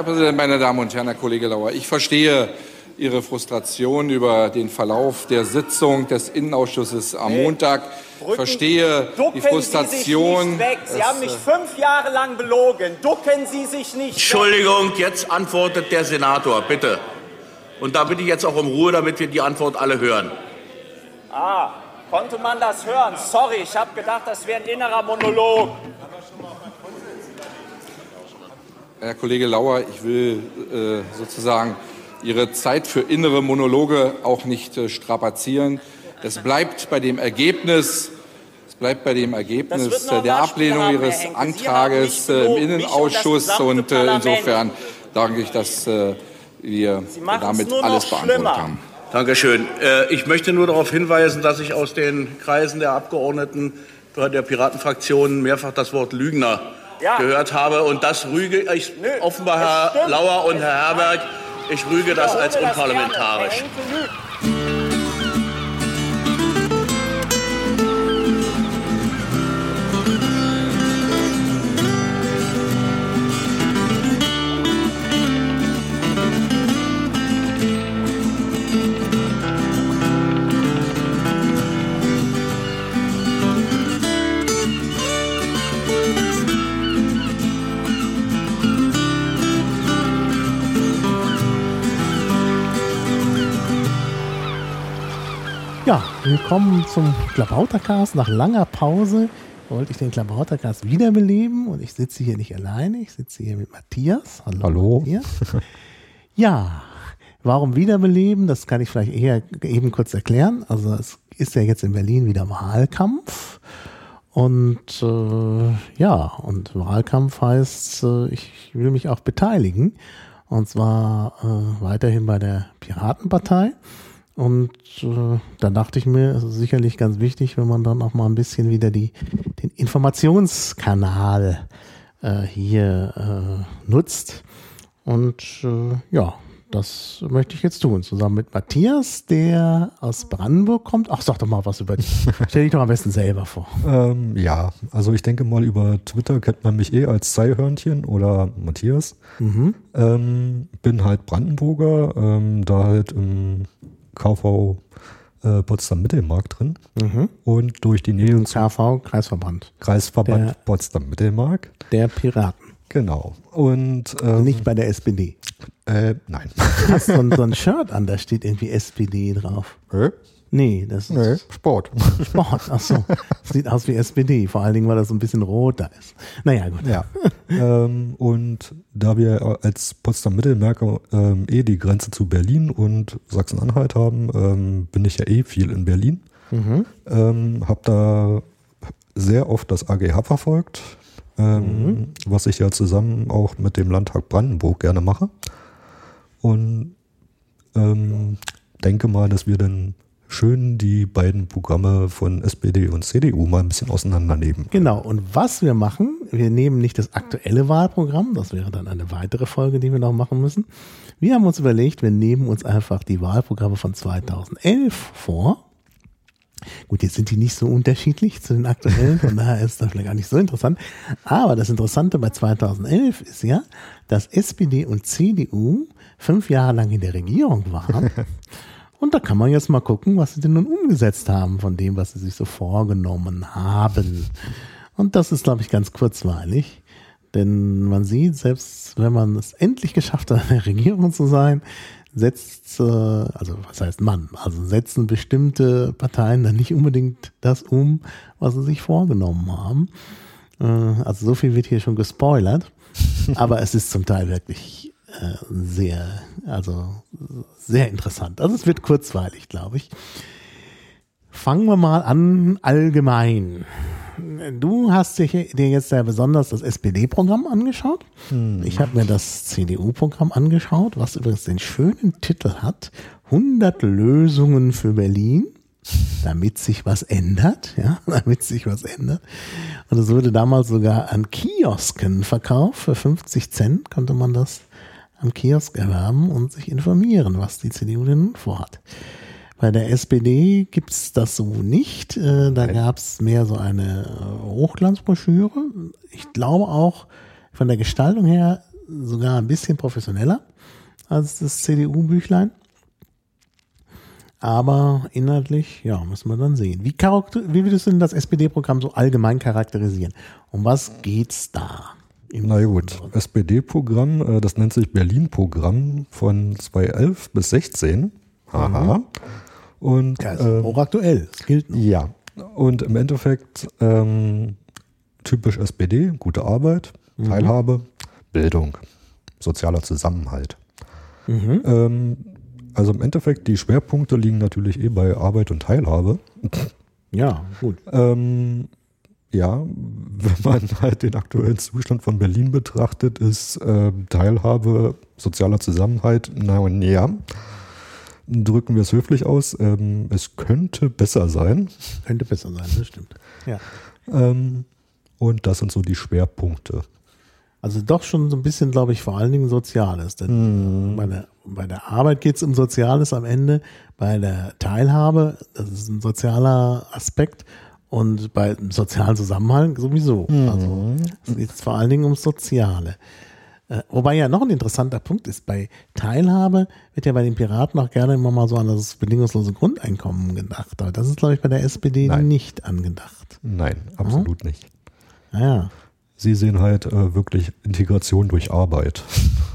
Herr Präsident, meine Damen und Herren, Herr Kollege Lauer, ich verstehe Ihre Frustration über den Verlauf der Sitzung des Innenausschusses am Montag. Ich verstehe die Frustration. Sie, sich nicht weg. Sie haben mich fünf Jahre lang belogen. Ducken Sie sich nicht. Entschuldigung, jetzt antwortet der Senator, bitte. Und da bitte ich jetzt auch um Ruhe, damit wir die Antwort alle hören. Ah, konnte man das hören? Sorry, ich habe gedacht, das wäre ein innerer Monolog. Herr Kollege Lauer, ich will äh, sozusagen Ihre Zeit für innere Monologe auch nicht äh, strapazieren. Es bleibt bei dem Ergebnis, es bleibt bei dem Ergebnis der Ablehnung Ihres Antrages äh, im Innenausschuss und äh, insofern danke ich, dass äh, wir damit alles beantwortet haben. Dankeschön. Äh, ich möchte nur darauf hinweisen, dass ich aus den Kreisen der Abgeordneten der Piratenfraktion mehrfach das Wort Lügner ja. gehört habe. Und das rüge ich Nö, offenbar Herr Lauer und Herr Herberg. Ich rüge das als unparlamentarisch. Ja, willkommen zum Klabautercast. Nach langer Pause wollte ich den Klabautercast wiederbeleben und ich sitze hier nicht alleine, ich sitze hier mit Matthias. Hallo. Hallo. Matthias. Ja, warum wiederbeleben? Das kann ich vielleicht eher eben kurz erklären. Also es ist ja jetzt in Berlin wieder Wahlkampf. Und äh, ja, und Wahlkampf heißt, äh, ich will mich auch beteiligen. Und zwar äh, weiterhin bei der Piratenpartei. Und äh, dann dachte ich mir, es ist sicherlich ganz wichtig, wenn man dann auch mal ein bisschen wieder die, den Informationskanal äh, hier äh, nutzt. Und äh, ja, das möchte ich jetzt tun, zusammen mit Matthias, der aus Brandenburg kommt. Ach, sag doch mal was über dich. Stell dich doch am besten selber vor. Ähm, ja, also ich denke mal, über Twitter kennt man mich eh als Zeihörnchen oder Matthias. Mhm. Ähm, bin halt Brandenburger, ähm, da halt im KV äh, Potsdam-Mittelmark drin. Mhm. Und durch die Nähe zum KV, Kreisverband. Kreisverband Potsdam-Mittelmark. Der Piraten. Genau. Und ähm, nicht bei der SPD. Äh, nein. Du hast so ein, so ein Shirt an, da steht irgendwie SPD drauf. Äh? Nee, das ist nee, Sport. Sport, ach so. Sieht aus wie SPD, vor allen Dingen, weil das so ein bisschen rot da ist. Naja, gut. Ja. ähm, und da wir als Potsdam-Mittelmerker ähm, eh die Grenze zu Berlin und Sachsen-Anhalt haben, ähm, bin ich ja eh viel in Berlin. Mhm. Ähm, hab da sehr oft das AGH verfolgt, ähm, mhm. was ich ja zusammen auch mit dem Landtag Brandenburg gerne mache. Und ähm, denke mal, dass wir dann schön die beiden Programme von SPD und CDU mal ein bisschen auseinandernehmen. Genau, und was wir machen, wir nehmen nicht das aktuelle Wahlprogramm, das wäre dann eine weitere Folge, die wir noch machen müssen. Wir haben uns überlegt, wir nehmen uns einfach die Wahlprogramme von 2011 vor. Gut, jetzt sind die nicht so unterschiedlich zu den aktuellen, von daher ist das vielleicht gar nicht so interessant. Aber das Interessante bei 2011 ist ja, dass SPD und CDU fünf Jahre lang in der Regierung waren Und da kann man jetzt mal gucken, was sie denn nun umgesetzt haben von dem, was sie sich so vorgenommen haben. Und das ist, glaube ich, ganz kurzweilig. Denn man sieht, selbst wenn man es endlich geschafft hat, in der Regierung zu sein, setzt, äh, also was heißt man, also setzen bestimmte Parteien dann nicht unbedingt das um, was sie sich vorgenommen haben. Äh, also so viel wird hier schon gespoilert. Aber es ist zum Teil wirklich äh, sehr, also sehr interessant. Also es wird kurzweilig, glaube ich. Fangen wir mal an allgemein. Du hast dir jetzt sehr besonders das SPD-Programm angeschaut. Hm. Ich habe mir das CDU-Programm angeschaut, was übrigens den schönen Titel hat, 100 Lösungen für Berlin, damit sich was ändert, ja, damit sich was ändert. Und es wurde damals sogar an Kiosken verkauft, für 50 Cent konnte man das am Kiosk erwerben und sich informieren, was die CDU denn vorhat. Bei der SPD gibt's das so nicht. Äh, da gab's mehr so eine äh, Hochglanzbroschüre. Ich glaube auch von der Gestaltung her sogar ein bisschen professioneller als das CDU-Büchlein. Aber inhaltlich, ja, müssen wir dann sehen. Wie, wie würdest du denn das SPD-Programm so allgemein charakterisieren? Um was geht's da? Na gut, SPD-Programm, äh, das nennt sich Berlin-Programm von 2011 bis 16. Haha. Mhm. Und, ja, ist äh, auch aktuell, es gilt noch. Ja, und im Endeffekt ähm, typisch SPD, gute Arbeit, mhm. Teilhabe, Bildung, sozialer Zusammenhalt. Mhm. Ähm, also im Endeffekt, die Schwerpunkte liegen natürlich eh bei Arbeit und Teilhabe. Ja, gut. Ähm, ja, wenn man halt den aktuellen Zustand von Berlin betrachtet, ist äh, Teilhabe, sozialer Zusammenhalt, na und näher. Drücken wir es höflich aus. Ähm, es könnte besser sein. Könnte besser sein, das stimmt. Ja. Ähm, und das sind so die Schwerpunkte. Also doch schon so ein bisschen, glaube ich, vor allen Dingen Soziales. Denn mhm. bei, der, bei der Arbeit geht es um Soziales am Ende, bei der Teilhabe, das ist ein sozialer Aspekt und bei sozialen Zusammenhang sowieso. Mhm. Also es geht vor allen Dingen ums Soziale. Äh, wobei ja noch ein interessanter Punkt ist, bei Teilhabe wird ja bei den Piraten auch gerne immer mal so an das bedingungslose Grundeinkommen gedacht. Aber das ist, glaube ich, bei der SPD Nein. nicht angedacht. Nein, absolut mhm. nicht. Ah, ja. Sie sehen halt äh, wirklich Integration durch Arbeit.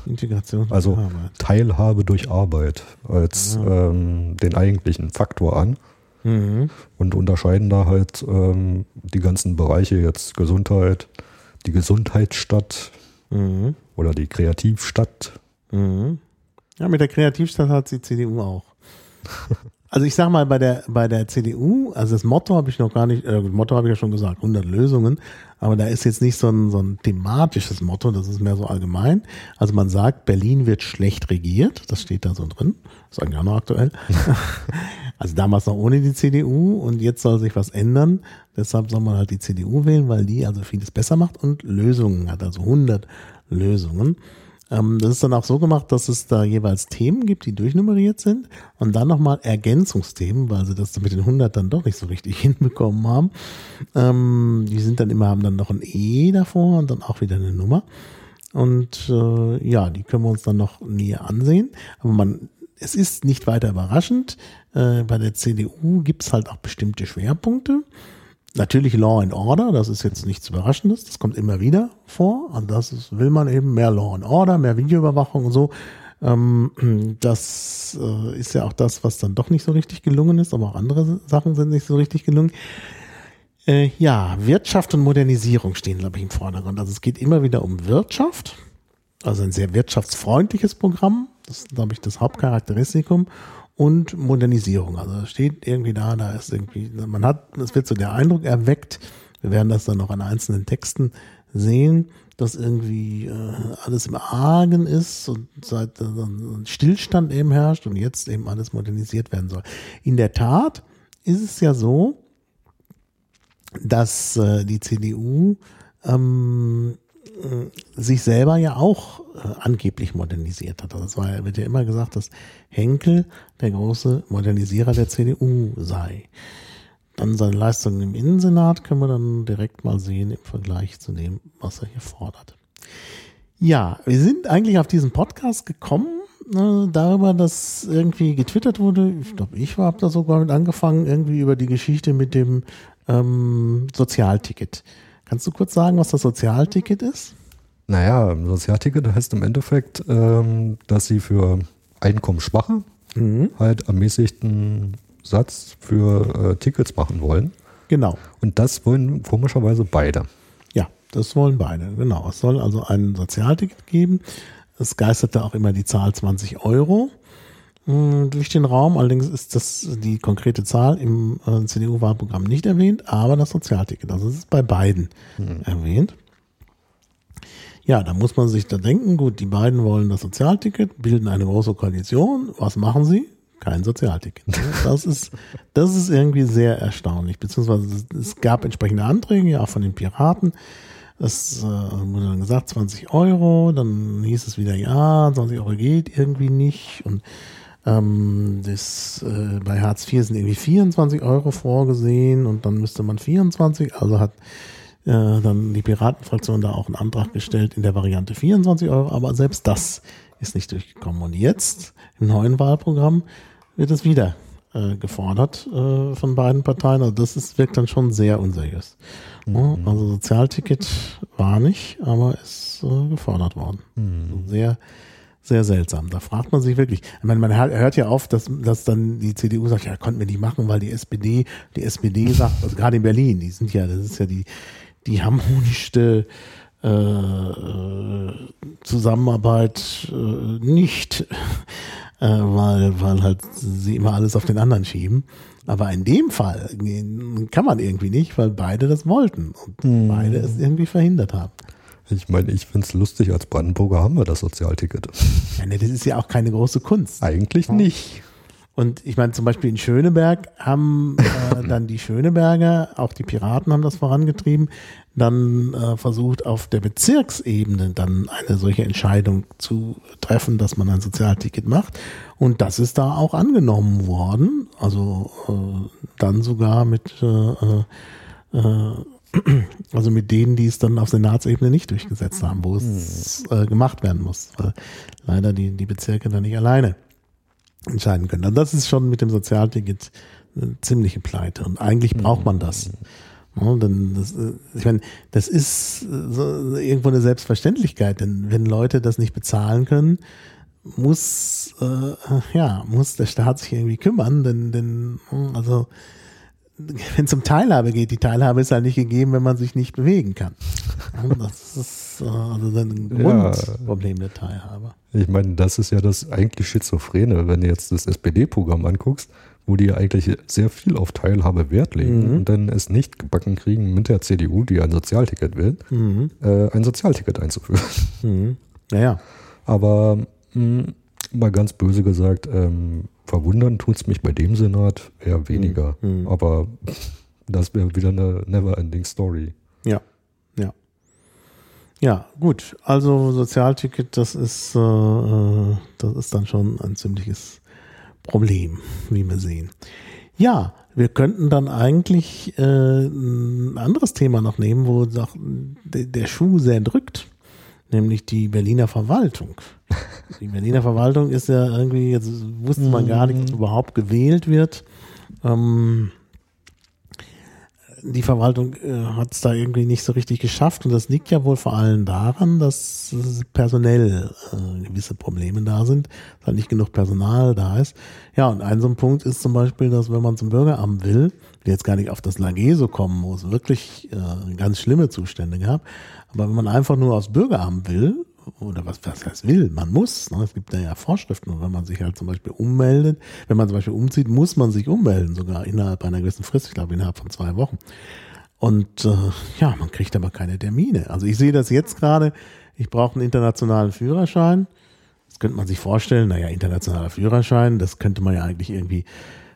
Integration durch also Arbeit. Teilhabe durch Arbeit als ja. ähm, den eigentlichen Faktor an. Mhm. Und unterscheiden da halt ähm, die ganzen Bereiche jetzt Gesundheit, die Gesundheitsstadt mhm. oder die Kreativstadt. Mhm. Ja, mit der Kreativstadt hat die CDU auch. Also ich sag mal, bei der, bei der CDU, also das Motto habe ich noch gar nicht, äh, Motto habe ich ja schon gesagt, 100 Lösungen, aber da ist jetzt nicht so ein, so ein thematisches Motto, das ist mehr so allgemein. Also man sagt, Berlin wird schlecht regiert, das steht da so drin, ist eigentlich auch noch aktuell. also damals noch ohne die CDU und jetzt soll sich was ändern, deshalb soll man halt die CDU wählen, weil die also vieles besser macht und Lösungen hat, also 100 Lösungen. Ähm, das ist dann auch so gemacht, dass es da jeweils Themen gibt, die durchnummeriert sind und dann nochmal Ergänzungsthemen, weil sie das mit den 100 dann doch nicht so richtig hinbekommen haben. Ähm, die sind dann immer, haben dann noch ein E davor und dann auch wieder eine Nummer. Und äh, ja, die können wir uns dann noch näher ansehen. Aber man, es ist nicht weiter überraschend. Äh, bei der CDU gibt es halt auch bestimmte Schwerpunkte. Natürlich Law and Order, das ist jetzt nichts Überraschendes, das kommt immer wieder vor. Und das ist, will man eben mehr Law and Order, mehr Videoüberwachung und so. Ähm, das äh, ist ja auch das, was dann doch nicht so richtig gelungen ist, aber auch andere Sachen sind nicht so richtig gelungen. Äh, ja, Wirtschaft und Modernisierung stehen, glaube ich, im Vordergrund. Also es geht immer wieder um Wirtschaft, also ein sehr wirtschaftsfreundliches Programm. Das ist, glaube ich, das Hauptcharakteristikum und Modernisierung. Also steht irgendwie da, da ist irgendwie, man hat, es wird so der Eindruck erweckt, wir werden das dann noch an einzelnen Texten sehen, dass irgendwie äh, alles im Argen ist und seit äh, Stillstand eben herrscht und jetzt eben alles modernisiert werden soll. In der Tat ist es ja so, dass äh, die CDU ähm, sich selber ja auch äh, angeblich modernisiert hat. Also es war, wird ja immer gesagt, dass Henkel der große Modernisierer der CDU sei. Dann seine Leistungen im Innensenat können wir dann direkt mal sehen im Vergleich zu dem, was er hier fordert. Ja, wir sind eigentlich auf diesen Podcast gekommen, äh, darüber, dass irgendwie getwittert wurde. Ich glaube, ich habe da sogar mit angefangen, irgendwie über die Geschichte mit dem ähm, Sozialticket. Kannst du kurz sagen, was das Sozialticket ist? Naja, Sozialticket heißt im Endeffekt, ähm, dass sie für Einkommensschwache mhm. halt ermäßigten Satz für äh, Tickets machen wollen. Genau. Und das wollen komischerweise beide. Ja, das wollen beide, genau. Es soll also ein Sozialticket geben. Es geisterte auch immer die Zahl 20 Euro durch den Raum. Allerdings ist das die konkrete Zahl im äh, CDU-Wahlprogramm nicht erwähnt, aber das Sozialticket, also es ist bei beiden mhm. erwähnt. Ja, da muss man sich da denken, gut, die beiden wollen das Sozialticket, bilden eine große Koalition. Was machen sie? Kein Sozialticket. Das ist, das ist irgendwie sehr erstaunlich. Beziehungsweise es gab entsprechende Anträge, ja auch von den Piraten. Das äh, wurde dann gesagt, 20 Euro, dann hieß es wieder, ja, 20 Euro geht irgendwie nicht. Und ähm, das, äh, bei Hartz IV sind irgendwie 24 Euro vorgesehen und dann müsste man 24, also hat äh, dann die Piratenfraktion da auch einen Antrag gestellt in der Variante 24 Euro, aber selbst das ist nicht durchgekommen. Und jetzt im neuen Wahlprogramm wird es wieder äh, gefordert äh, von beiden Parteien. Also das ist, wirkt dann schon sehr unseriös. Mhm. Also Sozialticket war nicht, aber ist äh, gefordert worden. Mhm. sehr sehr seltsam. Da fragt man sich wirklich. Ich meine, man hört ja oft, dass, dass dann die CDU sagt, ja, konnten wir nicht machen, weil die SPD, die SPD sagt, also gerade in Berlin, die sind ja, das ist ja die, die harmonischste äh, Zusammenarbeit äh, nicht, äh, weil, weil halt sie immer alles auf den anderen schieben. Aber in dem Fall kann man irgendwie nicht, weil beide das wollten und hm. beide es irgendwie verhindert haben. Ich meine, ich finde es lustig, als Brandenburger haben wir das Sozialticket. Ja, ne, das ist ja auch keine große Kunst. Eigentlich nicht. Und ich meine, zum Beispiel in Schöneberg haben äh, dann die Schöneberger, auch die Piraten haben das vorangetrieben, dann äh, versucht auf der Bezirksebene dann eine solche Entscheidung zu treffen, dass man ein Sozialticket macht. Und das ist da auch angenommen worden. Also äh, dann sogar mit äh, äh, äh also mit denen, die es dann auf Senatsebene nicht durchgesetzt haben, wo es äh, gemacht werden muss, weil leider die, die Bezirke da nicht alleine entscheiden können. Und das ist schon mit dem Sozialticket eine ziemliche Pleite. Und eigentlich braucht man das. Ja, denn das, äh, ich meine, das ist äh, so irgendwo eine Selbstverständlichkeit, denn wenn Leute das nicht bezahlen können, muss äh, ja muss der Staat sich irgendwie kümmern, denn denn also wenn es um Teilhabe geht, die Teilhabe ist halt nicht gegeben, wenn man sich nicht bewegen kann. Das ist äh, also ein Grundproblem ja. der Teilhabe. Ich meine, das ist ja das eigentlich Schizophrene, wenn du jetzt das SPD-Programm anguckst, wo die eigentlich sehr viel auf Teilhabe Wert legen mhm. und dann es nicht gebacken kriegen, mit der CDU, die ein Sozialticket will, mhm. äh, ein Sozialticket einzuführen. Mhm. Naja. Aber mh, hm, mal ganz böse gesagt, ähm, verwundern tut es mich bei dem Senat eher weniger. Mhm. mhm. Aber das wäre wieder eine never-ending Story. Ja, ja. Ja, gut. Also Sozialticket, das ist, äh, äh, das ist dann schon ein ziemliches Problem, wie wir sehen. Ja, wir könnten dann eigentlich äh, ein anderes Thema noch nehmen, wo der Schuh sehr drückt nämlich die Berliner Verwaltung. Die Berliner Verwaltung ist ja irgendwie, jetzt wusste man gar nicht, dass mhm. überhaupt gewählt wird. Ähm, die Verwaltung äh, hat es da irgendwie nicht so richtig geschafft und das liegt ja wohl vor allem daran, dass personell äh, gewisse Probleme da sind, dass halt nicht genug Personal da ist. Ja, und ein so ein Punkt ist zum Beispiel, dass wenn man zum Bürgeramt will, jetzt gar nicht auf das Lageso kommen, wo es wirklich äh, ganz schlimme Zustände gab, aber wenn man einfach nur aufs Bürgeramt will, oder was, was heißt will, man muss, ne? es gibt da ja Vorschriften, und wenn man sich halt zum Beispiel ummeldet, wenn man zum Beispiel umzieht, muss man sich ummelden, sogar innerhalb einer gewissen Frist, ich glaube innerhalb von zwei Wochen. Und äh, ja, man kriegt aber keine Termine. Also ich sehe das jetzt gerade, ich brauche einen internationalen Führerschein. Das könnte man sich vorstellen, naja, internationaler Führerschein, das könnte man ja eigentlich irgendwie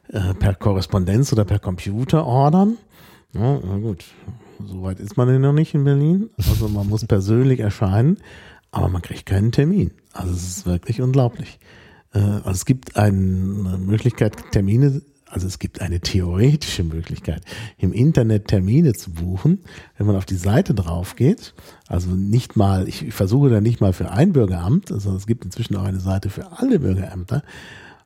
äh, per Korrespondenz oder per Computer ordern. Ja, na gut, Soweit ist man ja noch nicht in Berlin. Also man muss persönlich erscheinen, aber man kriegt keinen Termin. Also es ist wirklich unglaublich. Äh, also es gibt eine Möglichkeit, Termine, also es gibt eine theoretische Möglichkeit, im Internet Termine zu buchen, wenn man auf die Seite drauf geht. Also nicht mal, ich versuche da nicht mal für ein Bürgeramt, also es gibt inzwischen auch eine Seite für alle Bürgerämter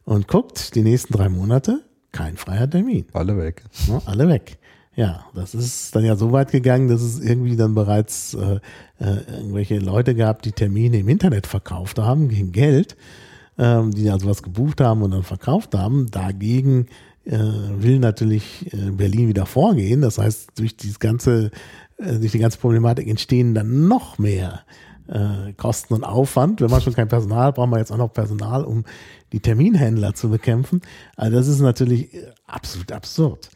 und guckt die nächsten drei Monate, kein freier Termin. Alle weg. Ja, alle weg. Ja, das ist dann ja so weit gegangen, dass es irgendwie dann bereits äh, äh, irgendwelche Leute gab, die Termine im Internet verkauft haben gegen Geld, ähm, die also was gebucht haben und dann verkauft haben. Dagegen äh, will natürlich äh, Berlin wieder vorgehen. Das heißt, durch dieses ganze, äh, durch die ganze Problematik entstehen dann noch mehr äh, Kosten und Aufwand. Wenn man schon kein Personal hat, braucht man jetzt auch noch Personal, um die Terminhändler zu bekämpfen. Also das ist natürlich äh, absolut absurd.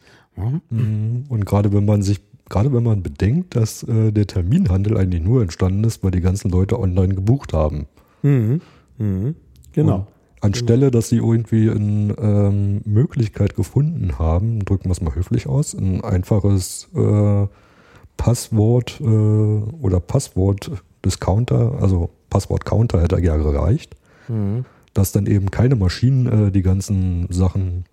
Mhm. Und gerade wenn man sich, gerade wenn man bedenkt, dass äh, der Terminhandel eigentlich nur entstanden ist, weil die ganzen Leute online gebucht haben. Mhm. Mhm. Genau. Und anstelle, dass sie irgendwie eine ähm, Möglichkeit gefunden haben, drücken wir es mal höflich aus, ein einfaches äh, Passwort äh, oder Passwort-Discounter, also Passwort-Counter hätte ja gereicht, mhm. dass dann eben keine Maschinen äh, die ganzen Sachen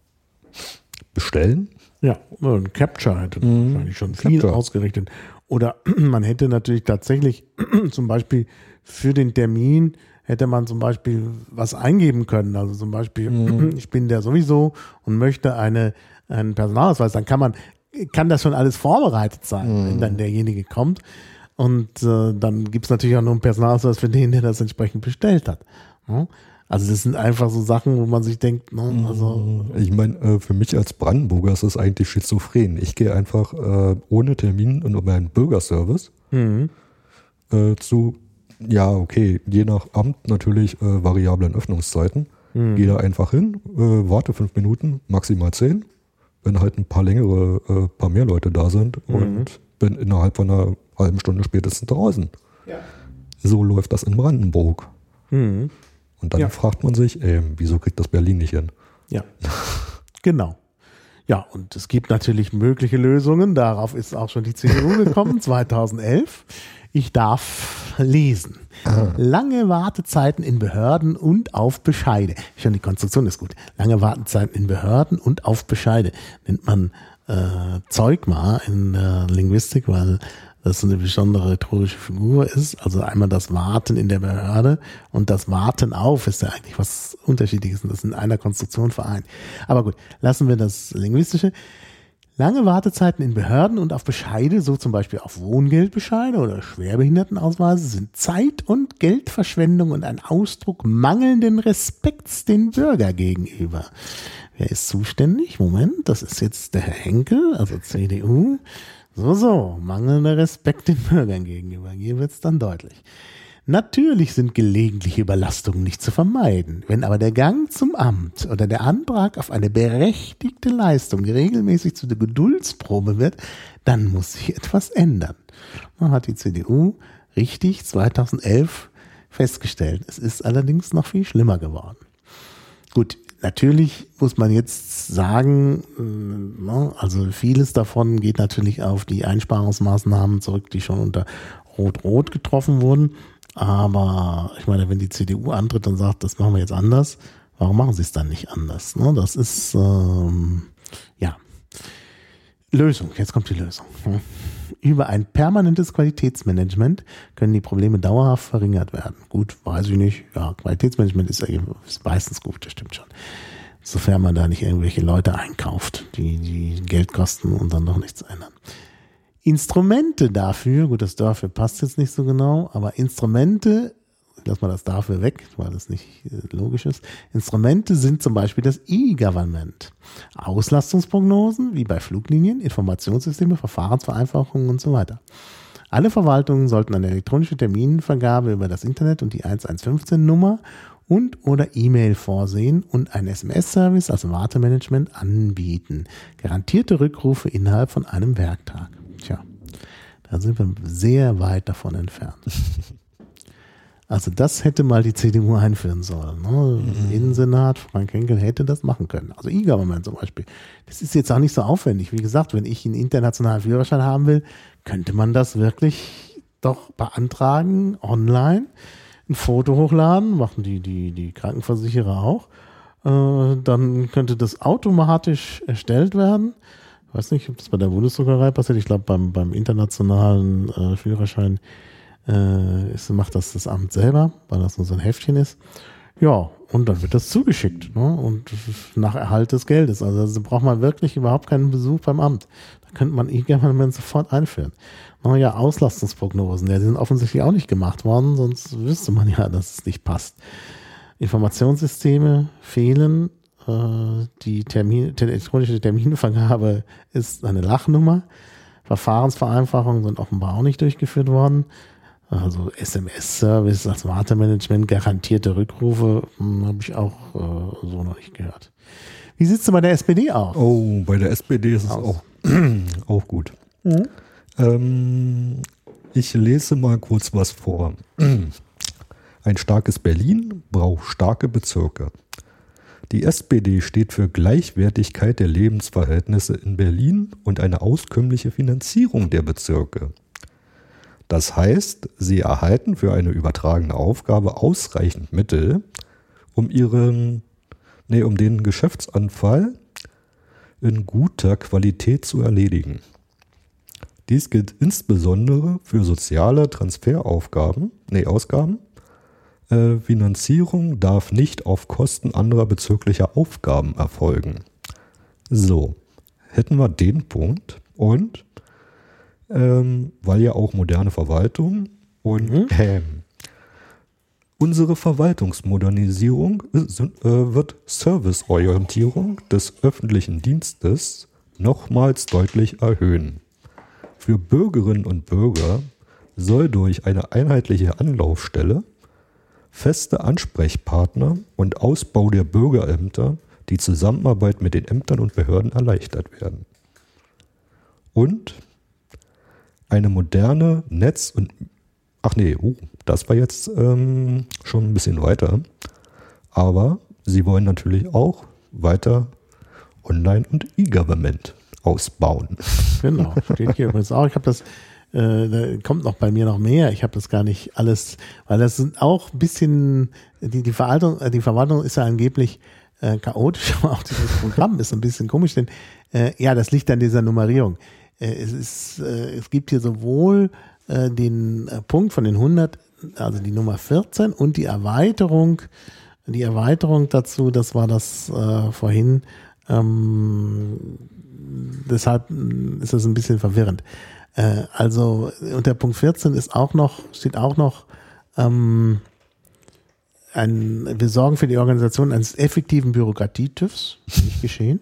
bestellen, ja, ein Capture hätte mhm. wahrscheinlich schon viel Capture. ausgerichtet. Oder man hätte natürlich tatsächlich zum Beispiel für den Termin hätte man zum Beispiel was eingeben können. Also zum Beispiel, mhm. ich bin der sowieso und möchte eine, einen Personalausweis. Dann kann man, kann das schon alles vorbereitet sein, mhm. wenn dann derjenige kommt. Und äh, dann gibt es natürlich auch nur einen Personalausweis für den, der das entsprechend bestellt hat. Ja? Also das sind einfach so Sachen, wo man sich denkt, ne, also ich meine, äh, für mich als Brandenburger ist das eigentlich schizophren. Ich gehe einfach äh, ohne Termin und um einen Bürgerservice mhm. äh, zu, ja okay, je nach Amt natürlich variablen Öffnungszeiten. Mhm. Gehe da einfach hin, warte fünf Minuten, maximal zehn, wenn halt ein paar längere, äh, paar mehr Leute da sind mhm. und bin innerhalb von einer halben Stunde spätestens draußen. Ja. So läuft das in Brandenburg. Mhm. Und dann ja. fragt man sich, ey, wieso kriegt das Berlin nicht hin? Ja, genau. Ja, und es gibt natürlich mögliche Lösungen. Darauf ist auch schon die CDU gekommen, 2011. Ich darf lesen. Ah. Lange Wartezeiten in Behörden und auf Bescheide. Schon die Konstruktion ist gut. Lange Wartezeiten in Behörden und auf Bescheide nennt man äh, Zeugma in der Linguistik, weil das eine besondere rhetorische Figur ist. Also einmal das Warten in der Behörde und das Warten auf ist ja eigentlich was Unterschiedliches und das in einer Konstruktion vereint. Aber gut, lassen wir das Linguistische. Lange Wartezeiten in Behörden und auf Bescheide, so zum Beispiel auf Wohngeldbescheide oder Schwerbehindertenausweise, sind Zeit- und Geldverschwendung und ein Ausdruck mangelnden Respekts den Bürger gegenüber. Wer ist zuständig? Moment, das ist jetzt der Herr Henkel, also CDU. So, so, mangelnder Respekt den Bürgern gegenüber. Hier wird's dann deutlich. Natürlich sind gelegentliche Überlastungen nicht zu vermeiden. Wenn aber der Gang zum Amt oder der Antrag auf eine berechtigte Leistung regelmäßig zu der Geduldsprobe wird, dann muss sich etwas ändern. Man hat die CDU richtig 2011 festgestellt. Es ist allerdings noch viel schlimmer geworden. Gut, Natürlich muss man jetzt sagen, äh, ne, also vieles davon geht natürlich auf die Einsparungsmaßnahmen zurück, die schon unter Rot-Rot getroffen wurden. Aber ich meine, wenn die CDU antritt und sagt, das machen wir jetzt anders, warum machen sie es dann nicht anders? Ne? Das ist ähm, ja Lösung. Jetzt kommt die Lösung. Über ein permanentes Qualitätsmanagement können die Probleme dauerhaft verringert werden. Gut, weiß ich nicht. Ja, Qualitätsmanagement ist, ist meistens gut, das stimmt schon. Sofern man da nicht irgendwelche Leute einkauft, die, die Geld kosten und dann noch nichts ändern. Instrumente dafür, gut, das dafür passt jetzt nicht so genau, aber Instrumente lass mal das dafür weg, weil das nicht äh, logisch ist. Instrumente sind zum Beispiel das E-Government. Auslastungsprognosen, wie bei Fluglinien, Informationssysteme, Verfahrensvereinfachungen und so weiter. Alle Verwaltungen sollten eine elektronische Terminvergabe über das Internet und die 1115-Nummer und oder E-Mail vorsehen und einen SMS-Service als Wartemanagement anbieten. Garantierte Rückrufe innerhalb von einem Werktag. Tja, da sind wir sehr weit davon entfernt. Also das hätte mal die CDU einführen sollen. Ne? Mhm. Innensenat, Frank Henkel hätte das machen können. Also E-Government zum Beispiel. Das ist jetzt auch nicht so aufwendig. Wie gesagt, wenn ich einen internationalen Führerschein haben will, könnte man das wirklich doch beantragen, online, ein Foto hochladen, machen die, die, die Krankenversicherer auch. Äh, dann könnte das automatisch erstellt werden. Ich weiß nicht, ob das bei der Bundesdruckerei passiert. Ich glaube, beim, beim internationalen äh, Führerschein äh, ist, macht das das Amt selber, weil das nur so ein Heftchen ist. Ja, und dann wird das zugeschickt. Ne? Und nach Erhalt des Geldes. Also, also braucht man wirklich überhaupt keinen Besuch beim Amt. Da könnte man irgendwann sofort einführen. Naja, Auslastungsprognosen, ja, die sind offensichtlich auch nicht gemacht worden, sonst wüsste man ja, dass es nicht passt. Informationssysteme fehlen. Äh, die Termin, elektronische Terminvergabe ist eine Lachnummer. Verfahrensvereinfachungen sind offenbar auch nicht durchgeführt worden. Also SMS-Service als Wartemanagement, garantierte Rückrufe, hm, habe ich auch äh, so noch nicht gehört. Wie sieht es bei der SPD aus? Oh, bei der SPD ist es auch, auch gut. Mhm. Ähm, ich lese mal kurz was vor. Ein starkes Berlin braucht starke Bezirke. Die SPD steht für Gleichwertigkeit der Lebensverhältnisse in Berlin und eine auskömmliche Finanzierung der Bezirke. Das heißt, sie erhalten für eine übertragene Aufgabe ausreichend Mittel, um ihren, nee, um den Geschäftsanfall in guter Qualität zu erledigen. Dies gilt insbesondere für soziale Transferaufgaben, nee, Ausgaben. Äh, Finanzierung darf nicht auf Kosten anderer bezirklicher Aufgaben erfolgen. So, hätten wir den Punkt und ähm, weil ja auch moderne Verwaltung und mhm. ähm, unsere Verwaltungsmodernisierung ist, äh, wird Serviceorientierung des öffentlichen Dienstes nochmals deutlich erhöhen. Für Bürgerinnen und Bürger soll durch eine einheitliche Anlaufstelle, feste Ansprechpartner und Ausbau der Bürgerämter die Zusammenarbeit mit den Ämtern und Behörden erleichtert werden. Und eine moderne Netz- und ach nee, uh, das war jetzt ähm, schon ein bisschen weiter. Aber sie wollen natürlich auch weiter Online- und E-Government ausbauen. Genau, steht hier übrigens auch. Ich habe das, äh, da kommt noch bei mir noch mehr. Ich habe das gar nicht alles, weil das sind auch ein bisschen, die, die Verwaltung, äh, die Verwaltung ist ja angeblich äh, chaotisch, aber auch dieses Programm ist ein bisschen komisch, denn äh, ja, das liegt an dieser Nummerierung. Äh, es, ist, äh, es gibt hier sowohl äh, den Punkt von den 100, also die Nummer 14 und die Erweiterung, die Erweiterung dazu, das war das äh, vorhin, ähm, deshalb ist das ein bisschen verwirrend. Äh, also unter Punkt 14 ist auch noch, steht auch noch, ähm, ein, wir sorgen für die Organisation eines effektiven Bürokratie-TÜVs, nicht geschehen,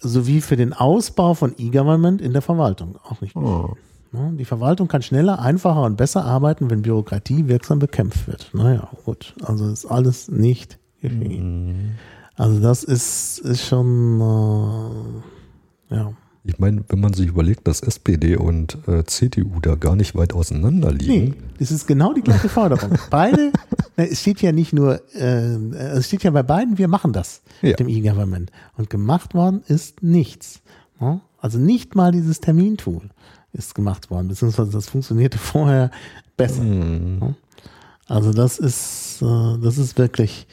sowie für den Ausbau von E-Government in der Verwaltung, auch nicht. Oh. Die Verwaltung kann schneller, einfacher und besser arbeiten, wenn Bürokratie wirksam bekämpft wird. Naja, gut, also ist alles nicht geschehen. Mhm. Also das ist, ist schon, äh, ja. Ich meine, wenn man sich überlegt, dass SPD und äh, CDU da gar nicht weit auseinander liegen. Nee, das ist genau die gleiche Forderung. Beide, es steht ja nicht nur, äh, es steht ja bei beiden, wir machen das ja. mit dem E-Government. Und gemacht worden ist nichts. Ja? Also nicht mal dieses Termintool ist gemacht worden, beziehungsweise das funktionierte vorher besser. Mhm. Ja? Also das ist, äh, das ist wirklich,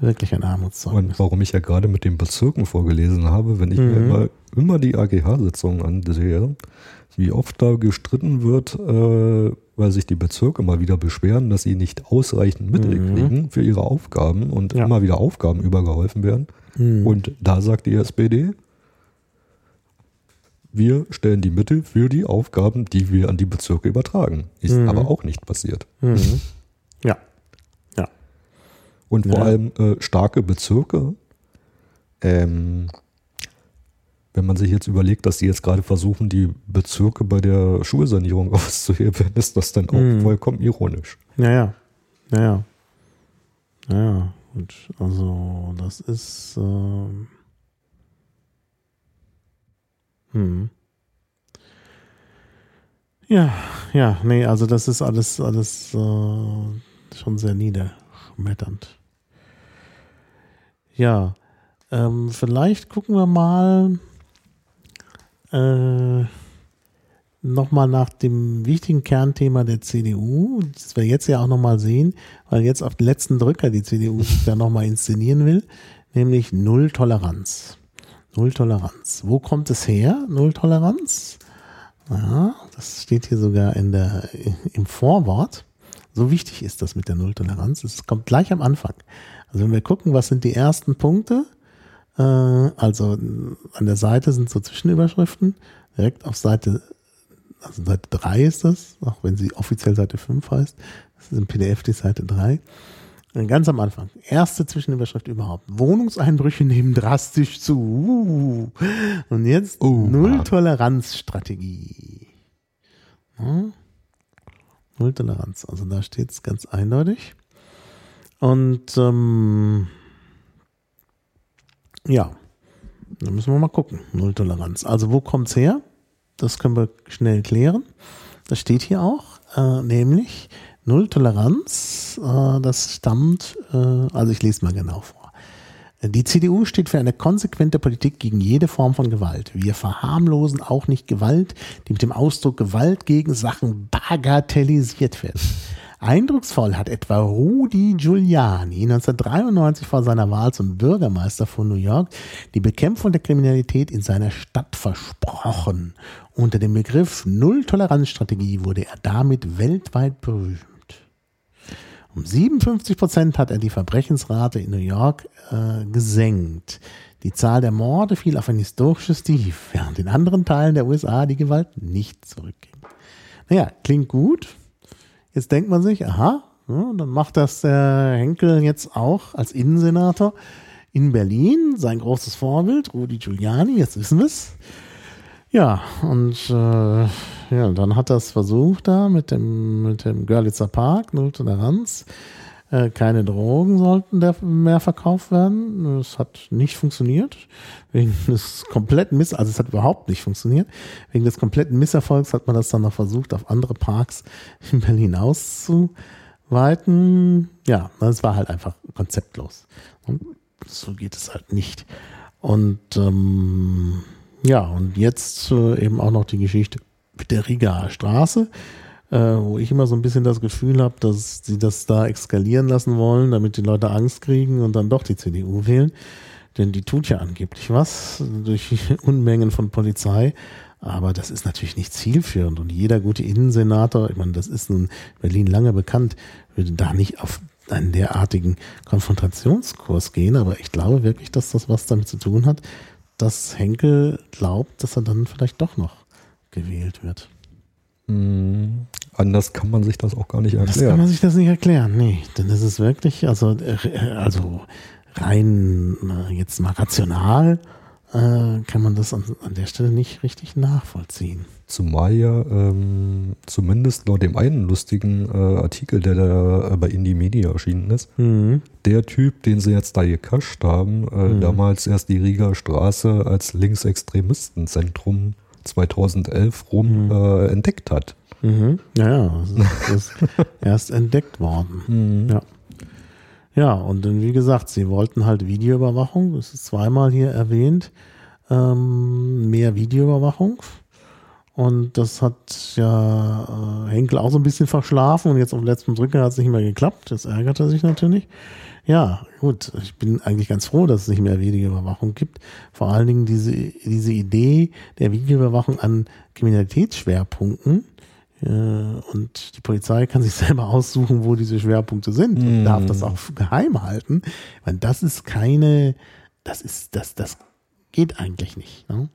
wirklich ein Armutszeugnis. Und warum ich ja gerade mit den Bezirken vorgelesen habe, wenn ich mhm. mir immer, immer die AGH-Sitzungen ansehe, wie oft da gestritten wird, äh, weil sich die Bezirke mal wieder beschweren, dass sie nicht ausreichend Mittel mhm. kriegen für ihre Aufgaben und ja. immer wieder Aufgaben übergeholfen werden. Mhm. Und da sagt die SPD, wir stellen die Mittel für die Aufgaben, die wir an die Bezirke übertragen. Ist mhm. aber auch nicht passiert. Mhm. Ja. Und vor ja. allem äh, starke Bezirke. Ähm, wenn man sich jetzt überlegt, dass die jetzt gerade versuchen, die Bezirke bei der Schulsanierung auszuhebeln, ist das dann auch mhm. vollkommen ironisch. Naja, naja. Naja, gut. Also, das ist. Ähm hm. Ja, ja, nee, also das ist alles, alles äh, schon sehr niederschmetternd. Ja, ähm, vielleicht gucken wir mal äh, nochmal nach dem wichtigen Kernthema der CDU, das wir jetzt ja auch nochmal sehen, weil jetzt auf den letzten Drücker die CDU sich da nochmal inszenieren will, nämlich Null Toleranz. Null Toleranz. Wo kommt es her, Null Toleranz? Ja, das steht hier sogar in der, im Vorwort. So wichtig ist das mit der Nulltoleranz. Es kommt gleich am Anfang. Also wenn wir gucken, was sind die ersten Punkte, äh, also an der Seite sind so Zwischenüberschriften, direkt auf Seite, also Seite 3 ist das, auch wenn sie offiziell Seite 5 heißt, das ist im PDF die Seite 3. Ganz am Anfang. Erste Zwischenüberschrift überhaupt. Wohnungseinbrüche nehmen drastisch zu. Und jetzt uh, Null-Toleranz-Strategie. Hm? Null-Toleranz. Also da steht es ganz eindeutig. Und ähm, ja, da müssen wir mal gucken. Null-Toleranz. Also wo kommt es her? Das können wir schnell klären. Das steht hier auch, äh, nämlich Null-Toleranz. Äh, das stammt, äh, also ich lese mal genau vor. Die CDU steht für eine konsequente Politik gegen jede Form von Gewalt. Wir verharmlosen auch nicht Gewalt, die mit dem Ausdruck Gewalt gegen Sachen bagatellisiert wird. Eindrucksvoll hat etwa Rudy Giuliani 1993 vor seiner Wahl zum Bürgermeister von New York die Bekämpfung der Kriminalität in seiner Stadt versprochen. Unter dem Begriff Null-Toleranz-Strategie wurde er damit weltweit berühmt. Um 57 Prozent hat er die Verbrechensrate in New York äh, gesenkt. Die Zahl der Morde fiel auf ein historisches Tief, während in anderen Teilen der USA die Gewalt nicht zurückging. Naja, klingt gut. Jetzt denkt man sich, aha, dann macht das der Henkel jetzt auch als Innensenator in Berlin, sein großes Vorbild, Rudi Giuliani, jetzt wissen wir es. Ja, und äh, ja, dann hat er es versucht da mit dem, mit dem Görlitzer Park, Null Toleranz. Äh, keine Drogen sollten mehr verkauft werden. Es hat nicht funktioniert. Wegen des kompletten Miss, also es hat überhaupt nicht funktioniert. Wegen des kompletten Misserfolgs hat man das dann noch versucht, auf andere Parks in Berlin auszuweiten. Ja, es war halt einfach konzeptlos. Und so geht es halt nicht. Und ähm, ja, und jetzt äh, eben auch noch die Geschichte mit der Rigaer Straße äh, wo ich immer so ein bisschen das Gefühl habe, dass sie das da eskalieren lassen wollen, damit die Leute Angst kriegen und dann doch die CDU wählen. Denn die tut ja angeblich was durch Unmengen von Polizei. Aber das ist natürlich nicht zielführend. Und jeder gute Innensenator, ich meine, das ist in Berlin lange bekannt, würde da nicht auf einen derartigen Konfrontationskurs gehen. Aber ich glaube wirklich, dass das was damit zu tun hat, dass Henkel glaubt, dass er dann vielleicht doch noch gewählt wird. Anders kann man sich das auch gar nicht erklären. Das kann man sich das nicht erklären, nee. Denn das ist wirklich, also, äh, also rein äh, jetzt mal rational äh, kann man das an, an, der Stelle nicht richtig nachvollziehen. Zumal ja ähm, zumindest laut dem einen lustigen äh, Artikel, der da bei Indie Media erschienen ist, mhm. der Typ, den sie jetzt da gekascht haben, äh, mhm. damals erst die Rieger Straße als Linksextremistenzentrum 2011 rum mhm. äh, entdeckt hat. Mhm. Ja, ja, das ist erst entdeckt worden. Mhm. Ja. Ja, und dann, wie gesagt, sie wollten halt Videoüberwachung, das ist zweimal hier erwähnt, ähm, mehr Videoüberwachung. Und das hat ja äh, Henkel auch so ein bisschen verschlafen und jetzt auf dem letzten Drücker hat es nicht mehr geklappt. Das ärgert er sich natürlich. Ja, gut. Ich bin eigentlich ganz froh, dass es nicht mehr Videoüberwachung gibt. Vor allen Dingen diese, diese Idee der Videoüberwachung an Kriminalitätsschwerpunkten. Äh, und die Polizei kann sich selber aussuchen, wo diese Schwerpunkte sind und mm. darf das auch geheim halten. Weil das ist keine, das ist, das, das geht eigentlich nicht. Ne?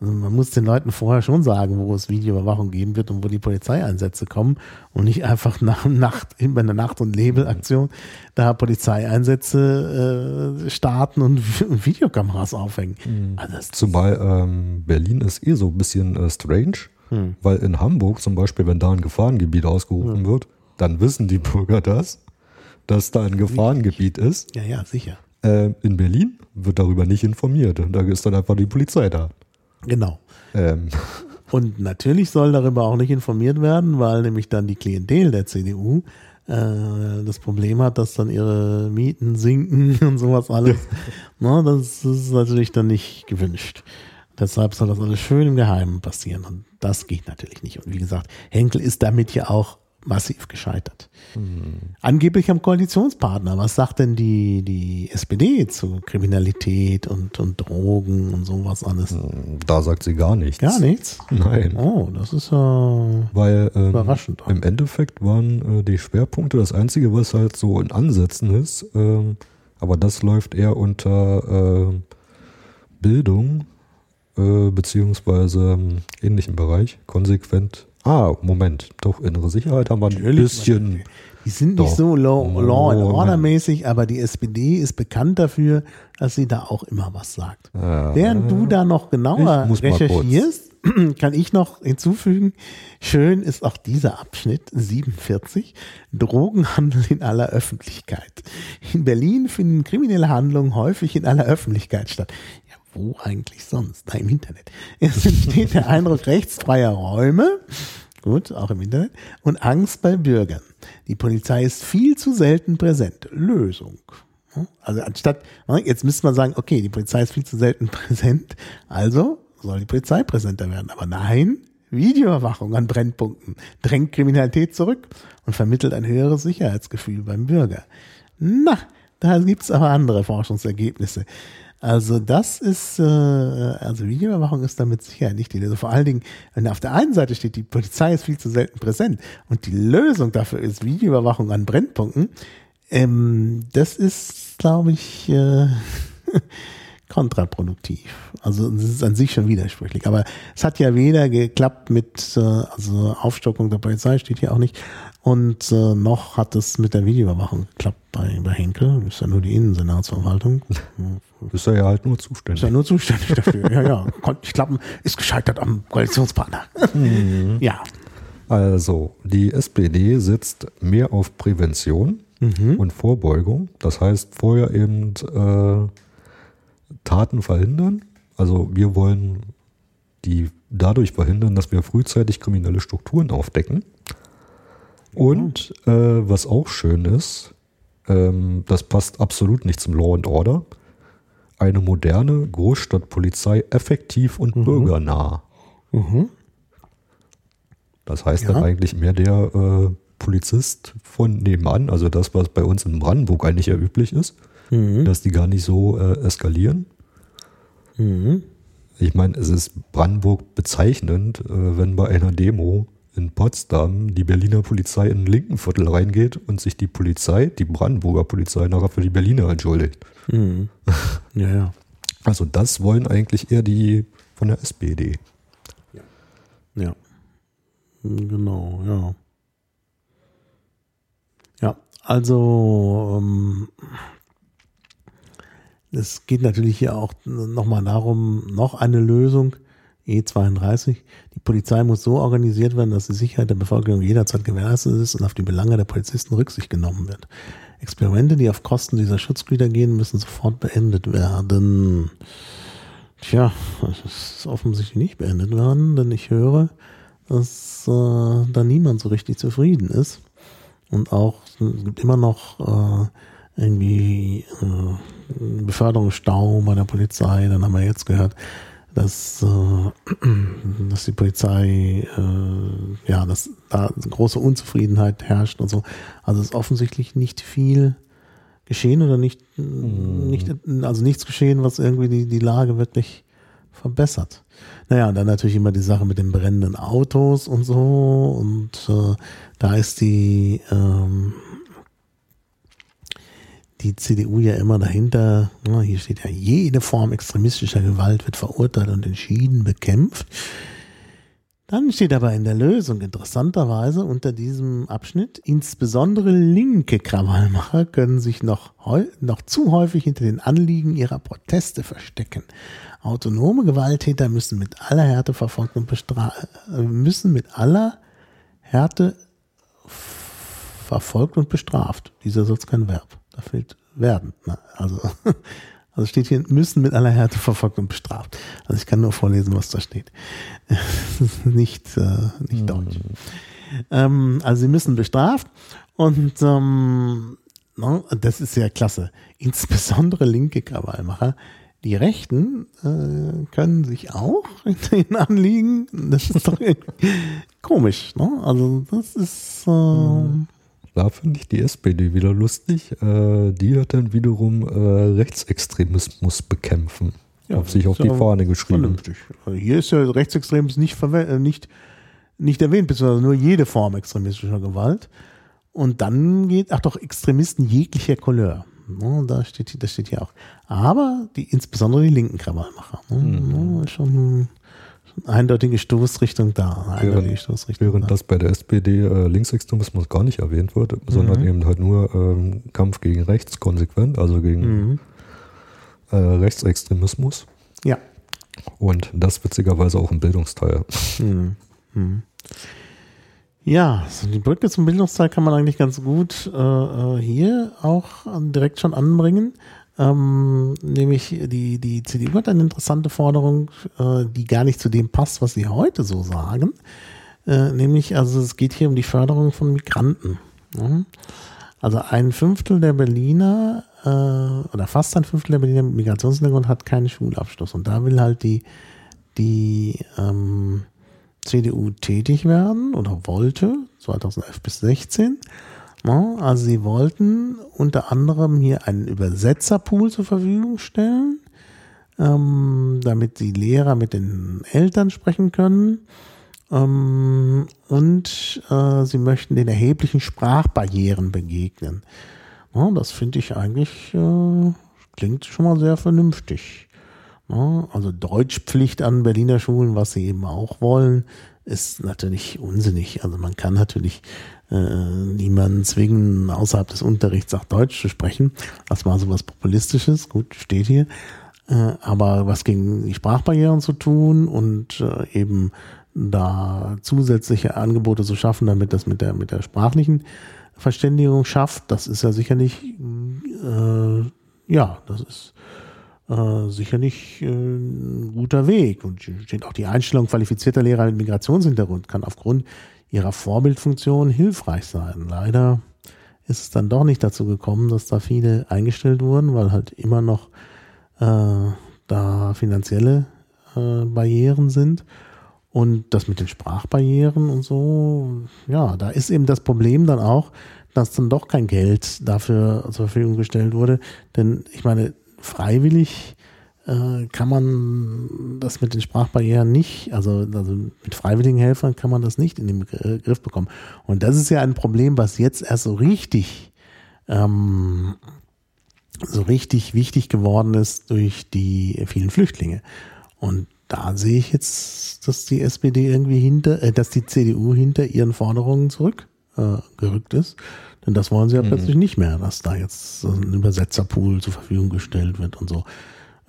Also man muss den Leuten vorher schon sagen, wo es Videoüberwachung geben wird und wo die Polizeieinsätze kommen und nicht einfach nach Nacht, bei einer Nacht- und Nebelaktion da Polizeieinsätze äh, starten und, und, Videokameras aufhängen. Mhm. Also Zumal ähm, Berlin ist eh so ein bisschen äh, strange, mhm. weil in Hamburg zum Beispiel, wenn da ein Gefahrengebiet ausgerufen mhm. wird, dann wissen die Bürger das, dass da ein Gefahrengebiet ist. Ja, ja, sicher. Äh, in Berlin wird darüber nicht informiert. Da ist dann einfach die Polizei da. Genau. Ähm. Und natürlich soll darüber auch nicht informiert werden, weil nämlich dann die Klientel der CDU äh, das Problem hat, dass dann ihre Mieten sinken und sowas alles. Na, das ist natürlich dann nicht gewünscht. Deshalb soll das alles schön im Geheimen passieren. Und das geht natürlich nicht. Und wie gesagt, Henkel ist damit ja auch massiv gescheitert. Mhm. Angeblich am Koalitionspartner. Was sagt denn die, die SPD zu Kriminalität und, und Drogen und sowas alles? Hm, da sagt sie gar nichts. Gar nichts? Nein. Oh, das ist ja Weil, ähm, überraschend. Im Endeffekt waren äh, die Schwerpunkte das Einzige, was halt so in Ansätzen ist. Ähm, aber das läuft eher unter äh, Bildung äh, beziehungsweise ähm, ähnlichem Bereich. Konsequent Ah, Moment, doch innere Sicherheit haben wir ein bisschen. Die sind nicht so Law, Law and Order mäßig, aber die SPD ist bekannt dafür, dass sie da auch immer was sagt. Ja. Während du da noch genauer recherchierst, kann ich noch hinzufügen, schön ist auch dieser Abschnitt 47, Drogenhandel in aller Öffentlichkeit. In Berlin finden kriminelle Handlungen häufig in aller Öffentlichkeit statt. Wo eigentlich sonst? Da im Internet. Es entsteht der Eindruck rechtsfreier Räume, gut, auch im Internet, und Angst bei Bürgern. Die Polizei ist viel zu selten präsent. Lösung. Also anstatt, jetzt müsste man sagen, okay, die Polizei ist viel zu selten präsent, also soll die Polizei präsenter werden. Aber nein, Videoüberwachung an Brennpunkten drängt Kriminalität zurück und vermittelt ein höheres Sicherheitsgefühl beim Bürger. Na, da gibt's aber andere Forschungsergebnisse. Also das ist, äh, also Videoüberwachung ist damit sicher nicht die Lösung. Vor allen Dingen, wenn auf der einen Seite steht, die Polizei ist viel zu selten präsent und die Lösung dafür ist Videoüberwachung an Brennpunkten, ähm, das ist, glaube ich, äh, kontraproduktiv. Also es ist an sich schon widersprüchlich. Aber es hat ja weder geklappt mit, äh, also Aufstockung der Polizei steht hier auch nicht. Und äh, noch hat es mit der Videoüberwachung geklappt bei, bei Henkel. Ist ja nur die Innensenatsverwaltung. Ist er ja halt nur zuständig. Ist ja nur zuständig dafür. ja, ja. Konnte nicht klappen. Ist gescheitert am Koalitionspartner. Mhm. Ja. Also, die SPD setzt mehr auf Prävention mhm. und Vorbeugung. Das heißt, vorher eben äh, Taten verhindern. Also wir wollen die dadurch verhindern, dass wir frühzeitig kriminelle Strukturen aufdecken. Und äh, was auch schön ist, ähm, das passt absolut nicht zum Law and Order, eine moderne Großstadtpolizei effektiv und mhm. bürgernah. Mhm. Das heißt ja. dann eigentlich mehr der äh, Polizist von nebenan, also das, was bei uns in Brandenburg eigentlich ja üblich ist mhm. dass die gar nicht so äh, eskalieren. Mhm. Ich meine, es ist Brandenburg bezeichnend, äh, wenn bei einer Demo in Potsdam die Berliner Polizei in den linken Viertel reingeht und sich die Polizei, die Brandenburger Polizei, nachher für die Berliner entschuldigt. Mhm. Ja, ja. Also das wollen eigentlich eher die von der SPD. Ja. Ja. Genau, ja. Ja, also ähm, es geht natürlich hier auch nochmal darum, noch eine Lösung, E32. Die Polizei muss so organisiert werden, dass die Sicherheit der Bevölkerung jederzeit gewährleistet ist und auf die Belange der Polizisten Rücksicht genommen wird. Experimente, die auf Kosten dieser Schutzgüter gehen, müssen sofort beendet werden. Tja, das ist offensichtlich nicht beendet worden, denn ich höre, dass äh, da niemand so richtig zufrieden ist. Und auch, es gibt immer noch äh, irgendwie äh, Beförderungsstau bei der Polizei. Dann haben wir jetzt gehört, dass, äh, dass die Polizei, äh, ja, dass da große Unzufriedenheit herrscht und so. Also ist offensichtlich nicht viel geschehen oder nicht, mhm. nicht also nichts geschehen, was irgendwie die, die Lage wirklich verbessert. Naja, und dann natürlich immer die Sache mit den brennenden Autos und so. Und äh, da ist die ähm, die CDU ja immer dahinter, hier steht ja, jede Form extremistischer Gewalt wird verurteilt und entschieden bekämpft. Dann steht aber in der Lösung interessanterweise unter diesem Abschnitt, insbesondere linke Krawallmacher können sich noch, noch zu häufig hinter den Anliegen ihrer Proteste verstecken. Autonome Gewalttäter müssen mit aller Härte verfolgt und bestraft, müssen mit aller Härte verfolgt und bestraft. Dieser Satz kein Verb fehlt werden. Ne? Also, also steht hier, müssen mit aller Härte verfolgt und bestraft. Also ich kann nur vorlesen, was da steht. nicht äh, nicht Deutsch. Mhm. Ähm, also sie müssen bestraft und ähm, no, das ist ja klasse. Insbesondere linke Krawallmacher. Die Rechten äh, können sich auch in den Anliegen. Das ist doch komisch. Ne? Also das ist äh, mhm. Da finde ich die SPD wieder lustig. Äh, die hat dann wiederum äh, Rechtsextremismus bekämpfen. Ja, auf sich auf die Fahne geschrieben. Vernünftig. Also hier ist ja Rechtsextremismus nicht, äh, nicht, nicht erwähnt, beziehungsweise nur jede Form extremistischer Gewalt. Und dann geht, ach doch, Extremisten jeglicher Couleur. No, da steht, das steht hier auch. Aber die, insbesondere die linken Krawallmacher. Mhm. No, schon eindeutige Stoßrichtung da. Eindeutige während, Stoßrichtung während da. das bei der SPD äh, Linksextremismus gar nicht erwähnt wird, mhm. sondern eben halt nur ähm, Kampf gegen rechts konsequent, also gegen mhm. äh, Rechtsextremismus. Ja. Und das witzigerweise auch im Bildungsteil. Mhm. mhm. Ja, also die Brücke zum Bildungsteil kann man eigentlich ganz gut äh, äh hier auch direkt schon anbringen. Ähm, nämlich die, die CDU hat eine interessante Forderung, äh, die gar nicht zu dem passt, was sie heute so sagen. Äh, nämlich, also es geht hier um die Förderung von Migranten. Ja? Also ein Fünftel der Berliner äh, oder fast ein Fünftel der Berliner mit Migrationshintergrund hat keinen Schulabschluss. Und da will halt die, die, ähm, CDU tätig werden oder wollte, 2011 bis 16. Also sie wollten unter anderem hier einen Übersetzerpool zur Verfügung stellen, ähm, damit die Lehrer mit den Eltern sprechen können. Ähm, und äh, sie möchten den erheblichen Sprachbarrieren begegnen. das finde ich eigentlich, äh, klingt schon mal sehr vernünftig. Also Deutschpflicht an Berliner Schulen, was sie eben auch wollen, ist natürlich unsinnig. Also man kann natürlich niemanden zwingen, außerhalb des Unterrichts auch Deutsch zu sprechen. Das war so was Populistisches, gut, steht hier. Äh, aber was gegen die Sprachbarrieren zu tun und äh, eben da zusätzliche Angebote zu schaffen, damit das mit der, mit der sprachlichen Verständigung schafft, das ist ja sicherlich, äh, ja, das ist äh, sicherlich äh, ein guter Weg. Und steht auch die Einstellung qualifizierter Lehrer mit Migrationshintergrund kann aufgrund ihrer Vorbildfunktion hilfreich sein. Leider ist es dann doch nicht dazu gekommen, dass da viele eingestellt wurden, weil halt immer noch äh, da finanzielle äh, Barrieren sind. Und das mit den Sprachbarrieren und so, ja, da ist eben das Problem dann auch, dass dann doch kein Geld dafür zur Verfügung gestellt wurde. Denn ich meine, freiwillig äh, kann man das mit den Sprachbarrieren nicht, also, also mit freiwilligen Helfern kann man das nicht in den Griff bekommen. Und das ist ja ein Problem, was jetzt erst so richtig ähm, so richtig wichtig geworden ist durch die vielen Flüchtlinge. Und da sehe ich jetzt, dass die SPD irgendwie hinter, äh, dass die CDU hinter ihren Forderungen zurückgerückt äh, ist. Denn das wollen sie ja mhm. plötzlich nicht mehr, dass da jetzt ein Übersetzerpool zur Verfügung gestellt wird und so.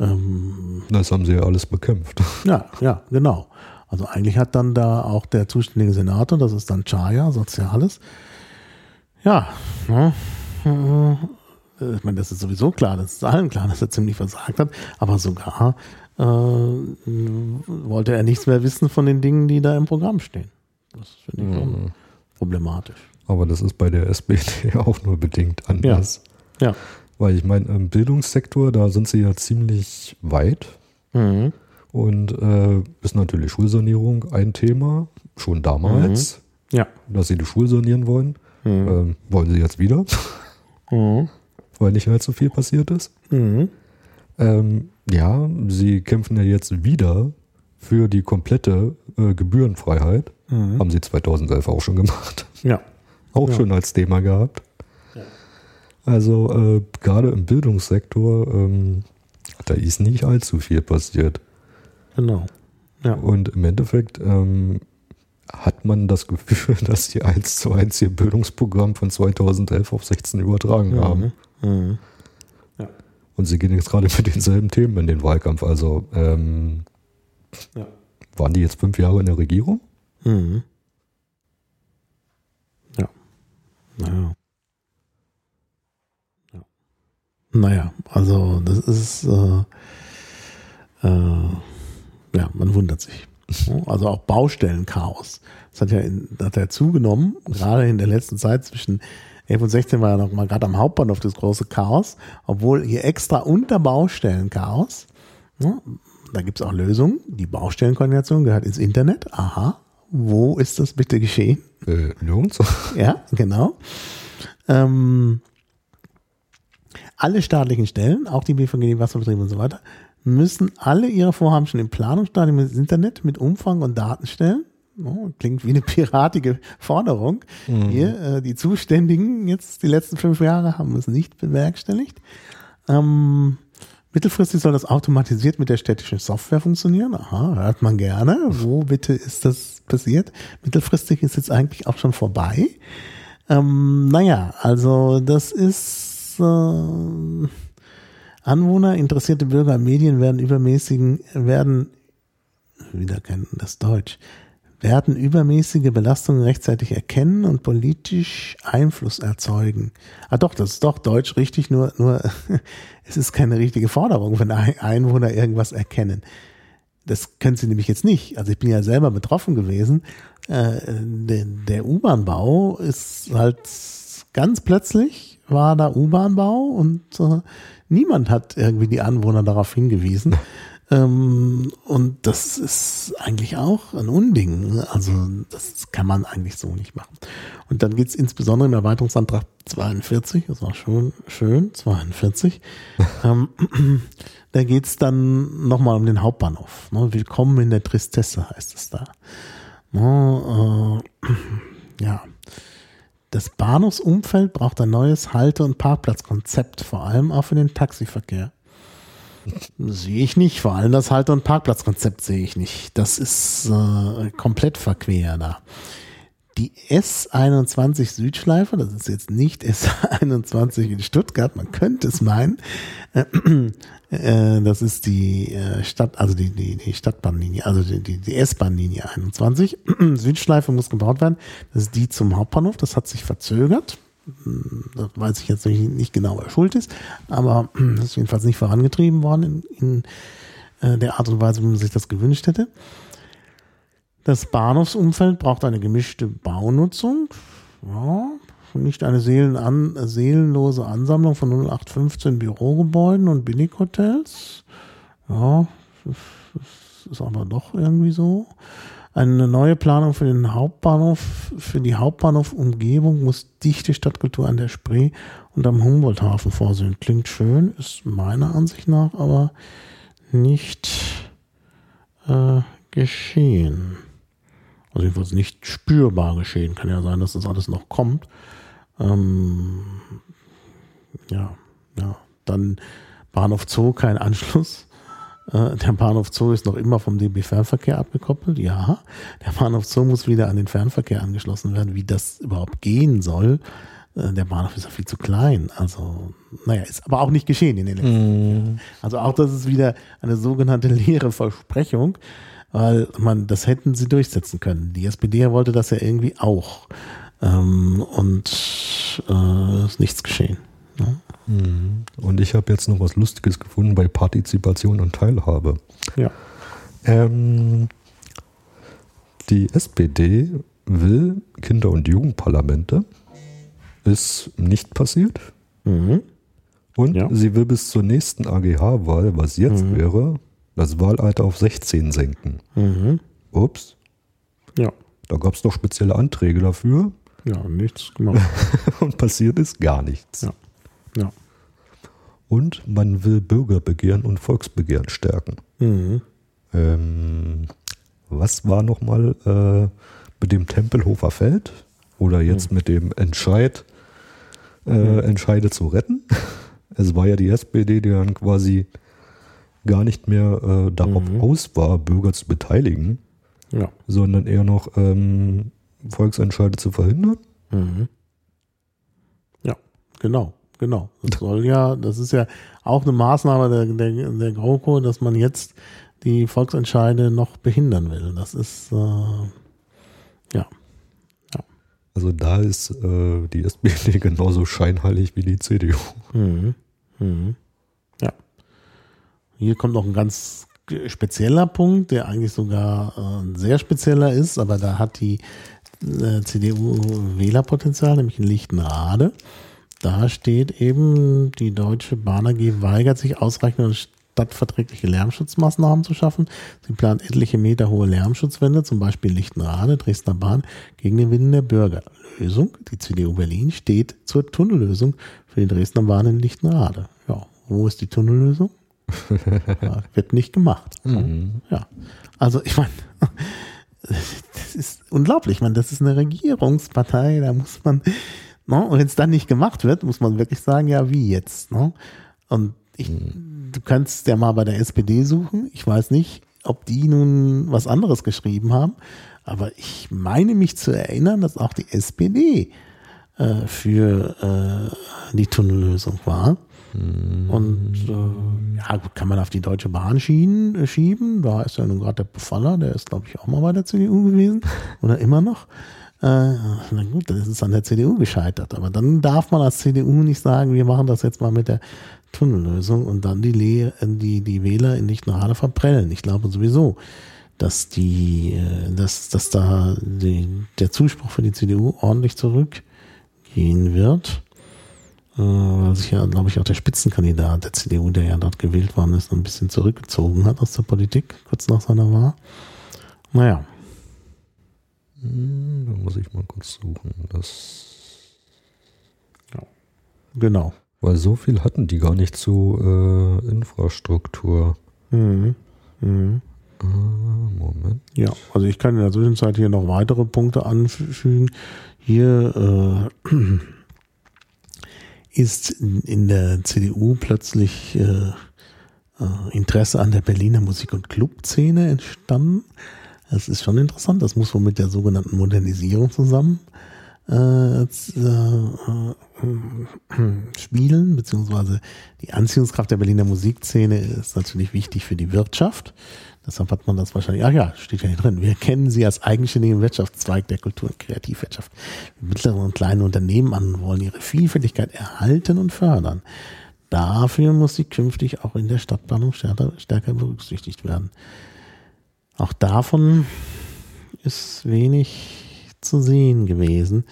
Ähm, das haben sie ja alles bekämpft. Ja, ja, genau. Also eigentlich hat dann da auch der zuständige Senator, das ist dann Chaya, Soziales. Ja, ne, ich meine, das ist sowieso klar, das ist allen klar, dass er ziemlich versagt hat, aber sogar äh, wollte er nichts mehr wissen von den Dingen, die da im Programm stehen. Das finde ich mhm. problematisch. Aber das ist bei der SPD auch nur bedingt anders. Ja. ja. Weil ich meine, im Bildungssektor, da sind sie ja ziemlich weit. Mhm. Und äh, ist natürlich Schulsanierung ein Thema, schon damals. Mhm. Ja. Dass sie die Schule sanieren wollen. Mhm. Ähm, wollen sie jetzt wieder. Mhm. Weil nicht halt so viel passiert ist. Mhm. Ähm, ja, sie kämpfen ja jetzt wieder für die komplette äh, Gebührenfreiheit. Mhm. Haben sie 2011 auch schon gemacht. Ja. Auch ja. schon als Thema gehabt. Also äh, gerade im Bildungssektor, ähm, da ist nicht allzu viel passiert. Genau. Ja. Und im Endeffekt ähm, hat man das Gefühl, dass die 1 zu 1 ihr Bildungsprogramm von 2011 auf 16 übertragen mhm. haben. Mhm. Ja. Und sie gehen jetzt gerade mit denselben Themen in den Wahlkampf. Also ähm, ja. waren die jetzt fünf Jahre in der Regierung? Mhm. Ja. Naja. Ja. Naja, also das ist äh, äh, ja, man wundert sich. Also auch Baustellenchaos. Das hat ja, in, hat ja zugenommen, gerade in der letzten Zeit zwischen 11 und 16 war ja noch mal gerade am Hauptbahnhof das große Chaos, obwohl hier extra unter Baustellen Chaos. Ja, da gibt es auch Lösungen. Die Baustellenkoordination gehört ins Internet. Aha, wo ist das bitte geschehen? Äh, lohnt Ja, genau. Ähm, alle staatlichen Stellen, auch die BVG, die Wasserbetriebe und so weiter, müssen alle ihre Vorhaben schon im Planungsstadium ins Internet mit Umfang und Daten stellen. Oh, klingt wie eine piratige Forderung. Mhm. Hier, äh, die Zuständigen jetzt die letzten fünf Jahre haben es nicht bewerkstelligt. Ähm, mittelfristig soll das automatisiert mit der städtischen Software funktionieren. Aha, hört man gerne. Wo bitte ist das passiert? Mittelfristig ist jetzt eigentlich auch schon vorbei. Ähm, naja, also das ist äh, Anwohner, interessierte Bürger Medien werden übermäßigen, werden wieder kennen das Deutsch, werden übermäßige Belastungen rechtzeitig erkennen und politisch Einfluss erzeugen. Ah doch, das ist doch Deutsch richtig, nur, nur es ist keine richtige Forderung, wenn Einwohner irgendwas erkennen. Das können sie nämlich jetzt nicht. Also ich bin ja selber betroffen gewesen. Äh, der, der U-Bahn-Bau ist halt ganz plötzlich war da U-Bahn-Bau und äh, niemand hat irgendwie die Anwohner darauf hingewiesen. Ähm, und das ist eigentlich auch ein Unding. Also das kann man eigentlich so nicht machen. Und dann geht es insbesondere im Erweiterungsantrag 42, das war schon schön, 42. ähm, da geht es dann nochmal um den Hauptbahnhof. Ne? Willkommen in der Tristesse heißt es da. Ne? Äh, ja. Das Bahnhofsumfeld braucht ein neues Halte- und Parkplatzkonzept, vor allem auch für den Taxiverkehr. Sehe ich nicht. Vor allem das Halte- und Parkplatzkonzept sehe ich nicht. Das ist äh, komplett verquer da. Die S21 Südschleife, das ist jetzt nicht S21 in Stuttgart, man könnte es meinen. Äh, äh, das ist die äh, Stadt, also die, die, die Stadtbahnlinie, also die, die, die S-Bahnlinie 21. Südschleife muss gebaut werden. Das ist die zum Hauptbahnhof. Das hat sich verzögert. Das weiß ich jetzt nicht, genau, wer schuld ist, aber das ist jedenfalls nicht vorangetrieben worden in, in der Art und Weise, wie man sich das gewünscht hätte. Das Bahnhofsumfeld braucht eine gemischte Baunutzung. Ja, nicht eine seelenan, seelenlose Ansammlung von 0815 Bürogebäuden und Billighotels. Ja, das ist aber doch irgendwie so. Eine neue Planung für den Hauptbahnhof, für die Hauptbahnhofumgebung muss dichte Stadtkultur an der Spree und am Humboldthafen vorsehen. Klingt schön, ist meiner Ansicht nach aber nicht äh, geschehen. Also jedenfalls nicht spürbar geschehen. Kann ja sein, dass das alles noch kommt. Ähm, ja, ja. Dann Bahnhof Zoo, kein Anschluss. Äh, der Bahnhof Zoo ist noch immer vom DB Fernverkehr abgekoppelt. Ja, der Bahnhof Zoo muss wieder an den Fernverkehr angeschlossen werden. Wie das überhaupt gehen soll, äh, der Bahnhof ist ja viel zu klein. Also, naja, ist aber auch nicht geschehen in den letzten mm. Jahren. Also auch das ist wieder eine sogenannte leere Versprechung, weil man, das hätten sie durchsetzen können. Die SPD wollte das ja irgendwie auch. Ähm, und äh, ist nichts geschehen. Ne? Mhm. Und ich habe jetzt noch was Lustiges gefunden bei Partizipation und Teilhabe. Ja. Ähm, die SPD will Kinder- und Jugendparlamente. Ist nicht passiert. Mhm. Und ja. sie will bis zur nächsten AGH-Wahl, was jetzt mhm. wäre, das Wahlalter auf 16 senken. Mhm. Ups. Ja. Da gab es doch spezielle Anträge dafür. Ja, nichts gemacht. und passiert ist gar nichts. Ja. Ja. Und man will Bürgerbegehren und Volksbegehren stärken. Mhm. Ähm, was war nochmal äh, mit dem Tempelhofer Feld? Oder jetzt mhm. mit dem Entscheid, äh, mhm. Entscheide zu retten? Es war ja die SPD, die dann quasi gar nicht mehr äh, darauf mhm. aus war, Bürger zu beteiligen, ja. sondern eher noch ähm, Volksentscheide zu verhindern. Mhm. Ja, genau, genau. Das soll ja, das ist ja auch eine Maßnahme der, der, der GroKo, dass man jetzt die Volksentscheide noch behindern will. Das ist, äh, ja. Also da ist äh, die SPD genauso scheinheilig wie die CDU. Mhm. Mhm. Hier kommt noch ein ganz spezieller Punkt, der eigentlich sogar äh, ein sehr spezieller ist, aber da hat die äh, CDU Wählerpotenzial, nämlich in Lichtenrade. Da steht eben, die Deutsche Bahn AG weigert sich ausreichende stadtverträgliche Lärmschutzmaßnahmen zu schaffen. Sie plant etliche Meter hohe Lärmschutzwände, zum Beispiel Lichtenrade, Dresdner Bahn, gegen den Willen der Bürger. Lösung, die CDU Berlin steht zur Tunnellösung für die Dresdner Bahn in Lichtenrade. Ja, wo ist die Tunnellösung? Ja, wird nicht gemacht. Mhm. Ja, also ich meine, das ist unglaublich. Ich meine, das ist eine Regierungspartei, da muss man, ne? und wenn es dann nicht gemacht wird, muss man wirklich sagen, ja, wie jetzt? Ne? Und ich, du kannst ja mal bei der SPD suchen. Ich weiß nicht, ob die nun was anderes geschrieben haben, aber ich meine mich zu erinnern, dass auch die SPD äh, für äh, die Tunnellösung war. Und äh, ja, kann man auf die Deutsche Bahn schieben, äh, schieben. Da ist ja nun gerade der Befaller, der ist, glaube ich, auch mal bei der CDU gewesen. Oder immer noch. Äh, na gut, dann ist es an der CDU gescheitert. Aber dann darf man als CDU nicht sagen, wir machen das jetzt mal mit der Tunnellösung und dann die, Le die, die Wähler in Lichtenrade verprellen. Ich glaube sowieso, dass die, äh, dass, dass da die, der Zuspruch für die CDU ordentlich zurückgehen wird. Weil sich ja, glaube ich, auch der Spitzenkandidat der CDU, der ja dort gewählt worden ist, ein bisschen zurückgezogen hat aus der Politik, kurz nach seiner Wahl. Naja. Hm, da muss ich mal kurz suchen. Das. Ja. Genau. Weil so viel hatten die gar nicht zu äh, Infrastruktur. Mhm. Mhm. Ah, Moment. Ja, also ich kann in der Zwischenzeit hier noch weitere Punkte anfügen. Hier äh, ist in der CDU plötzlich äh, äh, Interesse an der Berliner Musik- und Clubszene entstanden. Das ist schon interessant. Das muss wohl mit der sogenannten Modernisierung zusammen äh, äh, spielen, beziehungsweise die Anziehungskraft der Berliner Musikszene ist natürlich wichtig für die Wirtschaft. Deshalb hat man das wahrscheinlich, ach ja, steht ja hier drin. Wir kennen sie als eigenständigen Wirtschaftszweig der Kultur- und Kreativwirtschaft. Mittlere und kleine Unternehmen an wollen ihre Vielfältigkeit erhalten und fördern. Dafür muss sie künftig auch in der Stadtplanung stärker, stärker berücksichtigt werden. Auch davon ist wenig zu sehen gewesen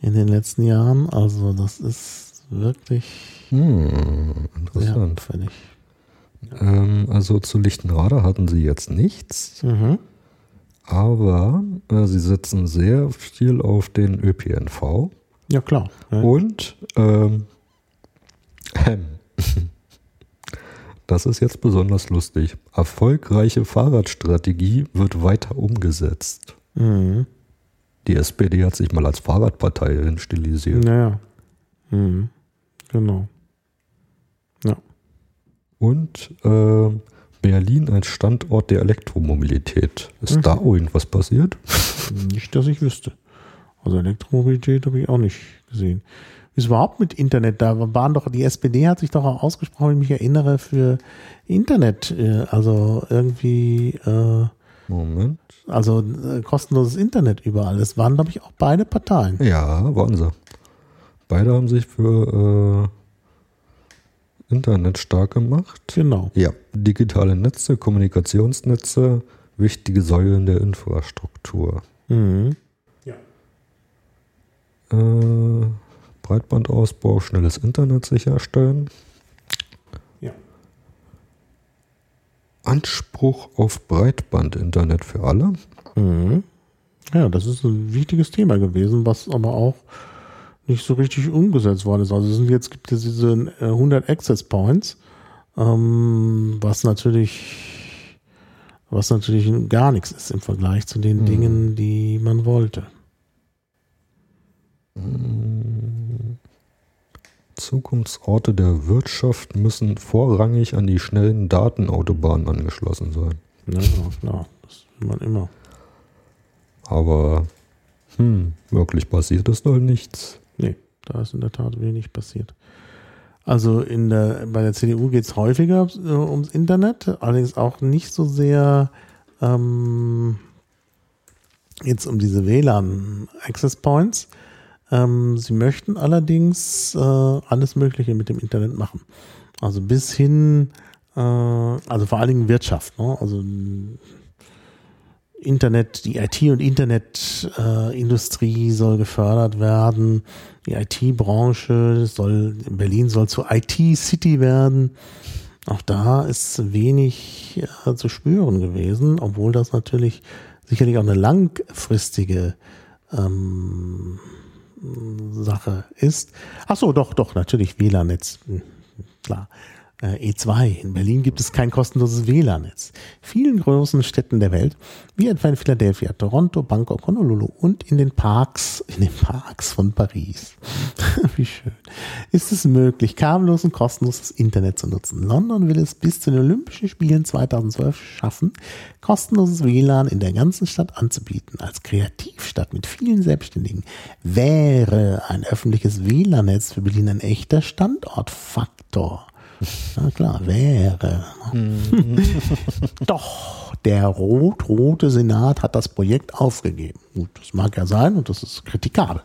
in den letzten Jahren. Also das ist wirklich hm, sehr auffällig. Ähm, also zu Lichtenrade hatten sie jetzt nichts, Mhm. aber äh, sie setzen sehr viel auf den ÖPNV Ja, klar. Ja. und ähm, das ist jetzt besonders lustig. Erfolgreiche Fahrradstrategie wird weiter umgesetzt. Mhm. Die SPD hat sich mal als Fahrradpartei hinstilisiert. Naja. Mhm. Genau. Und äh, Berlin als Standort der Elektromobilität. Ist da irgendwas passiert? Nicht, dass ich wüsste. Also Elektromobilität habe ich auch nicht gesehen. Wie ist überhaupt mit Internet? Da waren doch, die SPD hat sich doch auch ausgesprochen, wenn ich mich erinnere, für Internet. äh, Also irgendwie, äh, Moment. also äh, kostenloses Internet überall. Das waren, glaube ich, auch beide Parteien. Ja, waren sie. Beide haben sich für äh, Internet stark gemacht. Genau. Ja, digitale Netze, Kommunikationsnetze, wichtige Säulen der Infrastruktur. Mhm. Äh, Breitbandausbau, schnelles Internet sicherstellen. Ja. Anspruch auf Breitbandinternet für alle. Mhm. Ja, das ist ein wichtiges Thema gewesen, was aber auch nicht so richtig umgesetzt worden ist. Also jetzt gibt es diese äh, 100 Access Points, ähm, was natürlich, was natürlich gar nichts ist im Vergleich zu den Dingen, die man wollte. Zukunftsorte der Wirtschaft müssen vorrangig an die schnellen Datenautobahnen angeschlossen sein. Ja, ja, klar, das will man immer. Aber hm, wirklich passiert ist doch nichts. Nee, da ist in der Tat wenig passiert. Also in der, bei der CDU geht es häufiger äh, ums Internet, allerdings auch nicht so sehr ähm, jetzt um diese WLAN-Access Points. Ähm, sie möchten allerdings äh, alles Mögliche mit dem Internet machen. Also bis hin, äh, also vor allen Dingen Wirtschaft. Ne? Also Internet, die IT- und Internetindustrie soll gefördert werden. Die IT-Branche soll, in Berlin soll zur IT-City werden. Auch da ist wenig äh, zu spüren gewesen, obwohl das natürlich sicherlich auch eine langfristige ähm, Sache ist. Ach so, doch, doch, natürlich WLAN-Netz. Hm, Klar. Äh, E2. In Berlin gibt es kein kostenloses WLAN-Netz. Vielen großen Städten der Welt, wie etwa in Philadelphia, Toronto, Bangkok, Honolulu und in den Parks, in den Parks von Paris. wie schön. Ist es möglich, kabellos und kostenloses Internet zu nutzen. London will es bis zu den Olympischen Spielen 2012 schaffen, kostenloses WLAN in der ganzen Stadt anzubieten. Als Kreativstadt mit vielen Selbstständigen wäre ein öffentliches WLAN-Netz für Berlin ein echter Standortfaktor. Na klar, wäre. Doch, der rot-rote Senat hat das Projekt aufgegeben. Gut, das mag ja sein und das ist kritikabel.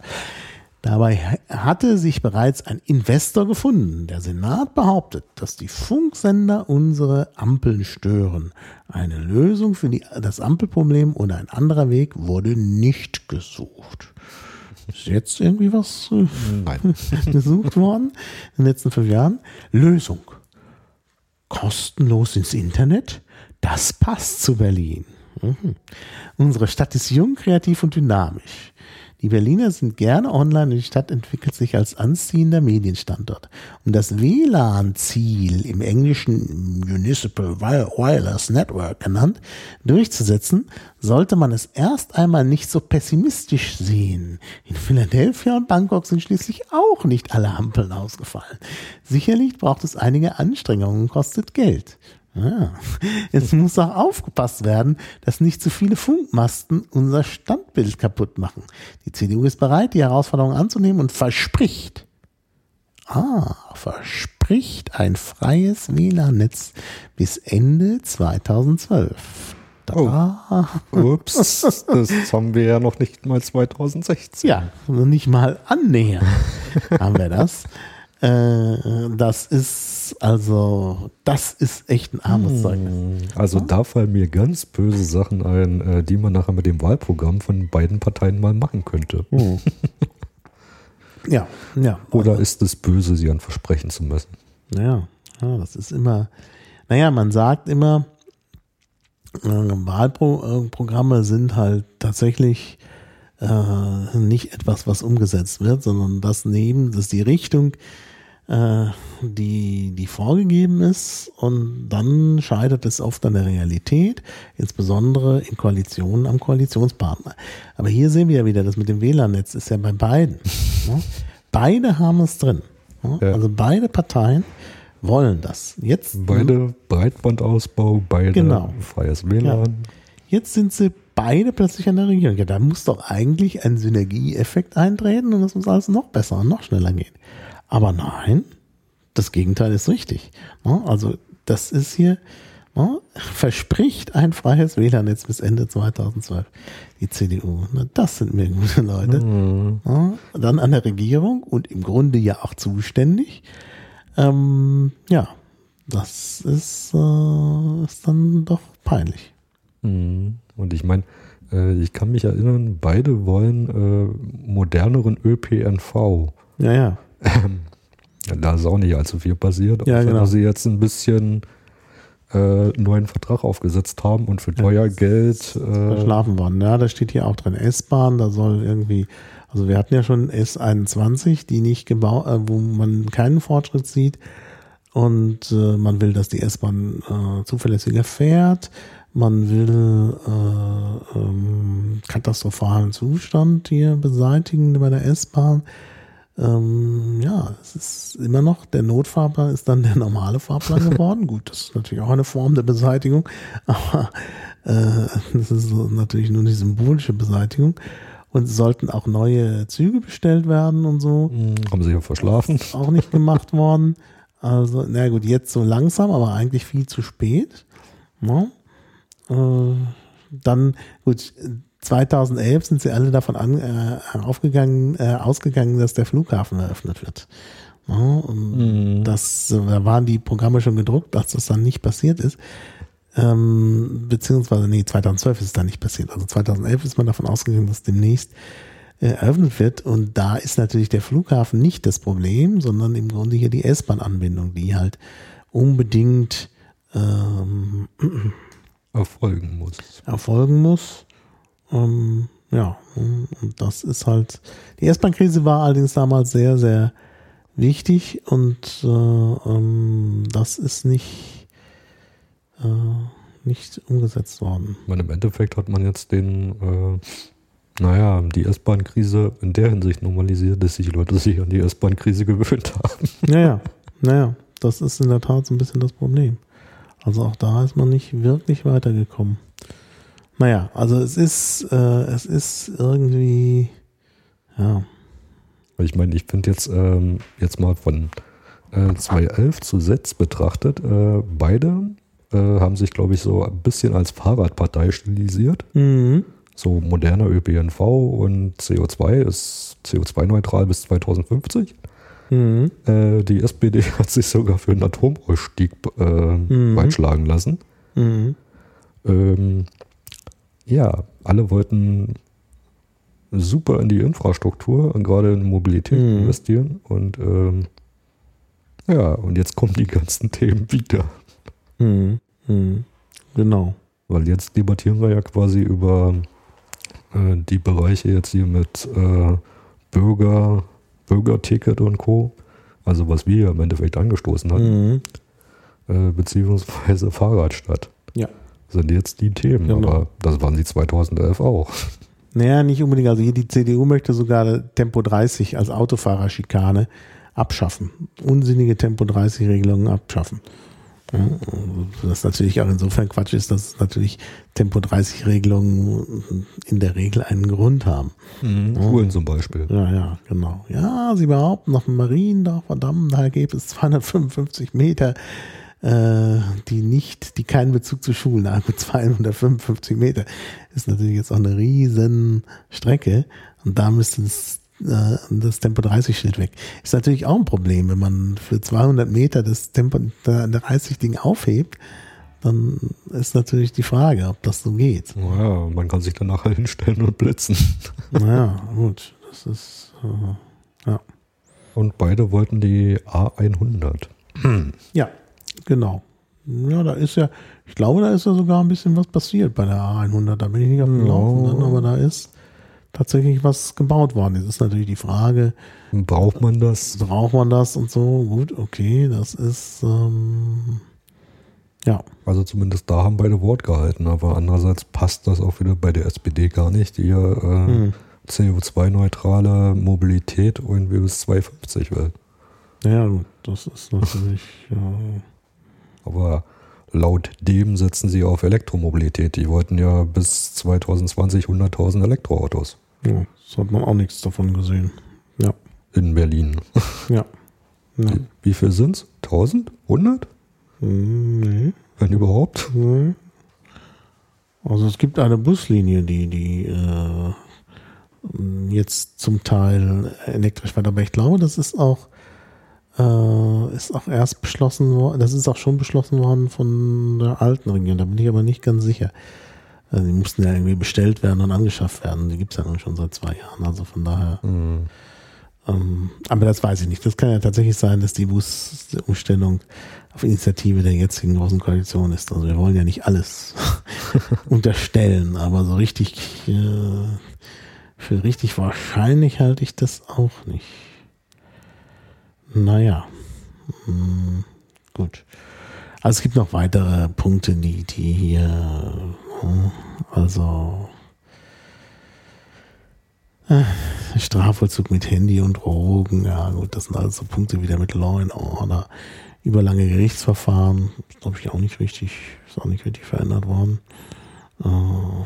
Dabei hatte sich bereits ein Investor gefunden. Der Senat behauptet, dass die Funksender unsere Ampeln stören. Eine Lösung für die, das Ampelproblem oder ein anderer Weg wurde nicht gesucht. Ist jetzt irgendwie was äh, gesucht worden in den letzten fünf Jahren? Lösung. Kostenlos ins Internet? Das passt zu Berlin. Mhm. Unsere Stadt ist jung, kreativ und dynamisch. Die Berliner sind gerne online und die Stadt entwickelt sich als anziehender Medienstandort. Um das WLAN-Ziel im englischen Municipal Wireless Network genannt durchzusetzen, sollte man es erst einmal nicht so pessimistisch sehen. In Philadelphia und Bangkok sind schließlich auch nicht alle Ampeln ausgefallen. Sicherlich braucht es einige Anstrengungen und kostet Geld. Ja. Jetzt muss auch aufgepasst werden, dass nicht zu viele Funkmasten unser Standbild kaputt machen. Die CDU ist bereit, die Herausforderung anzunehmen und verspricht, ah, verspricht ein freies WLAN-Netz bis Ende 2012. Da, oh. Ups, das haben wir ja noch nicht mal 2016. Ja, nicht mal annähernd haben wir das. Äh, das ist also, das ist echt ein armes hm. Zeugnis. Also da fallen mir ganz böse Sachen ein, äh, die man nachher mit dem Wahlprogramm von beiden Parteien mal machen könnte. Hm. ja, ja. Oder ist es böse, sie an versprechen zu müssen? Ja, ja, das ist immer, naja, man sagt immer, äh, Wahlprogramme sind halt tatsächlich äh, nicht etwas, was umgesetzt wird, sondern das neben, das ist die Richtung, äh, die, die vorgegeben ist und dann scheitert es oft an der Realität, insbesondere in Koalitionen am Koalitionspartner. Aber hier sehen wir ja wieder, das mit dem WLAN-Netz ist ja bei beiden. Ne? Beide haben es drin. Ne? Ja. Also beide Parteien wollen das. Jetzt, beide Breitbandausbau, beide genau. freies WLAN. Ja. Jetzt sind sie beide plötzlich an der Regierung. Ja, da muss doch eigentlich ein Synergieeffekt eintreten und das muss alles noch besser und noch schneller gehen. Aber nein, das Gegenteil ist richtig. Ne? Also das ist hier, ne? verspricht ein freies WLAN-Netz bis Ende 2012. Die CDU, das sind mir gute Leute. Mhm. Ne? Dann an der Regierung und im Grunde ja auch zuständig. Ähm, ja, das ist, äh, ist dann doch peinlich. Mhm. Und ich meine, äh, ich kann mich erinnern, beide wollen äh, moderneren ÖPNV. Ja, ja. Da ist auch nicht allzu viel passiert. Ja, genau. sie jetzt ein bisschen äh, neuen Vertrag aufgesetzt haben und für teuer ja, Geld äh, verschlafen worden. Ja, da steht hier auch drin S-Bahn, da soll irgendwie, also wir hatten ja schon S21, die nicht gebaut, äh, wo man keinen Fortschritt sieht und äh, man will, dass die S-Bahn äh, zuverlässiger fährt. Man will äh, ähm, katastrophalen Zustand hier beseitigen bei der S-Bahn. Ähm, ja, es ist immer noch, der Notfahrplan ist dann der normale Fahrplan geworden. Gut, das ist natürlich auch eine Form der Beseitigung, aber äh, das ist natürlich nur die symbolische Beseitigung. Und sollten auch neue Züge bestellt werden und so. Hm, haben sie ja verschlafen. Auch nicht gemacht worden. Also, na gut, jetzt so langsam, aber eigentlich viel zu spät. Ja. Ne? Äh, dann, gut, 2011 sind sie alle davon an, äh, aufgegangen, äh, ausgegangen, dass der Flughafen eröffnet wird. Ja, mhm. das, da waren die Programme schon gedruckt, dass das dann nicht passiert ist. Ähm, beziehungsweise, nee, 2012 ist es dann nicht passiert. Also 2011 ist man davon ausgegangen, dass demnächst äh, eröffnet wird. Und da ist natürlich der Flughafen nicht das Problem, sondern im Grunde hier die S-Bahn-Anbindung, die halt unbedingt ähm, erfolgen muss. Erfolgen muss. Ähm, ja, und das ist halt, die S-Bahn-Krise war allerdings damals sehr, sehr wichtig und äh, ähm, das ist nicht, äh, nicht umgesetzt worden. Meine, im Endeffekt hat man jetzt den, äh, naja, die S-Bahn-Krise in der Hinsicht normalisiert, dass sich die Leute sich an die S-Bahn-Krise gewöhnt haben. Naja, naja, das ist in der Tat so ein bisschen das Problem. Also auch da ist man nicht wirklich weitergekommen. Naja, also es ist, äh, es ist irgendwie, ja. Ich meine, ich finde jetzt, ähm, jetzt mal von äh, 2011 zu Setz betrachtet, äh, beide äh, haben sich, glaube ich, so ein bisschen als Fahrradpartei stilisiert. Mhm. So moderner ÖPNV und CO2 ist CO2-neutral bis 2050. Mhm. Äh, die SPD hat sich sogar für einen Atomausstieg äh, mhm. beitschlagen lassen. Mhm. Ähm, ja, alle wollten super in die Infrastruktur, gerade in Mobilität mhm. investieren. Und ähm, ja, und jetzt kommen die ganzen Themen wieder. Mhm. Mhm. Genau. Weil jetzt debattieren wir ja quasi über äh, die Bereiche jetzt hier mit äh, Bürger, Bürgerticket und Co. Also was wir ja im Endeffekt angestoßen hatten. Mhm. Äh, beziehungsweise Fahrradstadt. Ja. Sind jetzt die Themen, genau. aber das waren sie 2011 auch. Naja, nicht unbedingt. Also hier die CDU möchte sogar Tempo 30 als Autofahrerschikane abschaffen. Unsinnige Tempo 30 Regelungen abschaffen. Was natürlich auch insofern Quatsch ist, dass natürlich Tempo 30 Regelungen in der Regel einen Grund haben. Mhm, Schulen zum Beispiel. Ja, ja, genau. Ja, sie behaupten nach Mariendorf, verdammt, da gibt es 255 Meter, äh, die nicht, die keinen Bezug zu Schulen haben, mit 255 Meter. Ist natürlich jetzt auch eine riesen Strecke. Und da müsste es äh, das Tempo 30 Schild weg. Ist natürlich auch ein Problem, wenn man für 200 Meter das Tempo 30 Ding aufhebt, dann ist natürlich die Frage, ob das so geht. Ja, man kann sich dann nachher hinstellen und blitzen. Naja, gut, das ist, äh, ja. Und beide wollten die A100. Ja, genau. Ja, da ist ja, ich glaube, da ist ja sogar ein bisschen was passiert bei der A100. Da bin ich nicht auf dem Laufenden, aber da ist tatsächlich was gebaut worden. Das ist natürlich die Frage. Braucht man das? Braucht man das und so? Gut, okay, das ist ähm, ja. Also zumindest da haben beide Wort gehalten, aber andererseits passt das auch wieder bei der SPD gar nicht. Ihr äh, hm. CO2-neutrale Mobilität irgendwie bis 250 will. Ja, gut, das ist natürlich. ja. Aber Laut dem setzen sie auf Elektromobilität. Die wollten ja bis 2020 100.000 Elektroautos. Ja, das hat man auch nichts davon gesehen. Ja. In Berlin. Ja. ja. Wie, viel sind es? 1000? 100? Nee. Wenn überhaupt? Nee. Also es gibt eine Buslinie, die, die äh, jetzt zum Teil elektrisch wird, aber ich glaube, das ist auch äh, ist auch erst beschlossen worden, das ist auch schon beschlossen worden von der alten Regierung, da bin ich aber nicht ganz sicher. Also die mussten ja irgendwie bestellt werden und angeschafft werden. Die gibt es ja nun schon seit zwei Jahren, also von daher. Mhm. Ähm, aber das weiß ich nicht. Das kann ja tatsächlich sein, dass die Busumstellung auf Initiative der jetzigen großen Koalition ist. Also wir wollen ja nicht alles unterstellen, aber so richtig äh, für richtig wahrscheinlich halte ich das auch nicht. Naja, hm, gut. Also es gibt noch weitere Punkte, die, die hier, hm, also äh, Strafvollzug mit Handy und Drogen, ja gut, das sind alles so Punkte wieder mit Law and Order, überlange Gerichtsverfahren, glaube ich auch nicht richtig, ist auch nicht richtig verändert worden. Äh,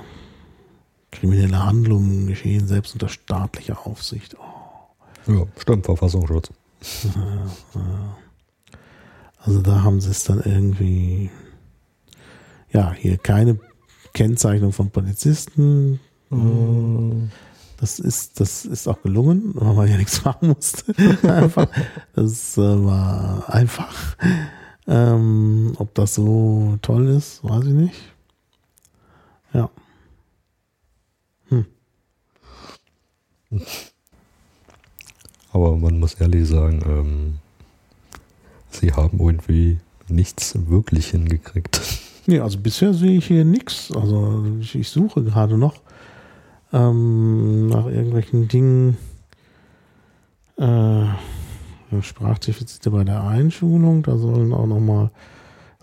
kriminelle Handlungen geschehen selbst unter staatlicher Aufsicht. Oh. Ja, stimmt, Verfassungsschutz. Also da haben sie es dann irgendwie, ja, hier keine Kennzeichnung von Polizisten. Mhm. Das ist, das ist auch gelungen, weil man ja nichts machen musste. einfach. Das äh, war einfach. Ähm, ob das so toll ist, weiß ich nicht. Ja. Hm. Aber man muss ehrlich sagen, ähm, sie haben irgendwie nichts wirklich hingekriegt. Nee, also bisher sehe ich hier nichts. Also ich, ich suche gerade noch ähm, nach irgendwelchen Dingen. Äh, Sprachdefizite bei der Einschulung, da sollen auch nochmal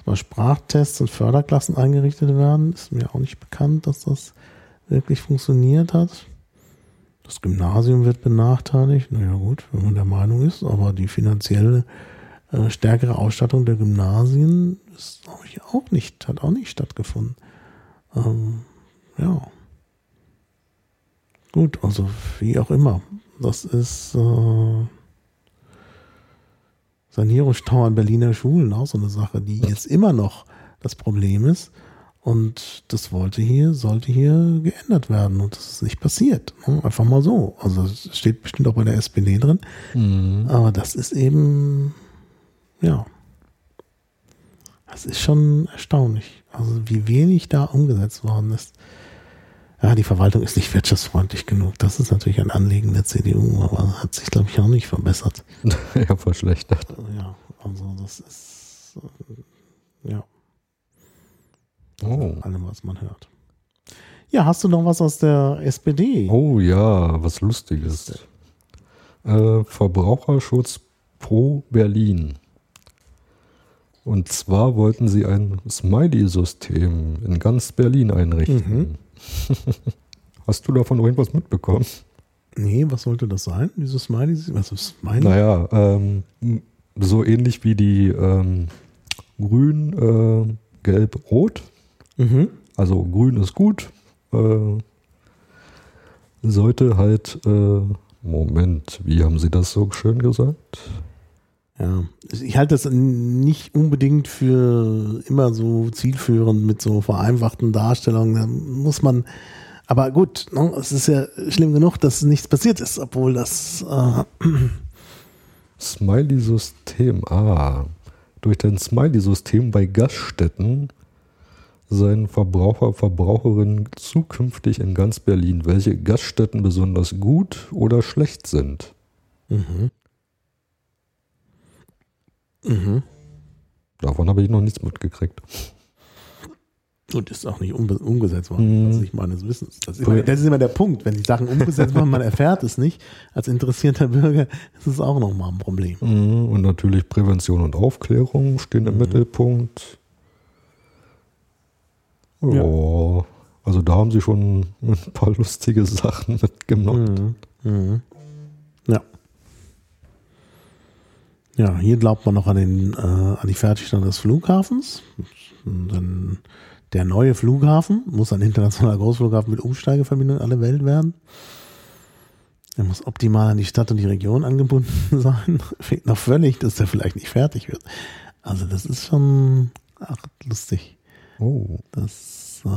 mal Sprachtests und Förderklassen eingerichtet werden. Ist mir auch nicht bekannt, dass das wirklich funktioniert hat. Das Gymnasium wird benachteiligt. Naja gut, wenn man der Meinung ist, aber die finanzielle äh, stärkere Ausstattung der Gymnasien ist, ich, auch nicht, hat auch nicht stattgefunden. Ähm, ja. Gut, also wie auch immer. Das ist äh, Sanierungsstau an Berliner Schulen, auch so eine Sache, die jetzt immer noch das Problem ist. Und das wollte hier, sollte hier geändert werden. Und das ist nicht passiert. Ne? Einfach mal so. Also es steht bestimmt auch bei der SPD drin. Mhm. Aber das ist eben, ja. Das ist schon erstaunlich. Also wie wenig da umgesetzt worden ist. ja, die Verwaltung ist nicht wirtschaftsfreundlich genug. Das ist natürlich ein Anliegen der CDU, aber hat sich, glaube ich, auch nicht verbessert. ja, verschlechtert. Ja, also das ist, äh, ja. Oh. Allem, was man hört. Ja, hast du noch was aus der SPD? Oh ja, was Lustiges. Äh, Verbraucherschutz pro Berlin. Und zwar wollten sie ein Smiley-System in ganz Berlin einrichten. Mhm. Hast du davon irgendwas mitbekommen? Nee, was sollte das sein? Dieses Smiley? Was ist Smiley? Naja, ähm, so ähnlich wie die ähm, Grün, äh, Gelb, Rot. Mhm. Also Grün ist gut. Äh, sollte halt, äh, Moment, wie haben Sie das so schön gesagt? Ja, ich halte das nicht unbedingt für immer so zielführend mit so vereinfachten Darstellungen. Da muss man, aber gut, ne, es ist ja schlimm genug, dass nichts passiert ist, obwohl das. Äh, Smiley-System, ah. Durch dein Smiley-System bei Gaststätten seien Verbraucher, Verbraucherinnen zukünftig in ganz Berlin, welche Gaststätten besonders gut oder schlecht sind. mhm. Mhm. Davon habe ich noch nichts mitgekriegt. Und ist auch nicht umgesetzt worden, also ich meines Wissens. Das ist, immer, das ist immer der Punkt. Wenn die Sachen umgesetzt werden, man erfährt es nicht. Als interessierter Bürger ist es auch nochmal ein Problem. Mhm, Und natürlich Prävention und Aufklärung stehen im Mittelpunkt. Ja. Also da haben sie schon ein paar lustige Sachen mitgenommen. Mhm. Mhm. Ja. Ja, hier glaubt man noch an, den, äh, an die Fertigstellung des Flughafens. Dann der neue Flughafen muss ein internationaler Großflughafen mit Umsteigeverbindung in alle Welt werden. Er muss optimal an die Stadt und die Region angebunden sein. Fehlt noch völlig, dass der vielleicht nicht fertig wird. Also das ist schon ach, lustig. Oh. Das äh,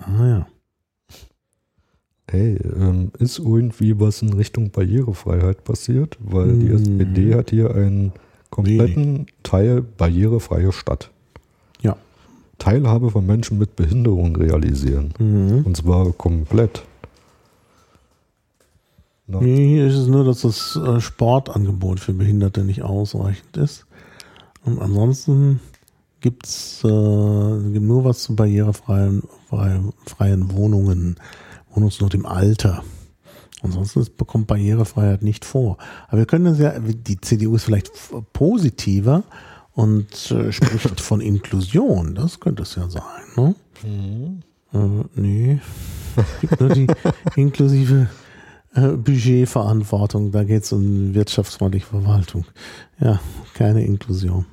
Ah ja. Hey, ähm, ist irgendwie was in Richtung Barrierefreiheit passiert? Weil die Hm. SPD hat hier einen kompletten Teil barrierefreie Stadt. Ja. Teilhabe von Menschen mit Behinderung realisieren. Mhm. Und zwar komplett. Na, Nee, hier ist es nur, dass das äh, Sportangebot für Behinderte nicht ausreichend ist. Und ansonsten gibt's äh, gibt nur was zu barrierefreien freien, freien Wohnungen, Wohnungsnot im Alter. Ansonsten bekommt Barrierefreiheit nicht vor. Aber wir können das ja, die CDU ist vielleicht positiver und äh, spricht von Inklusion. Das könnte es ja sein, ne? Äh, nee. Gibt nur die inklusive äh, Budgetverantwortung. Da geht es um wirtschaftsfreundliche Verwaltung. Ja, keine Inklusion.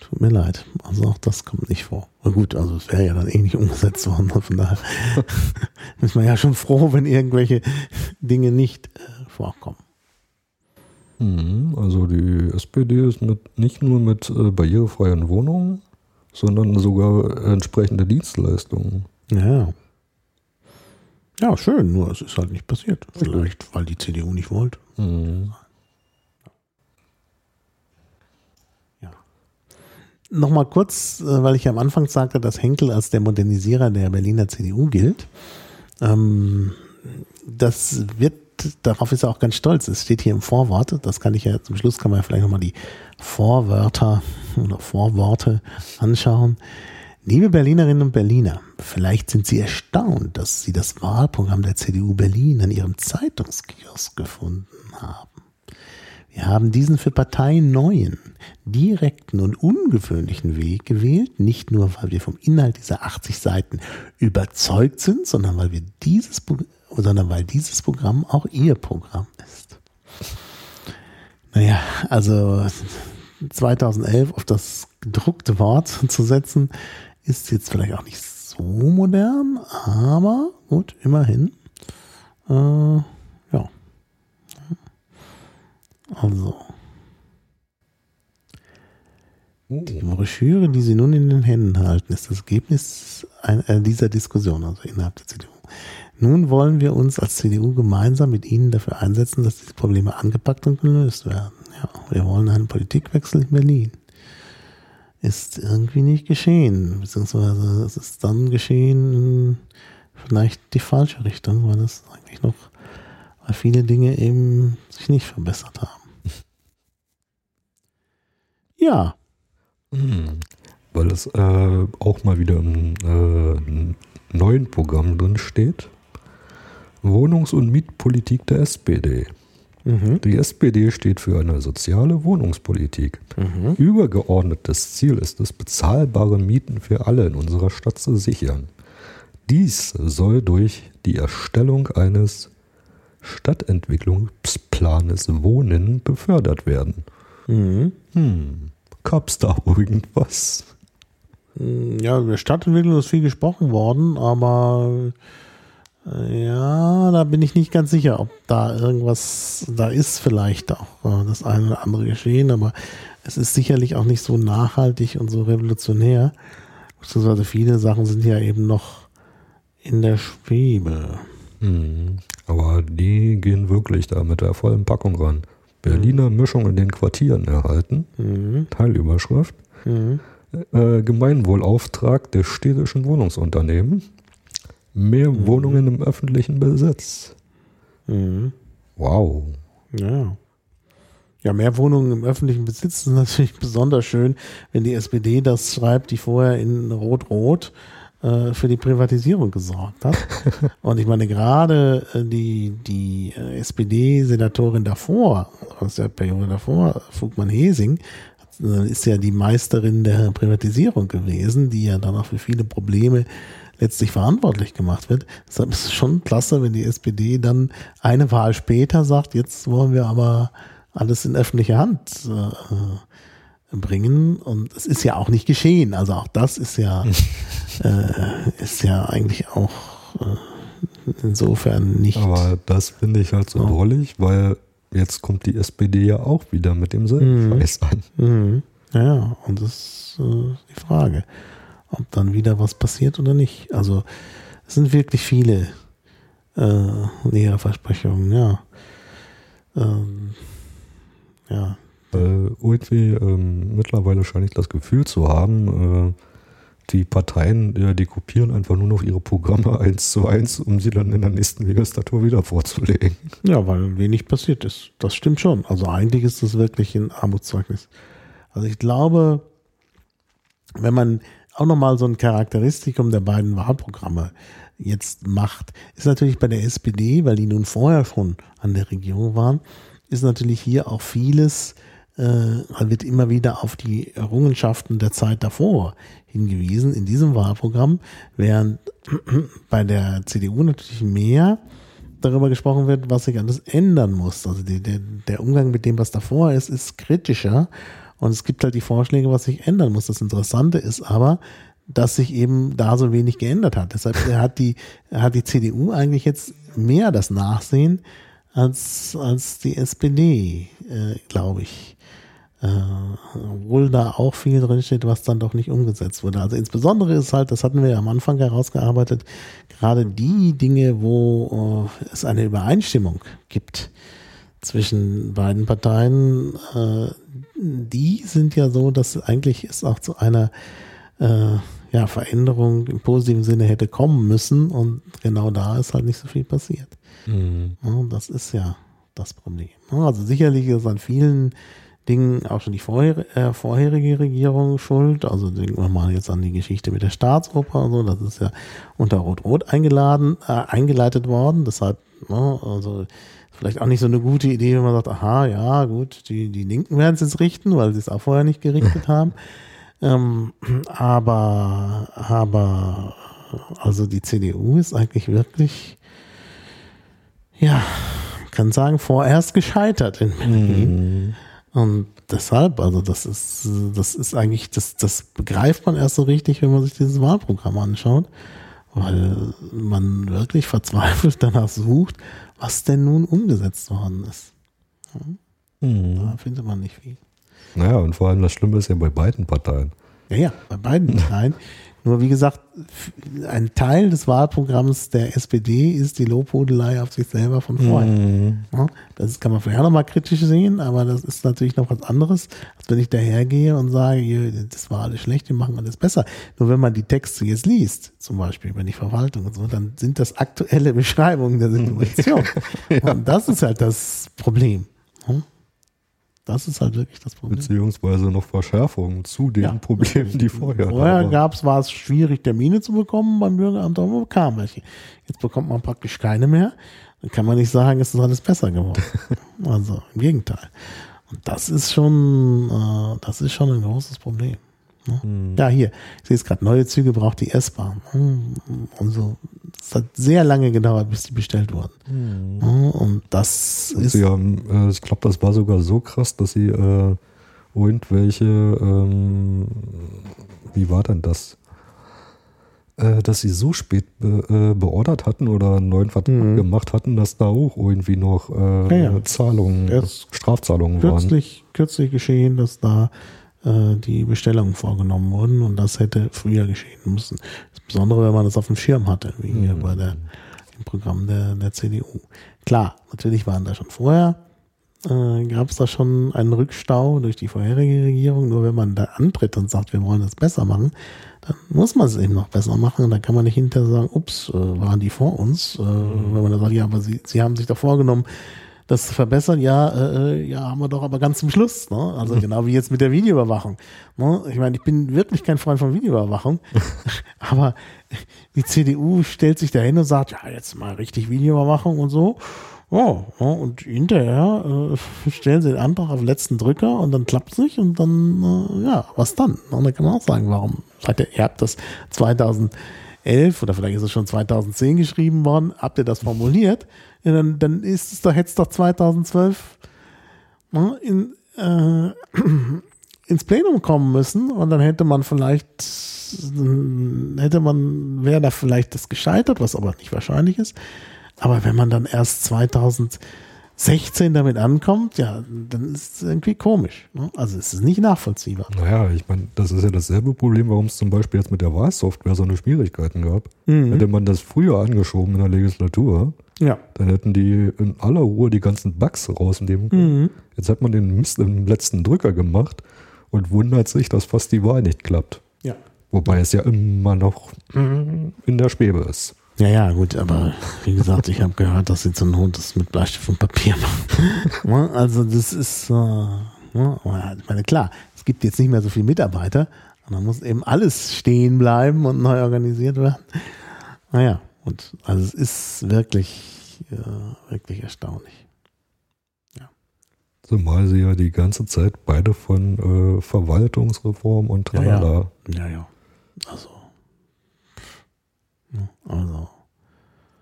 Tut mir leid. Also auch das kommt nicht vor. Na gut, also es wäre ja dann eh nicht umgesetzt worden. Von daher ist man ja schon froh, wenn irgendwelche Dinge nicht äh, vorkommen. Mhm, Also die SPD ist mit, nicht nur mit äh, barrierefreien Wohnungen, sondern sogar entsprechende Dienstleistungen. Ja. Ja, schön, nur es ist halt nicht passiert. Vielleicht, weil die CDU nicht wollte. Mhm. Ja. Nochmal kurz, äh, weil ich am Anfang sagte, dass Henkel als der Modernisierer der Berliner CDU gilt. Ähm, das wird, darauf ist er auch ganz stolz. Es steht hier im Vorwort. Das kann ich ja zum Schluss, kann man ja vielleicht nochmal die Vorwörter oder Vorworte anschauen. Liebe Berlinerinnen und Berliner, vielleicht sind Sie erstaunt, dass Sie das Wahlprogramm der CDU Berlin an Ihrem Zeitungskiosk gefunden haben. Wir haben diesen für Parteien neuen, direkten und ungewöhnlichen Weg gewählt, nicht nur, weil wir vom Inhalt dieser 80 Seiten überzeugt sind, sondern weil wir dieses, sondern weil dieses Programm auch Ihr Programm ist. Naja, also 2011 auf das gedruckte Wort zu setzen, ist jetzt vielleicht auch nicht so modern, aber gut, immerhin. Äh, ja. Also. Die Broschüre, die Sie nun in den Händen halten, ist das Ergebnis äh, dieser Diskussion, also innerhalb der CDU. Nun wollen wir uns als CDU gemeinsam mit Ihnen dafür einsetzen, dass diese Probleme angepackt und gelöst werden. Ja, wir wollen einen Politikwechsel in Berlin. Ist irgendwie nicht geschehen. Beziehungsweise es ist dann geschehen in vielleicht die falsche Richtung, weil es eigentlich noch, weil viele Dinge eben sich nicht verbessert haben. Ja. Hm. Weil es äh, auch mal wieder im äh, neuen Programm drin steht. Wohnungs- und Mietpolitik der SPD. Mhm. Die SPD steht für eine soziale Wohnungspolitik. Mhm. Übergeordnetes Ziel ist es, bezahlbare Mieten für alle in unserer Stadt zu sichern. Dies soll durch die Erstellung eines Stadtentwicklungsplanes Wohnen befördert werden. Mhm. Hm, gab's da irgendwas? Hm, ja, über Stadtentwicklung ist viel gesprochen worden, aber ja, da bin ich nicht ganz sicher, ob da irgendwas, da ist vielleicht auch äh, das eine oder andere geschehen, aber es ist sicherlich auch nicht so nachhaltig und so revolutionär. Beziehungsweise viele Sachen sind ja eben noch in der Schwebe. Mhm. Aber die gehen wirklich da mit der vollen Packung ran. Berliner mhm. Mischung in den Quartieren erhalten. Mhm. Teilüberschrift. Mhm. Äh, Gemeinwohlauftrag der städtischen Wohnungsunternehmen. Mehr mhm. Wohnungen im öffentlichen Besitz. Mhm. Wow. Ja. Ja, mehr Wohnungen im öffentlichen Besitz ist natürlich besonders schön, wenn die SPD das schreibt, die vorher in Rot-Rot äh, für die Privatisierung gesorgt hat. Und ich meine, gerade äh, die, die äh, SPD-Senatorin davor, aus der Periode davor, Fugmann-Hesing, ist ja die Meisterin der Privatisierung gewesen, die ja dann auch für viele Probleme letztlich verantwortlich gemacht wird. Deshalb ist es schon klasse, wenn die SPD dann eine Wahl später sagt, jetzt wollen wir aber alles in öffentliche Hand äh, bringen. Und es ist ja auch nicht geschehen. Also auch das ist ja, äh, ist ja eigentlich auch äh, insofern nicht. Aber das finde ich halt so drollig, weil jetzt kommt die SPD ja auch wieder mit demselben mhm. Scheiß an. Mhm. Ja, und das ist äh, die Frage, ob dann wieder was passiert oder nicht. Also es sind wirklich viele äh, Näherversprechungen, ja. Ähm, ja. Äh, irgendwie ähm, mittlerweile scheine ich das Gefühl zu haben, äh, die Parteien, ja, die kopieren einfach nur noch ihre Programme eins zu eins, um sie dann in der nächsten Legislatur wieder vorzulegen. Ja, weil wenig passiert ist. Das stimmt schon. Also eigentlich ist das wirklich ein Armutszeugnis. Also ich glaube, wenn man auch nochmal so ein Charakteristikum der beiden Wahlprogramme jetzt macht, ist natürlich bei der SPD, weil die nun vorher schon an der Regierung waren, ist natürlich hier auch vieles, äh, wird immer wieder auf die Errungenschaften der Zeit davor hingewiesen in diesem Wahlprogramm, während bei der CDU natürlich mehr darüber gesprochen wird, was sich alles ändern muss. Also die, der, der Umgang mit dem, was davor ist, ist kritischer und es gibt halt die Vorschläge, was sich ändern muss. Das Interessante ist aber, dass sich eben da so wenig geändert hat. Deshalb hat die, hat die CDU eigentlich jetzt mehr das Nachsehen als, als die SPD, äh, glaube ich. Äh, obwohl da auch viel drinsteht, was dann doch nicht umgesetzt wurde. Also insbesondere ist halt, das hatten wir ja am Anfang herausgearbeitet, gerade die Dinge, wo äh, es eine Übereinstimmung gibt zwischen beiden Parteien, äh, die sind ja so, dass eigentlich es auch zu einer äh, ja, Veränderung im positiven Sinne hätte kommen müssen und genau da ist halt nicht so viel passiert. Mhm. Ja, das ist ja das Problem. Also sicherlich ist an vielen Dingen auch schon die vorher, äh, vorherige Regierung schuld. Also denken wir mal jetzt an die Geschichte mit der Staatsoper und so. Das ist ja unter Rot-Rot eingeladen, äh, eingeleitet worden. Deshalb, ne, also vielleicht auch nicht so eine gute Idee, wenn man sagt, aha, ja, gut, die, die Linken werden es jetzt richten, weil sie es auch vorher nicht gerichtet haben. Ähm, aber, aber, also die CDU ist eigentlich wirklich, ja, kann sagen, vorerst gescheitert in Berlin. Mhm. Und deshalb, also das ist, das ist eigentlich, das, das begreift man erst so richtig, wenn man sich dieses Wahlprogramm anschaut, weil man wirklich verzweifelt danach sucht, was denn nun umgesetzt worden ist. Mhm. Da findet man nicht viel. Naja, und vor allem das Schlimme ist ja bei beiden Parteien. Ja, ja, bei beiden Parteien. Nur wie gesagt, ein Teil des Wahlprogramms der SPD ist die Lobhudelei auf sich selber von vorher. Mhm. Das kann man vielleicht auch nochmal kritisch sehen, aber das ist natürlich noch was anderes, als wenn ich dahergehe und sage, das war alles schlecht, wir machen alles besser. Nur wenn man die Texte jetzt liest, zum Beispiel über die Verwaltung und so, dann sind das aktuelle Beschreibungen der Situation. ja. Und das ist halt das Problem. Hm? Das ist halt wirklich das Problem. Beziehungsweise noch Verschärfungen zu den ja. Problemen, die vorher Vorher gab es, war es schwierig, Termine zu bekommen beim Bürgeramt, aber man bekam welche. Jetzt bekommt man praktisch keine mehr. Dann kann man nicht sagen, es ist alles besser geworden. also im Gegenteil. Und das ist schon, äh, das ist schon ein großes Problem. Ne? Mhm. Ja, hier, ich sehe es gerade, neue Züge braucht die S-Bahn. Hm, und so. Es hat sehr lange gedauert, bis die bestellt wurden. Mhm. Und das und ist. Sie haben, äh, ich glaube, das war sogar so krass, dass sie äh, irgendwelche, ähm, wie war denn das? Äh, dass sie so spät be, äh, beordert hatten oder einen neuen Vertrag mhm. gemacht hatten, dass da auch irgendwie noch äh, ja, ja. Zahlungen, Strafzahlungen kürzlich, waren. Kürzlich geschehen, dass da äh, die Bestellungen vorgenommen wurden und das hätte früher geschehen müssen. Insbesondere, wenn man das auf dem Schirm hatte, wie hier mhm. bei der, im Programm der, der CDU. Klar, natürlich waren da schon vorher, äh, gab es da schon einen Rückstau durch die vorherige Regierung. Nur wenn man da antritt und sagt, wir wollen das besser machen, dann muss man es eben noch besser machen. Und dann kann man nicht hinterher sagen, ups, äh, waren die vor uns. Äh, mhm. Wenn man dann sagt, ja, aber sie, sie haben sich doch vorgenommen, das zu verbessern, ja, äh, äh, ja, haben wir doch aber ganz zum Schluss. Ne? Also mhm. genau wie jetzt mit der Videoüberwachung. Ne? Ich meine, ich bin wirklich kein Freund von Videoüberwachung, aber die CDU stellt sich dahin und sagt, ja, jetzt mal richtig Videoüberwachung und so. Oh, ja, und hinterher äh, stellen sie den Antrag auf den letzten Drücker und dann klappt es nicht und dann, äh, ja, was dann? Und dann kann man auch sagen, warum seid ihr, ihr habt das 2011 oder vielleicht ist es schon 2010 geschrieben worden, habt ihr das formuliert? Ja, dann, dann ist es doch, hätte es doch 2012 ne, in, äh, ins Plenum kommen müssen und dann hätte man vielleicht, hätte man, wäre da vielleicht das gescheitert, was aber nicht wahrscheinlich ist. Aber wenn man dann erst 2016 damit ankommt, ja, dann ist es irgendwie komisch. Ne? Also es ist nicht nachvollziehbar. Naja, ich meine, das ist ja dasselbe Problem, warum es zum Beispiel jetzt mit der Wahlsoftware so eine Schwierigkeiten gab. Mhm. Hätte man das früher angeschoben in der Legislatur, ja. Dann hätten die in aller Ruhe die ganzen Bugs rausnehmen können. Mhm. Jetzt hat man den Mist im letzten Drücker gemacht und wundert sich, dass fast die Wahl nicht klappt. Ja. Wobei es ja immer noch in der Schwebe ist. Ja, ja, gut, aber wie gesagt, ich habe gehört, dass sie zur Not das mit Bleistift und Papier machen. also das ist, äh, ich meine, klar, es gibt jetzt nicht mehr so viele Mitarbeiter und dann muss eben alles stehen bleiben und neu organisiert werden. Naja, und also es ist wirklich, äh, wirklich erstaunlich. Ja. Zumal sie ja die ganze Zeit beide von äh, Verwaltungsreform und tralala. Ja, ja. ja, ja. Also. Also.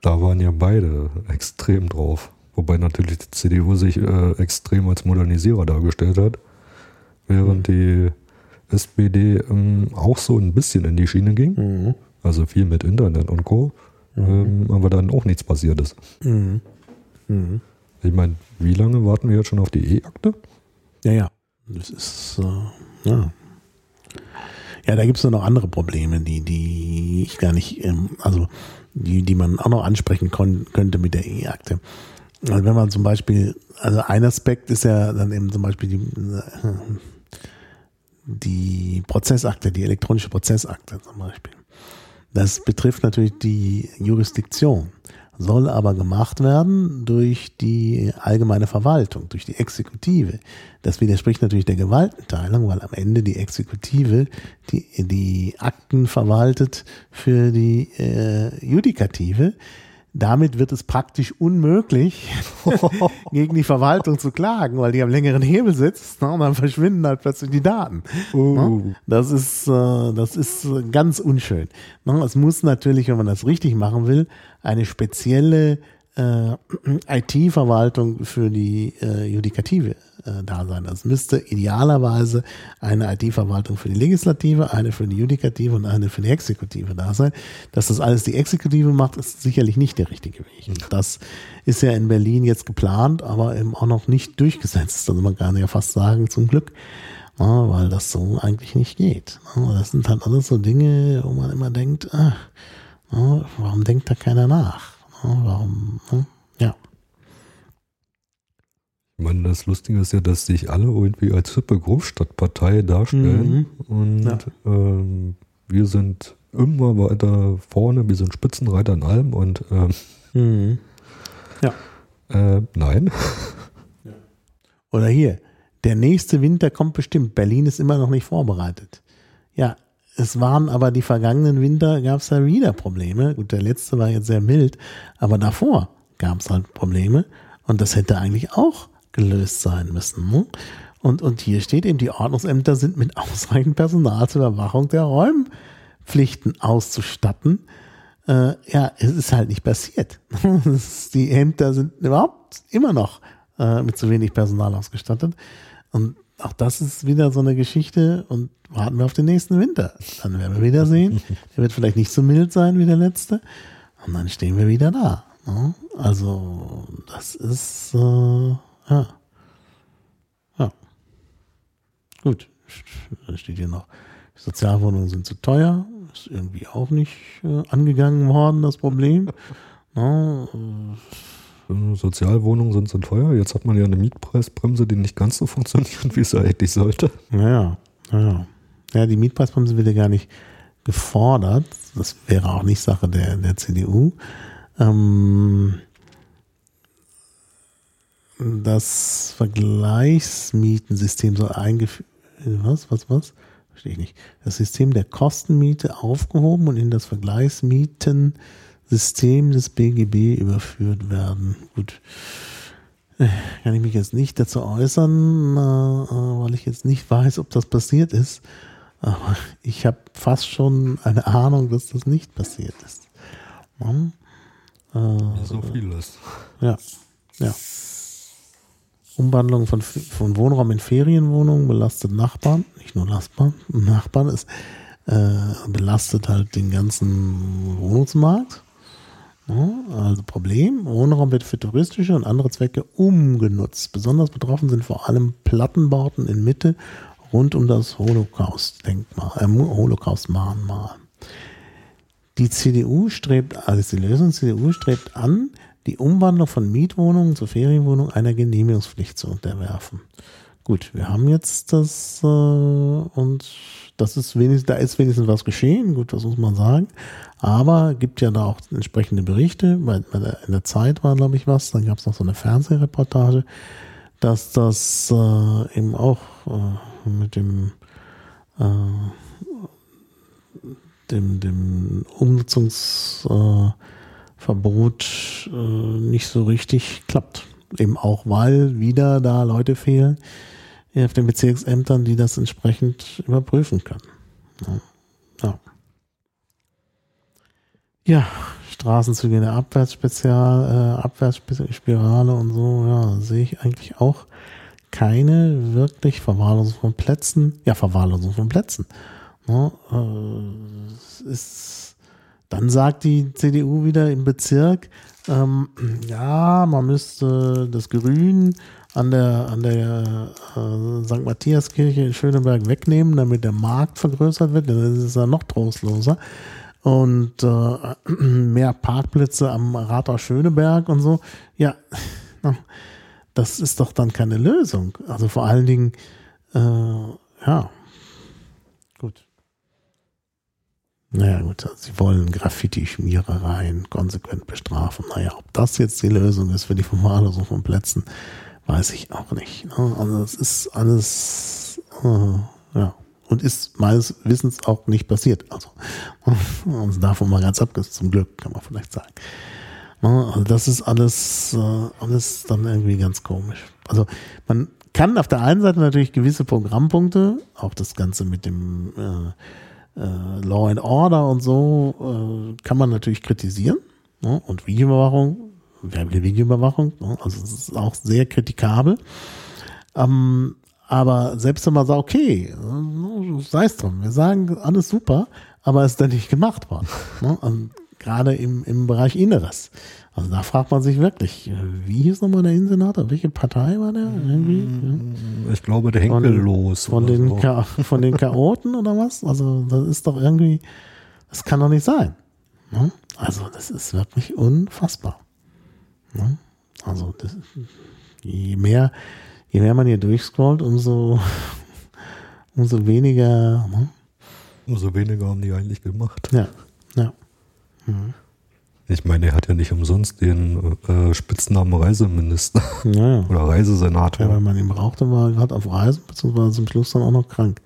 Da waren ja beide extrem drauf. Wobei natürlich die CDU sich äh, extrem als Modernisierer dargestellt hat, während mhm. die SPD ähm, auch so ein bisschen in die Schiene ging. Mhm. Also viel mit Internet und Co mhm. ähm, aber dann auch nichts passiert ist. Mhm. Mhm. Ich meine, wie lange warten wir jetzt schon auf die E-Akte? Ja, ja. Das ist, äh, ja. Ja, da gibt es noch andere Probleme, die, die ich gar nicht, ähm, also die, die man auch noch ansprechen könnte mit der E-Akte. Also wenn man zum Beispiel, also ein Aspekt ist ja dann eben zum Beispiel die, äh, die Prozessakte, die elektronische Prozessakte zum Beispiel. Das betrifft natürlich die Jurisdiktion, soll aber gemacht werden durch die allgemeine Verwaltung, durch die Exekutive. Das widerspricht natürlich der Gewaltenteilung, weil am Ende die Exekutive die, die Akten verwaltet für die äh, Judikative damit wird es praktisch unmöglich, gegen die Verwaltung zu klagen, weil die am längeren Hebel sitzt ne, und dann verschwinden halt plötzlich die Daten. Uh. Ne? Das, ist, äh, das ist ganz unschön. Ne? Es muss natürlich, wenn man das richtig machen will, eine spezielle äh, IT-Verwaltung für die äh, Judikative äh, da sein. Das müsste idealerweise eine IT-Verwaltung für die Legislative, eine für die Judikative und eine für die Exekutive da sein. Dass das alles die Exekutive macht, ist sicherlich nicht der richtige Weg. Das ist ja in Berlin jetzt geplant, aber eben auch noch nicht durchgesetzt. Also man kann ja fast sagen, zum Glück. Ja, weil das so eigentlich nicht geht. Das sind halt alles so Dinge, wo man immer denkt, ach, warum denkt da keiner nach? Warum, ja. Ich meine, das Lustige ist ja, dass sich alle irgendwie als hippe Großstadtpartei darstellen. Mhm. Und ja. ähm, wir sind immer weiter vorne, wir sind Spitzenreiter in allem und ähm, mhm. ja. Äh, nein. Oder hier, der nächste Winter kommt bestimmt. Berlin ist immer noch nicht vorbereitet. Ja, es waren aber die vergangenen Winter, gab es da wieder Probleme. Gut, der letzte war jetzt sehr mild, aber davor gab es halt Probleme und das hätte eigentlich auch gelöst sein müssen. Ne? Und, und hier steht eben, die Ordnungsämter sind mit ausreichend Personal zur Überwachung der Räumpflichten auszustatten. Äh, ja, es ist halt nicht passiert. die Ämter sind überhaupt immer noch äh, mit zu wenig Personal ausgestattet. Und auch das ist wieder so eine Geschichte und warten wir auf den nächsten Winter. Dann werden wir wieder sehen. Der wird vielleicht nicht so mild sein wie der letzte. Und dann stehen wir wieder da. Ne? Also, das ist, äh, ja. Ja. Gut. Da steht hier noch, Sozialwohnungen sind zu teuer. Ist irgendwie auch nicht äh, angegangen worden, das Problem. No, äh, Sozialwohnungen sind so teuer. Jetzt hat man ja eine Mietpreisbremse, die nicht ganz so funktioniert, wie es eigentlich sollte. Naja, naja. Ja, die Mietpreisbremse wird ja gar nicht gefordert. Das wäre auch nicht Sache der, der CDU. Ähm, das Vergleichsmietensystem soll eingeführt, was, was, was? Verstehe ich nicht. Das System der Kostenmiete aufgehoben und in das Vergleichsmietensystem des BGB überführt werden. Gut. Kann ich mich jetzt nicht dazu äußern, äh, weil ich jetzt nicht weiß, ob das passiert ist. Aber ich habe fast schon eine Ahnung, dass das nicht passiert ist. Hm? Äh, so vieles. Ja, ja. Umwandlung von, von Wohnraum in Ferienwohnungen belastet Nachbarn, nicht nur Nachbarn, Nachbarn ist äh, belastet halt den ganzen Wohnungsmarkt. Also Problem, Wohnraum wird für touristische und andere Zwecke umgenutzt. Besonders betroffen sind vor allem Plattenbauten in Mitte rund um das Holocaust-Denkmal, äh, Holocaust-Mahnmal. Die CDU strebt, also die Lösung, CDU strebt an, die Umwandlung von Mietwohnungen zu Ferienwohnungen einer Genehmigungspflicht zu unterwerfen. Gut, wir haben jetzt das äh, und das ist wenigstens, da ist wenigstens was geschehen, gut, das muss man sagen. Aber gibt ja da auch entsprechende Berichte. Bei, in der Zeit war, glaube ich, was, dann gab es noch so eine Fernsehreportage, dass das äh, eben auch äh, mit dem äh, dem, dem Umnutzungs äh, Verbot äh, nicht so richtig klappt. Eben auch, weil wieder da Leute fehlen auf den Bezirksämtern, die das entsprechend überprüfen können. Ja. Ja, Straßenzüge in der Abwärtsspezial, äh, Abwärtsspirale und so, ja, sehe ich eigentlich auch keine wirklich Verwahrlosung von Plätzen. Ja, Verwahrlosung von Plätzen. Ja, äh, ist dann sagt die CDU wieder im Bezirk, ähm, ja, man müsste das Grün an der, an der äh, St. Matthiaskirche in Schöneberg wegnehmen, damit der Markt vergrößert wird. Dann ist es ja noch trostloser. Und äh, mehr Parkplätze am Rathaus Schöneberg und so. Ja, das ist doch dann keine Lösung. Also vor allen Dingen, äh, ja, Naja, gut, sie wollen Graffiti-Schmierereien konsequent bestrafen. Naja, ob das jetzt die Lösung ist für die Verwahrlosung von Plätzen, weiß ich auch nicht. Ne? Also, es ist alles, äh, ja, und ist meines Wissens auch nicht passiert. Also, und davon mal ganz abgesehen, zum Glück, kann man vielleicht sagen. Ne? Also, das ist alles, äh, alles dann irgendwie ganz komisch. Also, man kann auf der einen Seite natürlich gewisse Programmpunkte, auch das Ganze mit dem, äh, äh, Law and Order und so äh, kann man natürlich kritisieren. Ne? Und Videoüberwachung, wer will Videoüberwachung? Ne? Also es ist auch sehr kritikabel. Ähm, aber selbst wenn man sagt, okay, äh, sei es drum, wir sagen alles super, aber es ist dann nicht gemacht worden. Ne? Und gerade im, im Bereich Inneres. Also da fragt man sich wirklich, wie hieß nochmal der Innensenator? Welche Partei war der? Irgendwie? Ich glaube, der Henkel von, los. Von den, so. von den Chaoten oder was? Also, das ist doch irgendwie, das kann doch nicht sein. Ne? Also, das ist wirklich unfassbar. Ne? Also, das, je mehr, je mehr man hier durchscrollt, umso, umso weniger. Ne? Umso weniger haben die eigentlich gemacht. Ja, ja. Mhm. Ich meine, er hat ja nicht umsonst den äh, Spitznamen Reiseminister ja. oder Reisesenator. Ja, weil man ihn brauchte, war er gerade auf Reisen, beziehungsweise zum Schluss dann auch noch krank.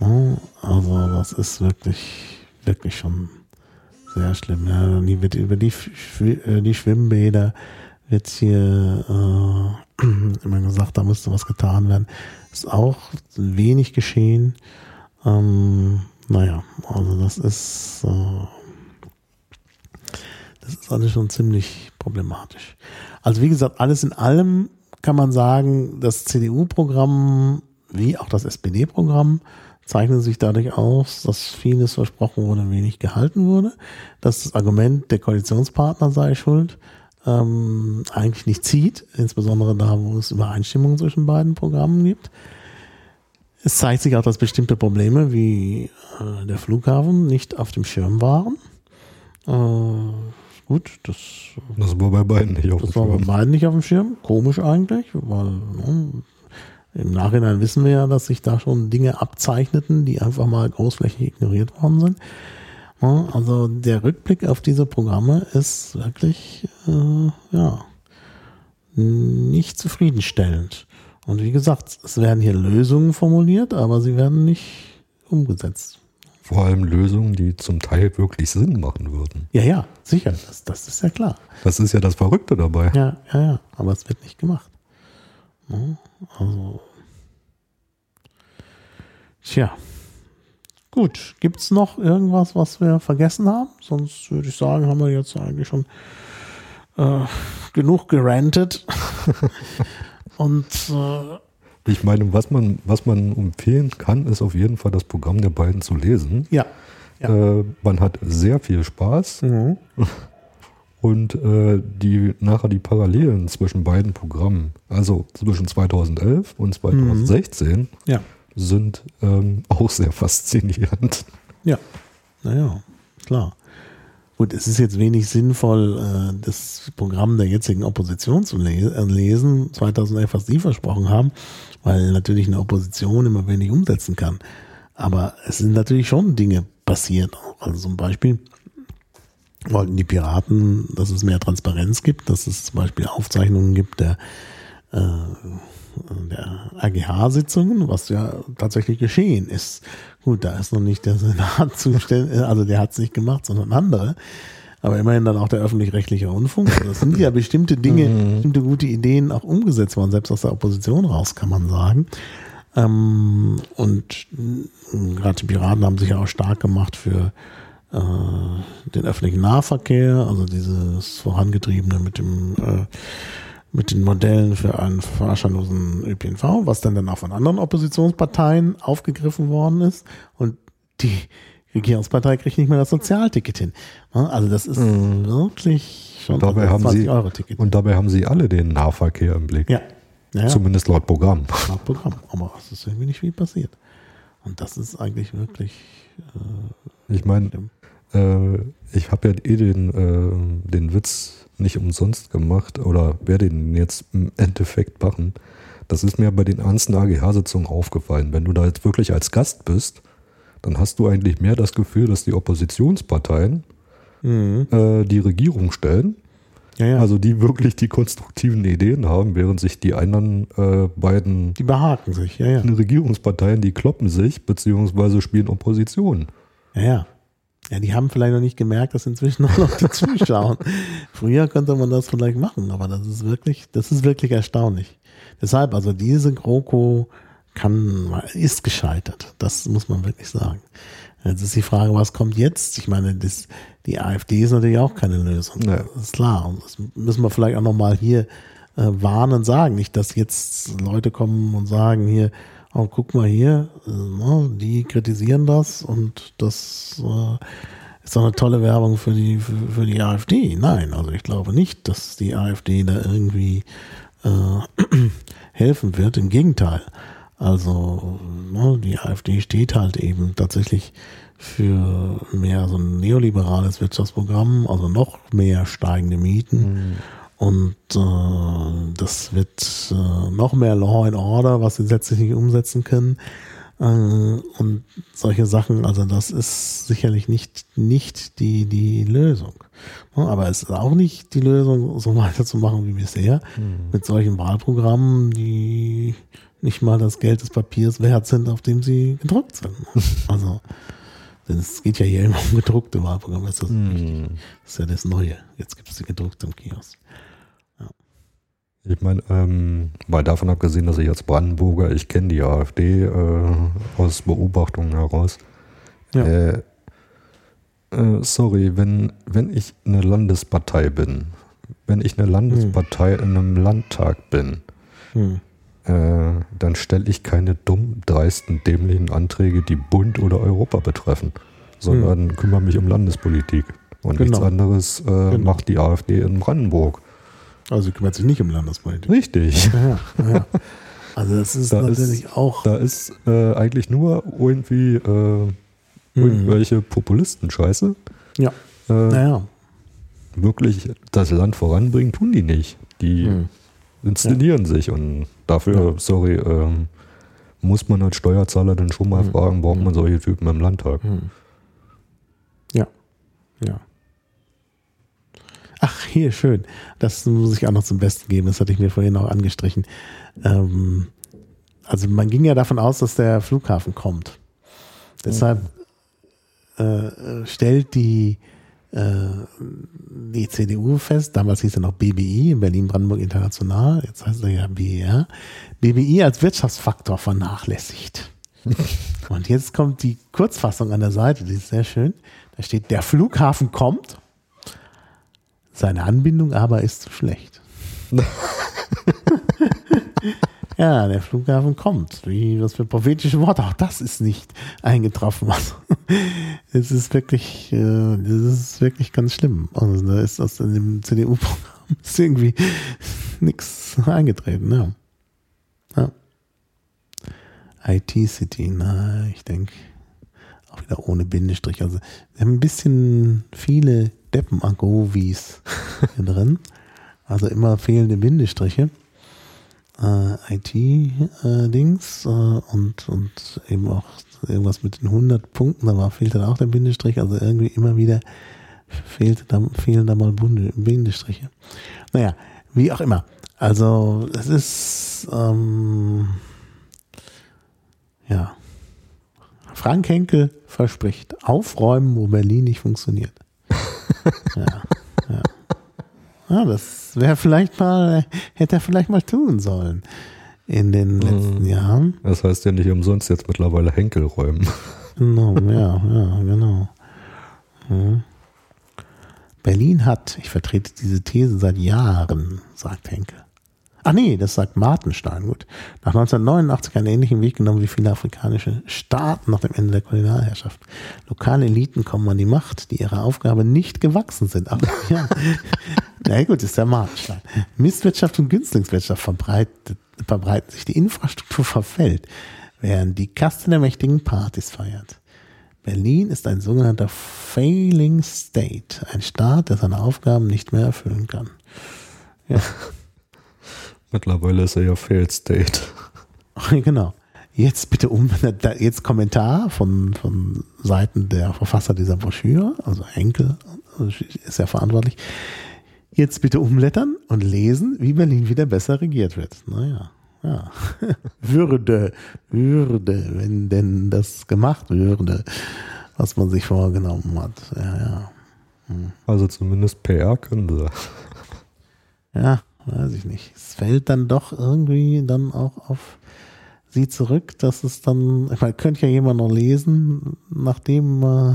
Ja, also das ist wirklich, wirklich schon sehr schlimm. Ja, wird über die, äh, die Schwimmbäder wird hier äh, immer gesagt, da müsste was getan werden. Ist auch wenig geschehen. Ähm, naja, also das ist äh, das ist alles schon ziemlich problematisch. Also wie gesagt, alles in allem kann man sagen, das CDU-Programm wie auch das SPD-Programm zeichnen sich dadurch aus, dass vieles versprochen wurde, wenig gehalten wurde, dass das Argument, der Koalitionspartner sei schuld, ähm, eigentlich nicht zieht, insbesondere da, wo es Übereinstimmungen zwischen beiden Programmen gibt. Es zeigt sich auch, dass bestimmte Probleme wie äh, der Flughafen nicht auf dem Schirm waren. Äh, gut, das, das war bei beiden nicht auf dem Schirm. Das war bei beiden nicht auf dem Schirm. Komisch eigentlich, weil ne, im Nachhinein wissen wir ja, dass sich da schon Dinge abzeichneten, die einfach mal großflächig ignoriert worden sind. Also der Rückblick auf diese Programme ist wirklich äh, ja nicht zufriedenstellend. Und wie gesagt, es werden hier Lösungen formuliert, aber sie werden nicht umgesetzt. Vor allem Lösungen, die zum Teil wirklich Sinn machen würden. Ja, ja, sicher, das, das ist ja klar. Das ist ja das Verrückte dabei. Ja, ja, ja, aber es wird nicht gemacht. Also. Tja. Gut, gibt es noch irgendwas, was wir vergessen haben? Sonst würde ich sagen, haben wir jetzt eigentlich schon äh, genug gerantet. Und äh, ich meine, was man, was man empfehlen kann, ist auf jeden Fall das Programm der beiden zu lesen. Ja. ja. Äh, man hat sehr viel Spaß. Mhm. Und äh, die nachher die Parallelen zwischen beiden Programmen, also zwischen 2011 und 2016, mhm. ja. sind ähm, auch sehr faszinierend. Ja, naja, klar. Gut, es ist jetzt wenig sinnvoll, äh, das Programm der jetzigen Opposition zu äh, lesen, 2011, was Sie versprochen haben, weil natürlich eine Opposition immer wenig umsetzen kann. Aber es sind natürlich schon Dinge passiert. Also zum Beispiel wollten die Piraten, dass es mehr Transparenz gibt, dass es zum Beispiel Aufzeichnungen gibt der, äh, der AGH-Sitzungen, was ja tatsächlich geschehen ist. Gut, da ist noch nicht der Senat zuständig, also der hat es nicht gemacht, sondern andere. Aber immerhin dann auch der öffentlich-rechtliche Rundfunk. Also das sind ja bestimmte Dinge, mhm. bestimmte gute Ideen auch umgesetzt worden, selbst aus der Opposition raus, kann man sagen. Ähm, und äh, gerade die Piraten haben sich ja auch stark gemacht für äh, den öffentlichen Nahverkehr, also dieses vorangetriebene mit dem äh, mit den Modellen für einen fahrscheinlosen ÖPNV, was dann dann auch von anderen Oppositionsparteien aufgegriffen worden ist und die Regierungspartei kriegt nicht mehr das Sozialticket hin. Also das ist mhm. wirklich schon und dabei haben sie, Euro Ticket. Und dabei haben sie alle den Nahverkehr im Blick. Ja. ja, Zumindest laut Programm. Laut Programm. Aber es ist irgendwie nicht viel passiert. Und das ist eigentlich wirklich. Äh, ich meine, äh, ich habe ja eh den, äh, den Witz nicht umsonst gemacht oder werde ihn jetzt im Endeffekt machen. Das ist mir bei den ernsten AGH-Sitzungen aufgefallen. Wenn du da jetzt wirklich als Gast bist, dann hast du eigentlich mehr das Gefühl, dass die Oppositionsparteien mhm. äh, die Regierung stellen. Ja, ja. Also die wirklich die konstruktiven Ideen haben, während sich die anderen äh, beiden die behaken sich, ja, ja. Regierungsparteien, die kloppen sich, beziehungsweise spielen Opposition. Ja, ja. Ja, die haben vielleicht noch nicht gemerkt, dass inzwischen auch noch die zuschauen. Früher könnte man das vielleicht machen, aber das ist wirklich, das ist wirklich erstaunlich. Deshalb, also diese GroKo kann, ist gescheitert. Das muss man wirklich sagen. Jetzt ist die Frage, was kommt jetzt? Ich meine, das, die AfD ist natürlich auch keine Lösung. Nee. Das ist klar. Und das müssen wir vielleicht auch nochmal hier äh, warnen sagen. Nicht, dass jetzt Leute kommen und sagen hier, oh, guck mal hier, äh, ne, die kritisieren das und das äh, ist doch eine tolle Werbung für die, für, für, die AfD. Nein, also ich glaube nicht, dass die AfD da irgendwie äh, helfen wird. Im Gegenteil. Also ne, die AfD steht halt eben tatsächlich für mehr so ein neoliberales Wirtschaftsprogramm, also noch mehr steigende Mieten. Mhm. Und äh, das wird äh, noch mehr Law and Order, was sie letztlich nicht umsetzen können. Äh, und solche Sachen, also das ist sicherlich nicht, nicht die, die Lösung. Aber es ist auch nicht die Lösung, so weiterzumachen wie bisher, mhm. mit solchen Wahlprogrammen, die nicht mal das Geld des Papiers wert sind, auf dem sie gedruckt sind. Also, denn es geht ja hier immer um gedruckte Wahlprogramme. Das ist, mm. das ist ja das Neue. Jetzt gibt es die gedruckte im Kiosk. Ich meine, ähm, mal davon abgesehen, dass ich als Brandenburger, ich kenne die AfD äh, aus Beobachtungen heraus. Ja. Äh, äh, sorry, wenn, wenn ich eine Landespartei bin, wenn ich eine Landespartei hm. in einem Landtag bin, hm äh, dann stelle ich keine dummen, dreisten, dämlichen Anträge, die Bund oder Europa betreffen, sondern hm. kümmere mich um Landespolitik. Und genau. nichts anderes äh, genau. macht die AfD in Brandenburg. Also sie kümmert sich nicht um Landespolitik. Richtig. Ja, ja. Also das ist da natürlich ist, auch. Da ist äh, eigentlich nur irgendwie äh, hm. irgendwelche Populisten-Scheiße. Ja. Äh, naja. Wirklich das Land voranbringen, tun die nicht. Die hm. inszenieren ja. sich und Dafür, sorry, ähm, muss man als Steuerzahler dann schon mal mhm. fragen, braucht mhm. man solche Typen im Landtag? Mhm. Ja, ja. Ach, hier, schön. Das muss ich auch noch zum Besten geben. Das hatte ich mir vorhin auch angestrichen. Ähm, also man ging ja davon aus, dass der Flughafen kommt. Deshalb mhm. äh, stellt die äh, die CDU fest, damals hieß er noch BBI, Berlin-Brandenburg International, jetzt heißt er ja BER, BBI als Wirtschaftsfaktor vernachlässigt. Und jetzt kommt die Kurzfassung an der Seite, die ist sehr schön. Da steht, der Flughafen kommt, seine Anbindung aber ist zu schlecht. Ja, der Flughafen kommt. Wie, was für prophetische Worte. Auch das ist nicht eingetroffen. Also, es ist wirklich, äh, das ist wirklich ganz schlimm. Also, da ist aus dem CDU-Programm irgendwie nichts eingetreten. Ja. ja. IT-City, na, ich denke, auch wieder ohne Bindestrich. Also, wir haben ein bisschen viele Deppen-Agovis hier drin. Also immer fehlende Bindestriche äh, IT-Dings äh, und, und eben auch irgendwas mit den 100 Punkten, da war, fehlt dann auch der Bindestrich, also irgendwie immer wieder fehlt, da, fehlen da mal Bindestriche. Naja, wie auch immer. Also es ist ähm, ja Frank Henkel verspricht aufräumen, wo Berlin nicht funktioniert. ja. Ja, das wäre vielleicht mal, hätte er vielleicht mal tun sollen in den letzten hm. Jahren. Das heißt ja nicht umsonst jetzt mittlerweile Henkel räumen. Genau, ja, ja, genau. Hm. Berlin hat, ich vertrete diese These seit Jahren, sagt Henkel. Ach nee, das sagt Martenstein, gut. Nach 1989 einen ähnlichen Weg genommen wie viele afrikanische Staaten nach dem Ende der Kolonialherrschaft. Lokale Eliten kommen an die Macht, die ihrer Aufgabe nicht gewachsen sind. Ach, ja. Na gut, ist der Martenstein. Misswirtschaft und Günstlingswirtschaft verbreitet, verbreiten sich, die Infrastruktur verfällt, während die Kaste der mächtigen Partys feiert. Berlin ist ein sogenannter Failing State, ein Staat, der seine Aufgaben nicht mehr erfüllen kann. Ja. Mittlerweile ist er ja Failed State. genau. Jetzt bitte um, jetzt Kommentar von, von Seiten der Verfasser dieser Broschüre, also Henkel ist ja verantwortlich. Jetzt bitte umblättern und lesen, wie Berlin wieder besser regiert wird. Naja, ja. würde, würde, wenn denn das gemacht würde, was man sich vorgenommen hat. Ja, ja. Hm. Also zumindest PR können sie. Ja, weiß ich nicht. Es fällt dann doch irgendwie dann auch auf sie zurück, dass es dann, ich meine, könnte ja jemand noch lesen, nachdem äh,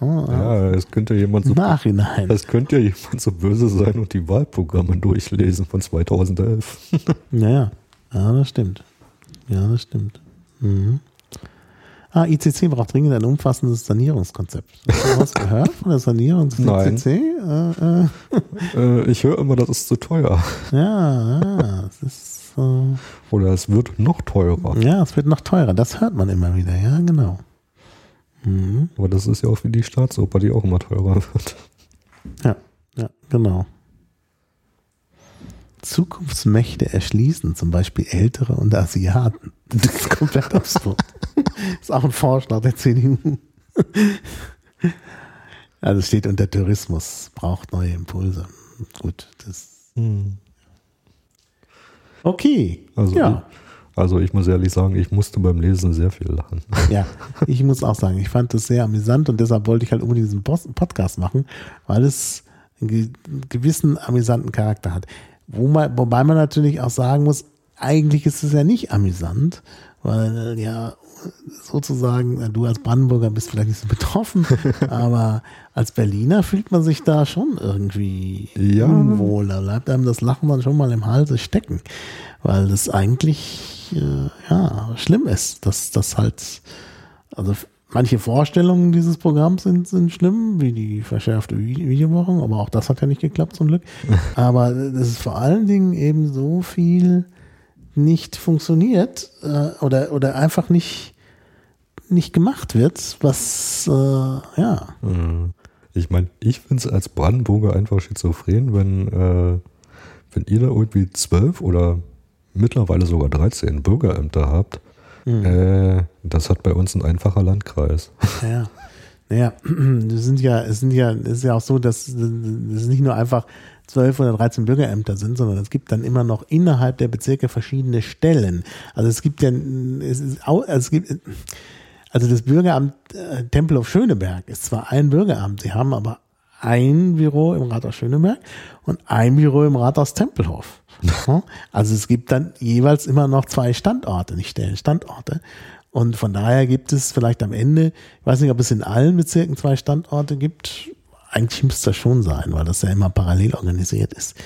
oh, ja, es könnte jemand so Nachhinein. Es könnte ja jemand so böse sein und die Wahlprogramme durchlesen von 2011. ja, ja, das stimmt. Ja, das stimmt. Mhm. Ah, ICC braucht dringend ein umfassendes Sanierungskonzept. Hast du was gehört von der Sanierung des Nein. ICC? Äh, äh. Äh, ich höre immer, das ist zu teuer. Ja, ja, es ist, äh, Oder es wird noch teurer. ja, es wird noch teurer. Das hört man immer wieder. Ja, genau. Mhm. Aber das ist ja auch wie die Staatsoper, die auch immer teurer wird. Ja, ja, genau. Zukunftsmächte erschließen, zum Beispiel Ältere und Asiaten. Das ist komplett absurd. Das ist auch ein Vorschlag der CDU. Also es steht unter Tourismus, braucht neue Impulse. Gut, das. Okay. Also, ja. ich, also ich muss ehrlich sagen, ich musste beim Lesen sehr viel lachen. Ja, ich muss auch sagen, ich fand das sehr amüsant und deshalb wollte ich halt unbedingt diesen Podcast machen, weil es einen ge gewissen amüsanten Charakter hat. Wo man, wobei man natürlich auch sagen muss, eigentlich ist es ja nicht amüsant, weil ja sozusagen, du als Brandenburger bist vielleicht nicht so betroffen, aber als Berliner fühlt man sich da schon irgendwie Ja. unwohl. Da bleibt einem das Lachen dann schon mal im Halse stecken, weil das eigentlich äh, ja schlimm ist, dass das halt, also manche Vorstellungen dieses Programms sind, sind schlimm, wie die verschärfte Vi- Videoüberwachung, aber auch das hat ja nicht geklappt zum Glück. Aber das ist vor allen Dingen eben so viel nicht funktioniert äh, oder, oder einfach nicht, nicht gemacht wird, was äh, ja. Ich meine, ich finde es als Brandenburger einfach schizophren, wenn, äh, wenn ihr da irgendwie zwölf oder mittlerweile sogar 13 Bürgerämter habt. Äh, das hat bei uns ein einfacher Landkreis. Ja. Naja, es sind ja, es sind ja, es ist ja auch so, dass es nicht nur einfach zwölf oder 13 Bürgerämter sind, sondern es gibt dann immer noch innerhalb der Bezirke verschiedene Stellen. Also es gibt ja, es ist also es gibt, also das Bürgeramt äh, Tempelhof Schöneberg ist zwar ein Bürgeramt, sie haben aber ein Büro im Rathaus Schöneberg und ein Büro im Rathaus Tempelhof. Also es gibt dann jeweils immer noch zwei Standorte, nicht Stellen, Standorte. Und von daher gibt es vielleicht am Ende, ich weiß nicht, ob es in allen Bezirken zwei Standorte gibt. Eigentlich müsste das schon sein, weil das ja immer parallel organisiert ist.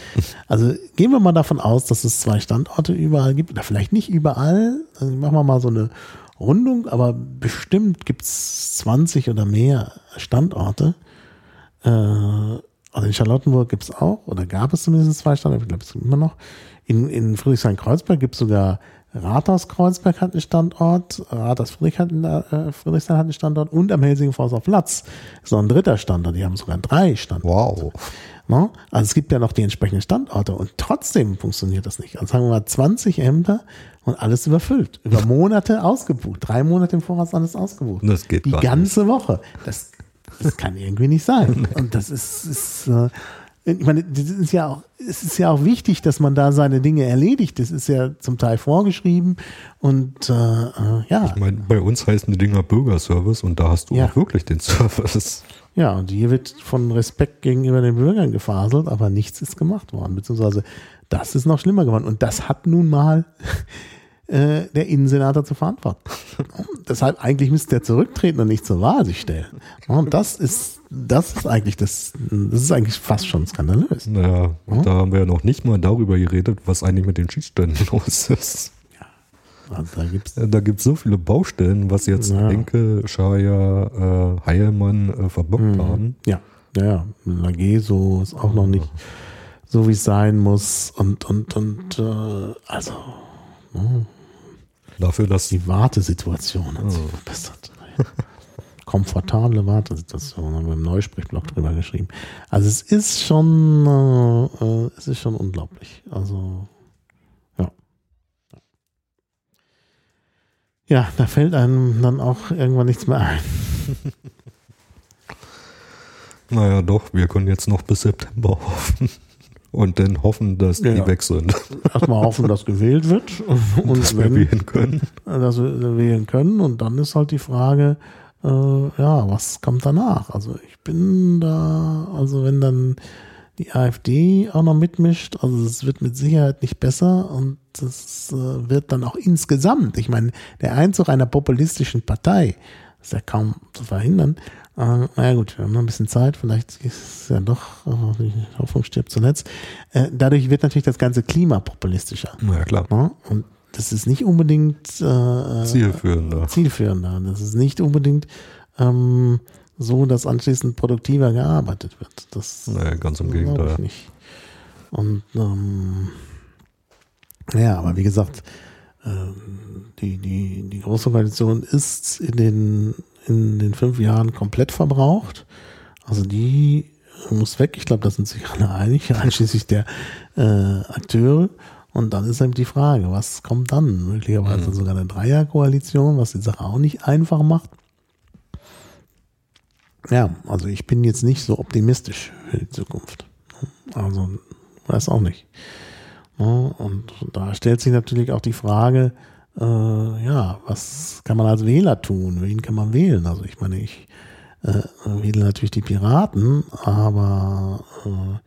Also gehen wir mal davon aus, dass es zwei Standorte überall gibt, oder vielleicht nicht überall. Also machen wir mal so eine Rundung, aber bestimmt gibt es 20 oder mehr Standorte. Äh, also in Charlottenburg gibt es auch, oder gab es zumindest zwei Standorte, ich glaube, es gibt immer noch. In, in Friedrichshain-Kreuzberg gibt es sogar Rathaus Kreuzberg hat einen Standort, Rathaus Friedrich hat einen, äh, Friedrichshain hat einen Standort und am Helsingforser Platz ist noch ein dritter Standort. Die haben sogar drei Standorte. Wow. Ne? Also es gibt ja noch die entsprechenden Standorte und trotzdem funktioniert das nicht. Also sagen wir mal 20 Ämter und alles überfüllt. Über Monate ausgebucht. Drei Monate im Voraus alles ausgebucht. Das geht Die ganze Woche. Das, das kann irgendwie nicht sein. Und das ist, ist äh, ich meine, das ist ja auch, es ist ja auch wichtig, dass man da seine Dinge erledigt. Das ist ja zum Teil vorgeschrieben und äh, äh, ja. Ich meine, bei uns heißen die Dinger Bürgerservice und da hast du Ja. auch wirklich den Service. Ja, und hier wird von Respekt gegenüber den Bürgern gefaselt, aber nichts ist gemacht worden. Beziehungsweise das ist noch schlimmer geworden. Und das hat nun mal äh, der Innensenator zu verantworten. Deshalb eigentlich müsste er zurücktreten und nicht zur Wahl sich stellen. Und das ist, das ist eigentlich das, das ist eigentlich fast schon skandalös. Naja, und da haben wir ja noch nicht mal darüber geredet, was eigentlich mit den Schießständen los ist. Also da gibt's Äh, Da gibt es so viele Baustellen, was jetzt Ja. Enke, Schaya, äh, Heilmann äh, verbockt haben. Ja, ja, ja. Lage so ist auch noch nicht so, wie es sein muss. Und, und, und, äh, also, Dafür, dass die Wartesituation hat sich verbessert. Komfortable Wartesituation, haben wir im Neusprechblock drüber geschrieben. Also es ist schon, äh, äh, es ist schon unglaublich. Also, ja. Ja, da fällt einem dann auch irgendwann nichts mehr ein. Naja, doch, wir können jetzt noch bis September hoffen. Und dann hoffen, dass Ja. die weg sind. Erstmal hoffen, dass gewählt wird. Und dass wir wenn, wählen können. dass wir wählen können. Und dann ist halt die Frage, äh, ja, was kommt danach? Also ich bin da, also wenn dann die AfD auch noch mitmischt, also es wird mit Sicherheit nicht besser und das äh, wird dann auch insgesamt, ich meine, der Einzug einer populistischen Partei ist ja kaum zu verhindern. Äh, naja gut, wir haben noch ein bisschen Zeit, vielleicht ist es ja doch, äh, die Hoffnung stirbt zuletzt. Äh, dadurch wird natürlich das ganze Klima populistischer. Ja, klar. Ja, und das ist nicht unbedingt äh, zielführender. zielführender. Das ist nicht unbedingt ähm, so, dass anschließend produktiver gearbeitet wird. Das nee, ganz im Gegenteil. Ich nicht. Und ähm, ja, aber wie gesagt, äh, die, die, die Große Koalition ist in den, in den fünf Jahren komplett verbraucht. Also die muss weg. Ich glaube, da sind sich alle einig, einschließlich der äh, Akteure. Und dann ist eben die Frage, was kommt dann? Möglicherweise mhm. sogar eine Dreierkoalition, was die Sache auch nicht einfach macht. Ja, also ich bin jetzt nicht so optimistisch für die Zukunft. Also, weiß auch nicht. Und da stellt sich natürlich auch die Frage, äh, ja, was kann man als Wähler tun? Wen kann man wählen? Also ich meine, ich äh, wähle natürlich die Piraten, aber äh,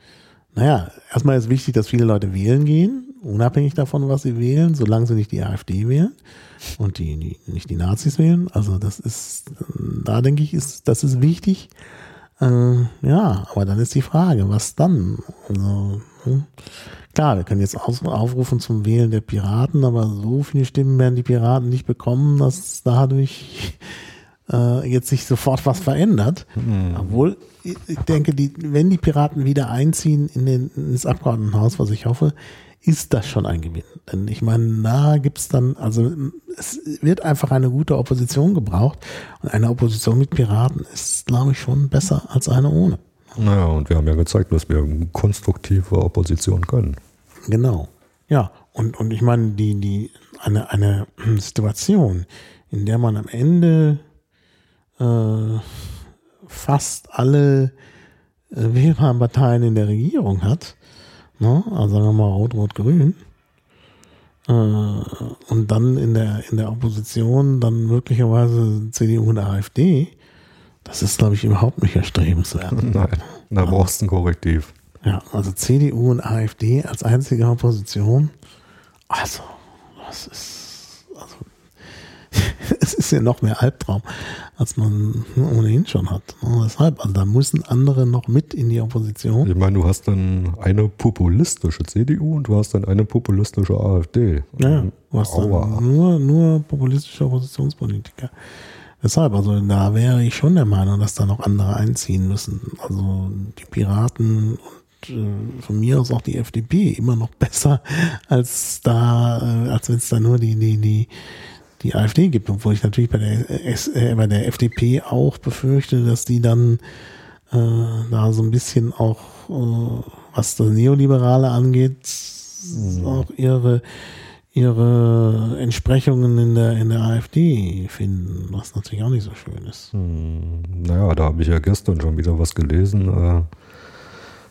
naja, erstmal ist wichtig, dass viele Leute wählen gehen, unabhängig davon, was sie wählen, solange sie nicht die AfD wählen und die, die nicht die Nazis wählen. Also das ist, da denke ich, ist das ist wichtig. Äh, ja, aber dann ist die Frage, was dann? Also. Klar, wir können jetzt aufrufen zum Wählen der Piraten, aber so viele Stimmen werden die Piraten nicht bekommen, dass dadurch äh, jetzt sich sofort was verändert. Mhm. Obwohl, ich denke, die, wenn die Piraten wieder einziehen in den, ins Abgeordnetenhaus, was ich hoffe, ist das schon ein Gewinn. Denn ich meine, da gibt's dann, also es wird einfach eine gute Opposition gebraucht. Und eine Opposition mit Piraten ist, glaube ich, schon besser als eine ohne. Naja, und wir haben ja gezeigt, dass wir konstruktive Opposition können. Genau. Ja, und, und ich meine, die, die, eine, eine Situation, in der man am Ende äh, fast alle äh, wählbaren in der Regierung hat, ne? also sagen wir mal Rot-Rot-Grün, äh, und dann in der, in der Opposition dann möglicherweise CDU und AfD, das ist, glaube ich, überhaupt nicht erstrebenswert. Nein, da brauchst du ein Korrektiv. Ja, also CDU und AfD als einzige Opposition. Also, das ist, also, es ist ja noch mehr Albtraum, als man ohnehin schon hat. Ne? Deshalb, also da müssen andere noch mit in die Opposition. Ich meine, du hast dann eine populistische CDU und du hast dann eine populistische AfD. Ja, du hast dann nur, nur populistische Oppositionspolitiker. Deshalb, also da wäre ich schon der Meinung, dass da noch andere einziehen müssen. Also die Piraten und äh, von mir aus auch die FDP immer noch besser als da, äh, als wenn es da nur die, die, die, die AfD gibt, obwohl ich natürlich bei der, S, äh, bei der FDP auch befürchte, dass die dann äh, da so ein bisschen auch, äh, was das Neoliberale angeht, mhm. auch ihre ihre Entsprechungen in der, in der AfD finden, was natürlich auch nicht so schön ist. Hm, naja, da habe ich ja gestern schon wieder was gelesen. Äh,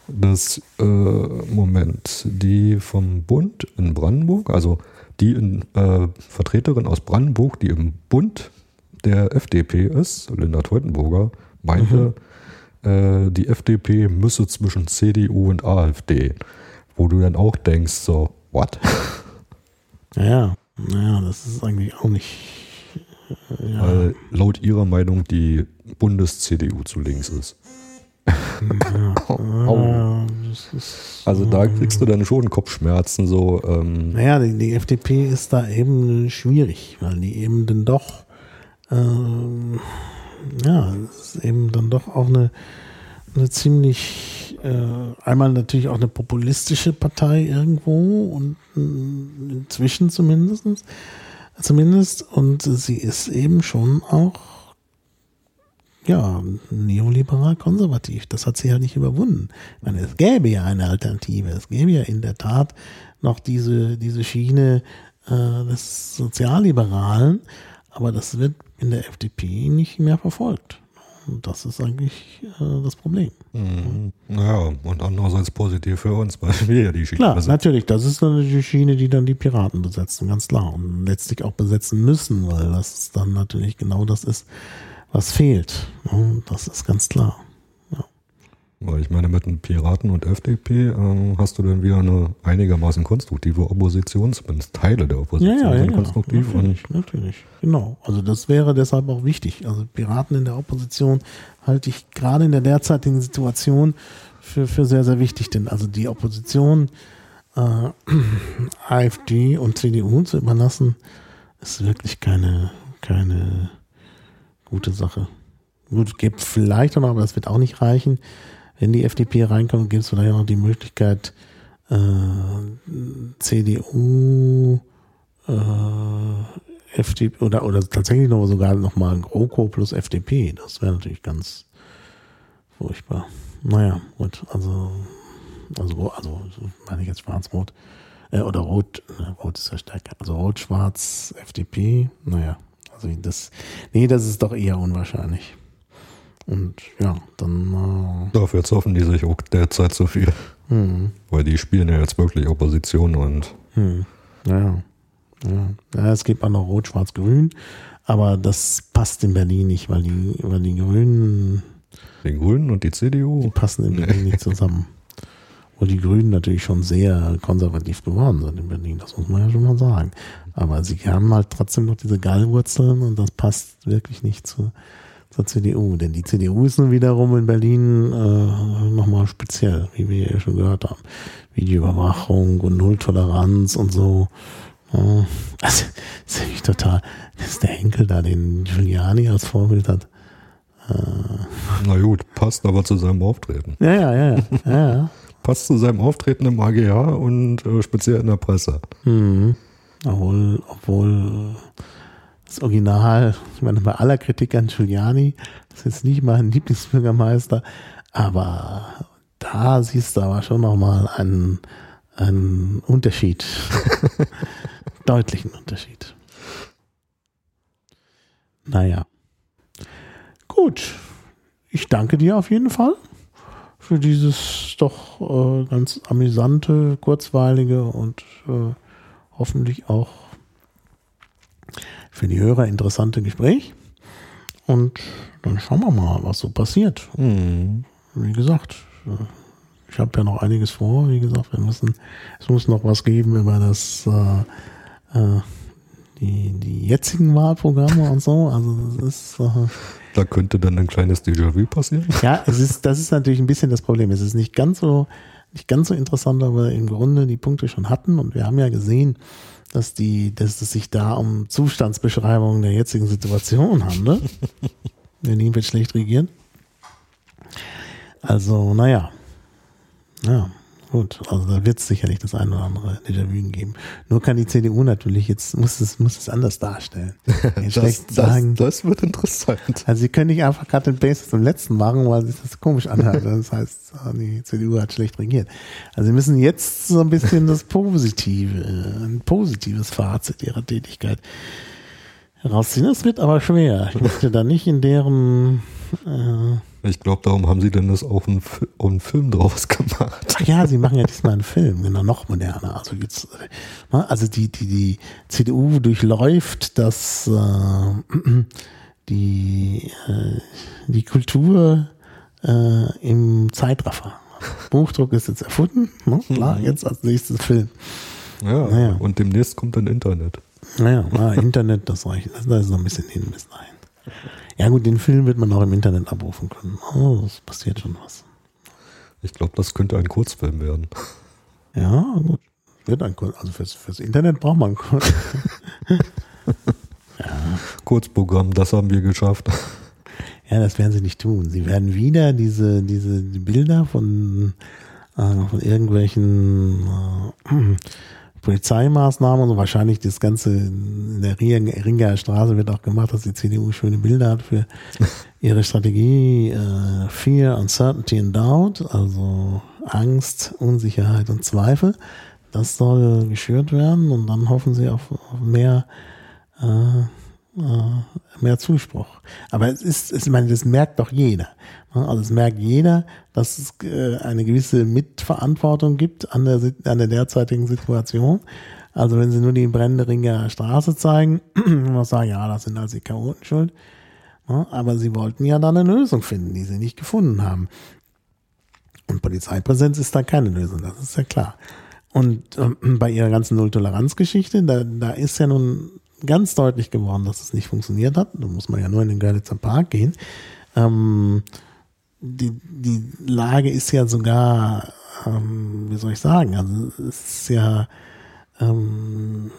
das äh, Moment, die vom Bund in Brandenburg, also die in, äh, Vertreterin aus Brandenburg, die im Bund der FDP ist, Linda Teutenburger, meinte, mhm. äh, die FDP müsse zwischen CDU und AfD. Wo du dann auch denkst, so, what? Ja, naja, das ist eigentlich auch nicht. Äh, ja. Weil laut ihrer Meinung die Bundes-CDU zu links ist. Ja, oh. ist, also da kriegst du dann schon Kopfschmerzen so. Ähm. Naja, die, die, FDP ist da eben schwierig, weil die eben dann doch, ähm, ja, ist eben dann doch auch eine, eine ziemlich, äh, einmal natürlich auch eine populistische Partei irgendwo und äh, inzwischen zumindest, zumindest und sie ist eben schon auch ja, neoliberal konservativ. Das hat sie ja nicht überwunden. Ich meine, es gäbe ja eine Alternative. Es gäbe ja in der Tat noch diese, diese Schiene äh, des Sozialliberalen, aber das wird in der FDP nicht mehr verfolgt. Und das ist eigentlich äh, das Problem. Mhm. Ja, und andererseits positiv für uns, weil wir ja die Schiene Klar, besetzen. natürlich, das ist dann die Schiene, die dann die Piraten besetzen, ganz klar. Und letztlich auch besetzen müssen, weil das dann natürlich genau das ist, was fehlt. Und das ist ganz klar. Weil ich meine, mit den Piraten und FDP äh, hast du dann wieder eine einigermaßen konstruktive Opposition, zumindest Teile der Opposition ja, ja, sind ja, konstruktiv. Natürlich, natürlich, genau. Also das wäre deshalb auch wichtig. Also Piraten in der Opposition halte ich gerade in der derzeitigen Situation für, für sehr, sehr wichtig. Denn also die Opposition äh, AfD und CDU zu überlassen, ist wirklich keine, keine gute Sache. Gut, gibt vielleicht noch, aber das wird auch nicht reichen. Wenn die FDP reinkommt, gibt es vielleicht noch die Möglichkeit, äh, CDU, äh, FDP oder, oder tatsächlich noch sogar nochmal GroKo plus FDP. Das wäre natürlich ganz furchtbar. Naja, gut, also, also, also meine ich jetzt schwarz-rot. Äh, oder rot, ne, rot ist ja stärker. Also rot-schwarz, FDP, naja. Also das, nee, das ist doch eher unwahrscheinlich. Und ja, dann. Äh Dafür zoffen die sich auch derzeit so viel. Hm. Weil die spielen ja jetzt wirklich Opposition und. Hm. Ja, ja. ja. Es gibt auch noch Rot, Schwarz, Grün. Aber das passt in Berlin nicht, weil die, weil die Grünen. Die Grünen und die CDU? Die passen in Berlin nee. nicht zusammen. Wo die Grünen natürlich schon sehr konservativ geworden sind in Berlin, das muss man ja schon mal sagen. Aber sie haben halt trotzdem noch diese Gallwurzeln und das passt wirklich nicht zu, zur CDU. Denn die CDU ist nun wiederum in Berlin äh, nochmal speziell, wie wir ja schon gehört haben. Videoüberwachung und Nulltoleranz und so. Ja, also, das ist total, dass der Henkel da den Giuliani als Vorbild hat. Äh, Na gut, passt aber zu seinem Auftreten. Ja, ja, ja, ja. ja passt zu seinem Auftreten im AGA und äh, speziell in der Presse. Mhm. Obwohl, obwohl das Original, ich meine, bei aller Kritik an Giuliani, das ist jetzt nicht mein Lieblingsbürgermeister, aber da siehst du aber schon nochmal einen, einen Unterschied. Deutlichen Unterschied. Naja. Gut. Ich danke dir auf jeden Fall für dieses doch äh, ganz amüsante, kurzweilige und äh, hoffentlich auch für die Hörer interessante Gespräch. Und dann schauen wir mal, was so passiert. Mhm. Wie gesagt, ich habe ja noch einiges vor. Wie gesagt, wir müssen, es muss noch was geben über das äh, äh, die, die jetzigen Wahlprogramme und so. Also das ist äh, da könnte dann ein kleines Déjà-vu passieren. Ja, es ist, das ist natürlich ein bisschen das Problem. Es ist nicht ganz so, nicht ganz so interessant, aber im Grunde die Punkte schon hatten. Und wir haben ja gesehen, dass die, dass es sich da um Zustandsbeschreibungen der jetzigen Situation handelt. Berlin wird schlecht regiert. Also, naja. Ja. Gut, also da wird es sicherlich das eine oder andere Déjà-vu geben. Nur kann die CDU natürlich jetzt, muss es, muss es anders darstellen. das, das, sagen, das wird interessant. Also sie können nicht einfach Cut and Paste zum letzten machen, weil sich das komisch anhört. Das heißt, die CDU hat schlecht regiert. Also sie müssen jetzt so ein bisschen das Positive, ein positives Fazit ihrer Tätigkeit herausziehen. Das wird aber schwer. Ich möchte da nicht in deren äh, ich glaube, darum haben sie denn das auch einen, einen, Film draus gemacht. Ach ja, sie machen ja diesmal einen Film, genau, noch moderner. Also jetzt, ne, also die, die, die CDU durchläuft das, äh, die, äh, die Kultur äh, im Zeitraffer. Buchdruck ist jetzt erfunden, ne? klar, mhm. jetzt als nächstes Film. Ja, naja. und demnächst kommt dann Internet. Naja, na, Internet, das reicht, das ist noch ein bisschen hin bis dahin. Ja gut, den Film wird man auch im Internet abrufen können. Oh, es passiert schon was. Ich glaube, das könnte ein Kurzfilm werden. Ja, gut. Wird ein Kurz, also fürs, fürs Internet braucht man Kurz. ja. Kurzprogramm, das haben wir geschafft. Ja, das werden sie nicht tun. Sie werden wieder diese, diese Bilder von, äh, von irgendwelchen äh, Polizeimaßnahmen und so. wahrscheinlich das Ganze in der Ringer Straße wird auch gemacht, dass die CDU schöne Bilder hat für ihre Strategie äh, Fear, Uncertainty and Doubt, also Angst, Unsicherheit und Zweifel. Das soll geschürt werden und dann hoffen sie auf, auf mehr äh, äh, mehr Zuspruch. Aber es ist, ich meine, das merkt doch jeder. Also es merkt jeder, dass es äh, eine gewisse Mitverantwortung gibt an der, an der derzeitigen Situation. Also wenn sie nur die brennende Ringer Straße zeigen, muss sagen, ja, das sind also die Chaoten schuld. Aber sie wollten ja da eine Lösung finden, die sie nicht gefunden haben. Und Polizeipräsenz ist da keine Lösung, das ist ja klar. Und äh, bei ihrer ganzen Null-Toleranz-Geschichte, da, da ist ja nun ganz deutlich geworden, dass es nicht funktioniert hat. Da muss man ja nur in den Görlitzer Park gehen. Ähm, die, die Lage ist ja sogar ähm, wie soll ich sagen, also es ist ja, ähm,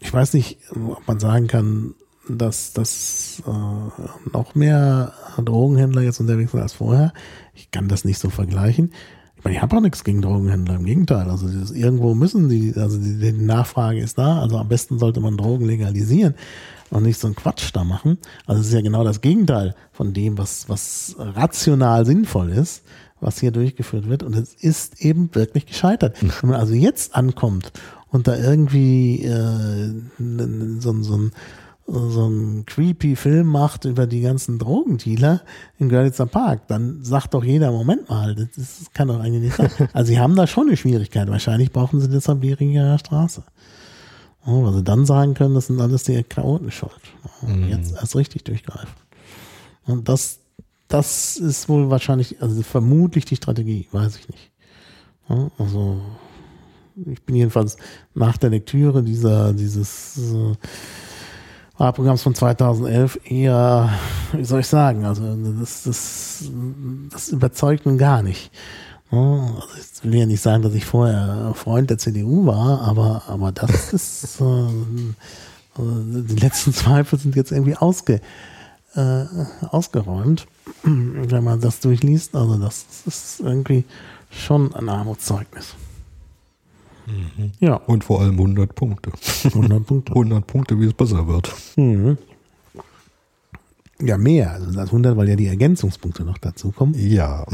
ich weiß nicht, ob man sagen kann, dass, dass äh, noch mehr Drogenhändler jetzt unterwegs sind als vorher. Ich kann das nicht so vergleichen. Ich habe auch nichts gegen Drogenhändler, im Gegenteil. Also das, irgendwo müssen die, also die, die Nachfrage ist da. Also am besten sollte man Drogen legalisieren und nicht so einen Quatsch da machen. Also es ist ja genau das Gegenteil von dem, was, was rational sinnvoll ist, was hier durchgeführt wird. Und es ist eben wirklich gescheitert. Wenn man also jetzt ankommt und da irgendwie äh, so, so ein so ein creepy Film macht über die ganzen Drogendealer in Görlitzer Park, dann sagt doch jeder, Moment mal, das, kann doch eigentlich nicht sein. Also sie haben da schon eine Schwierigkeit. Wahrscheinlich brauchen sie deshalb Wieringer Straße. Oh, weil sie dann sagen können, das sind alles die Chaoten schuld. Mhm. Jetzt erst richtig durchgreifen. Und das, das ist wohl wahrscheinlich, also vermutlich die Strategie, weiß ich nicht. Also ich bin jedenfalls nach der Lektüre dieser, dieses äh, Wahlprogramms von 2011 eher, wie soll ich sagen, also das, das, das überzeugt nun gar nicht. Also ich will ja nicht sagen, dass ich vorher Freund der CDU war, aber, aber das ist, äh, die letzten Zweifel sind jetzt irgendwie ausge, äh, ausgeräumt, wenn man das durchliest. Also das ist irgendwie schon ein Armutszeugnis. Mhm. Ja. Und vor allem 100 Punkte. 100 Punkte. 100 Punkte, wie es besser wird. Mhm. Ja, mehr. Also das 100, weil ja die Ergänzungspunkte noch dazu kommen. Ja.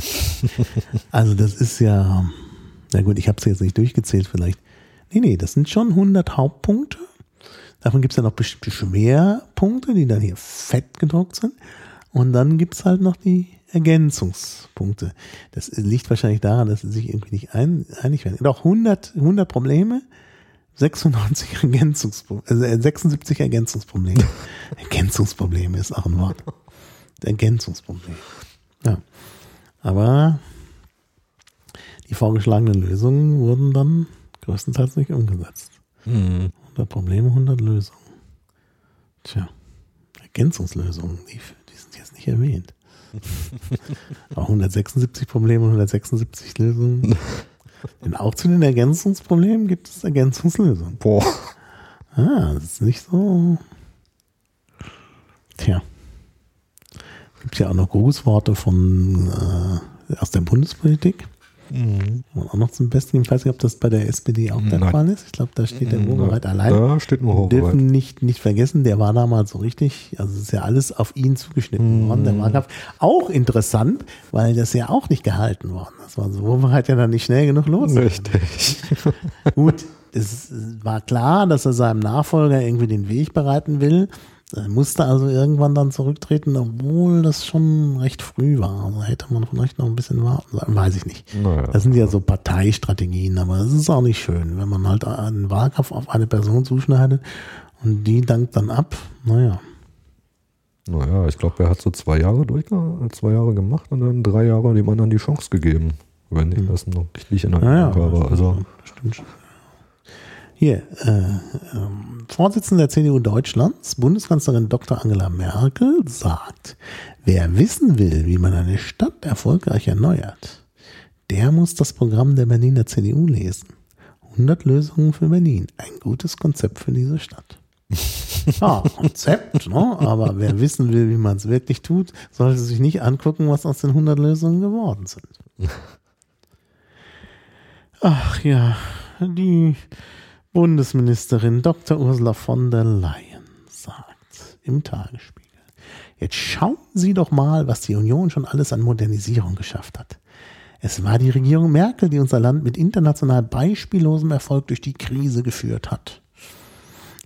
also das ist ja, na gut, ich habe es jetzt nicht durchgezählt vielleicht. Nee, nee, das sind schon 100 Hauptpunkte. Davon gibt es ja noch bestimmte Schwerpunkte, die dann hier fett gedruckt sind. Und dann gibt es halt noch die Ergänzungspunkte. Das liegt wahrscheinlich daran, dass sie sich irgendwie nicht ein, einig werden. Doch 100, 100 Probleme, 96 Ergänzungsprobleme, also 76 Ergänzungsprobleme. Ergänzungsprobleme ist auch ein Wort. Ergänzungsproblem. Ja. Aber die vorgeschlagenen Lösungen wurden dann größtenteils nicht umgesetzt. Mhm. 100 Probleme, 100 Lösungen. Tja, Ergänzungslösungen, die, die sind jetzt nicht erwähnt. Auch 176 Probleme und 176 Lösungen. Denn auch zu den Ergänzungsproblemen gibt es Ergänzungslösungen. Boah. Ah, das ist nicht so. Tja. Gibt ja auch noch Grußworte von äh, aus der Bundespolitik. Mhm. auch noch zum Besten, ich weiß nicht, ob das bei der SPD auch der Nein. Fall ist. Ich glaube, da steht der Wobereit allein. Da steht nur Wobereit. dürfen nicht, nicht vergessen, der war damals so richtig, also es ist ja alles auf ihn zugeschnitten mhm. worden, der Wahlkampf. Auch interessant, weil das ja auch nicht gehalten worden ist. Also Wobereit ja dann nicht schnell genug los. Richtig. Gut, es war klar, dass er seinem Nachfolger irgendwie den Weg bereiten will. Er musste also irgendwann dann zurücktreten, obwohl das schon recht früh war. Also hätte man vielleicht noch ein bisschen warten sollen, weiß ich nicht. Naja. Das sind ja so Parteistrategien, aber es ist auch nicht schön, wenn man halt einen Wahlkampf auf eine Person zuschneidet und die dankt dann ab. Naja. Naja, ich glaube, er hat so zwei Jahre durch, zwei Jahre gemacht und dann drei Jahre dem anderen die Chance gegeben. Wenn ich hm. das noch richtig in Erinnerung naja, habe. Also, stimmt schon. Hier, äh, äh, Vorsitzende der CDU Deutschlands, Bundeskanzlerin Dr. Angela Merkel, sagt, wer wissen will, wie man eine Stadt erfolgreich erneuert, der muss das Programm der Berliner CDU lesen. 100 Lösungen für Berlin. Ein gutes Konzept für diese Stadt. Ja, Konzept, ne? aber wer wissen will, wie man es wirklich tut, sollte sich nicht angucken, was aus den 100 Lösungen geworden sind. Ach ja, die Bundesministerin Dr. Ursula von der Leyen sagt im Tagesspiegel, jetzt schauen Sie doch mal, was die Union schon alles an Modernisierung geschafft hat. Es war die Regierung Merkel, die unser Land mit international beispiellosem Erfolg durch die Krise geführt hat.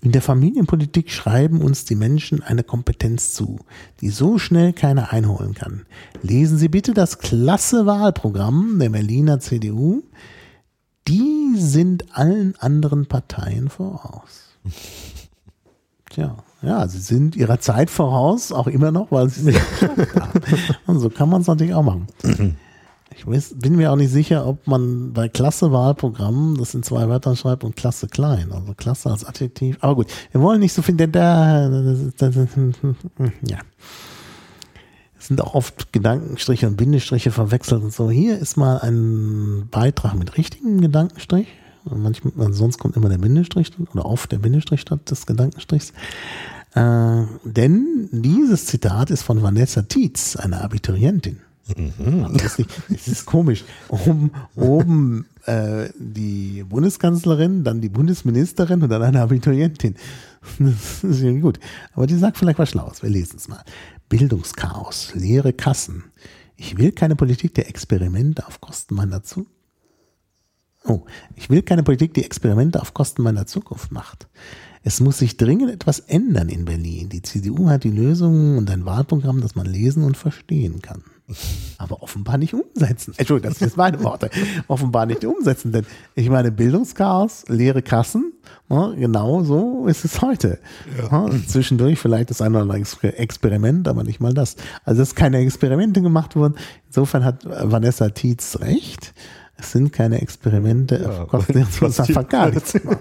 In der Familienpolitik schreiben uns die Menschen eine Kompetenz zu, die so schnell keiner einholen kann. Lesen Sie bitte das klasse Wahlprogramm der Berliner CDU, die sind allen anderen Parteien voraus. Tja, ja, sie sind ihrer Zeit voraus, auch immer noch, weil sie es haben. Und so kann man es natürlich auch machen. Ich weiß, bin mir auch nicht sicher, ob man bei Klasse-Wahlprogrammen das in zwei Wörtern schreibt und Klasse klein. Also Klasse als Adjektiv. Aber gut, wir wollen nicht so viel. Da, ja. Es sind auch oft Gedankenstriche und Bindestriche verwechselt und so. Hier ist mal ein Beitrag mit richtigem Gedankenstrich. Manchmal, sonst kommt immer der Bindestrich oder oft der Bindestrich statt des Gedankenstrichs. Äh, denn dieses Zitat ist von Vanessa Tietz, einer Abiturientin. Mhm. Also das, ist, das, ist komisch. Oben, oben äh, die Bundeskanzlerin, dann die Bundesministerin und dann eine Abiturientin. Das ist irgendwie gut. Aber die sagt vielleicht was Schlaues. Wir lesen es mal. Bildungschaos, leere Kassen. Ich will keine Politik der Experimente auf Kosten meiner Zukunft. Oh, ich will keine Politik, die Experimente auf Kosten meiner Zukunft macht. Es muss sich dringend etwas ändern in Berlin. Die CDU hat die Lösungen und ein Wahlprogramm, das man lesen und verstehen kann. Aber offenbar nicht umsetzen. Entschuldigung, das sind jetzt meine Worte. Offenbar nicht umsetzen, denn ich meine, Bildungschaos, leere Kassen, ne, genau so ist es heute. Ja. Ne, zwischendurch vielleicht das eine oder andere Experiment, aber nicht mal das. Also, dass keine Experimente gemacht wurden. Insofern hat Vanessa Tietz recht. Es sind keine Experimente ja, auf Kosten ihrer Zukunft. Einfach gar nichts gemacht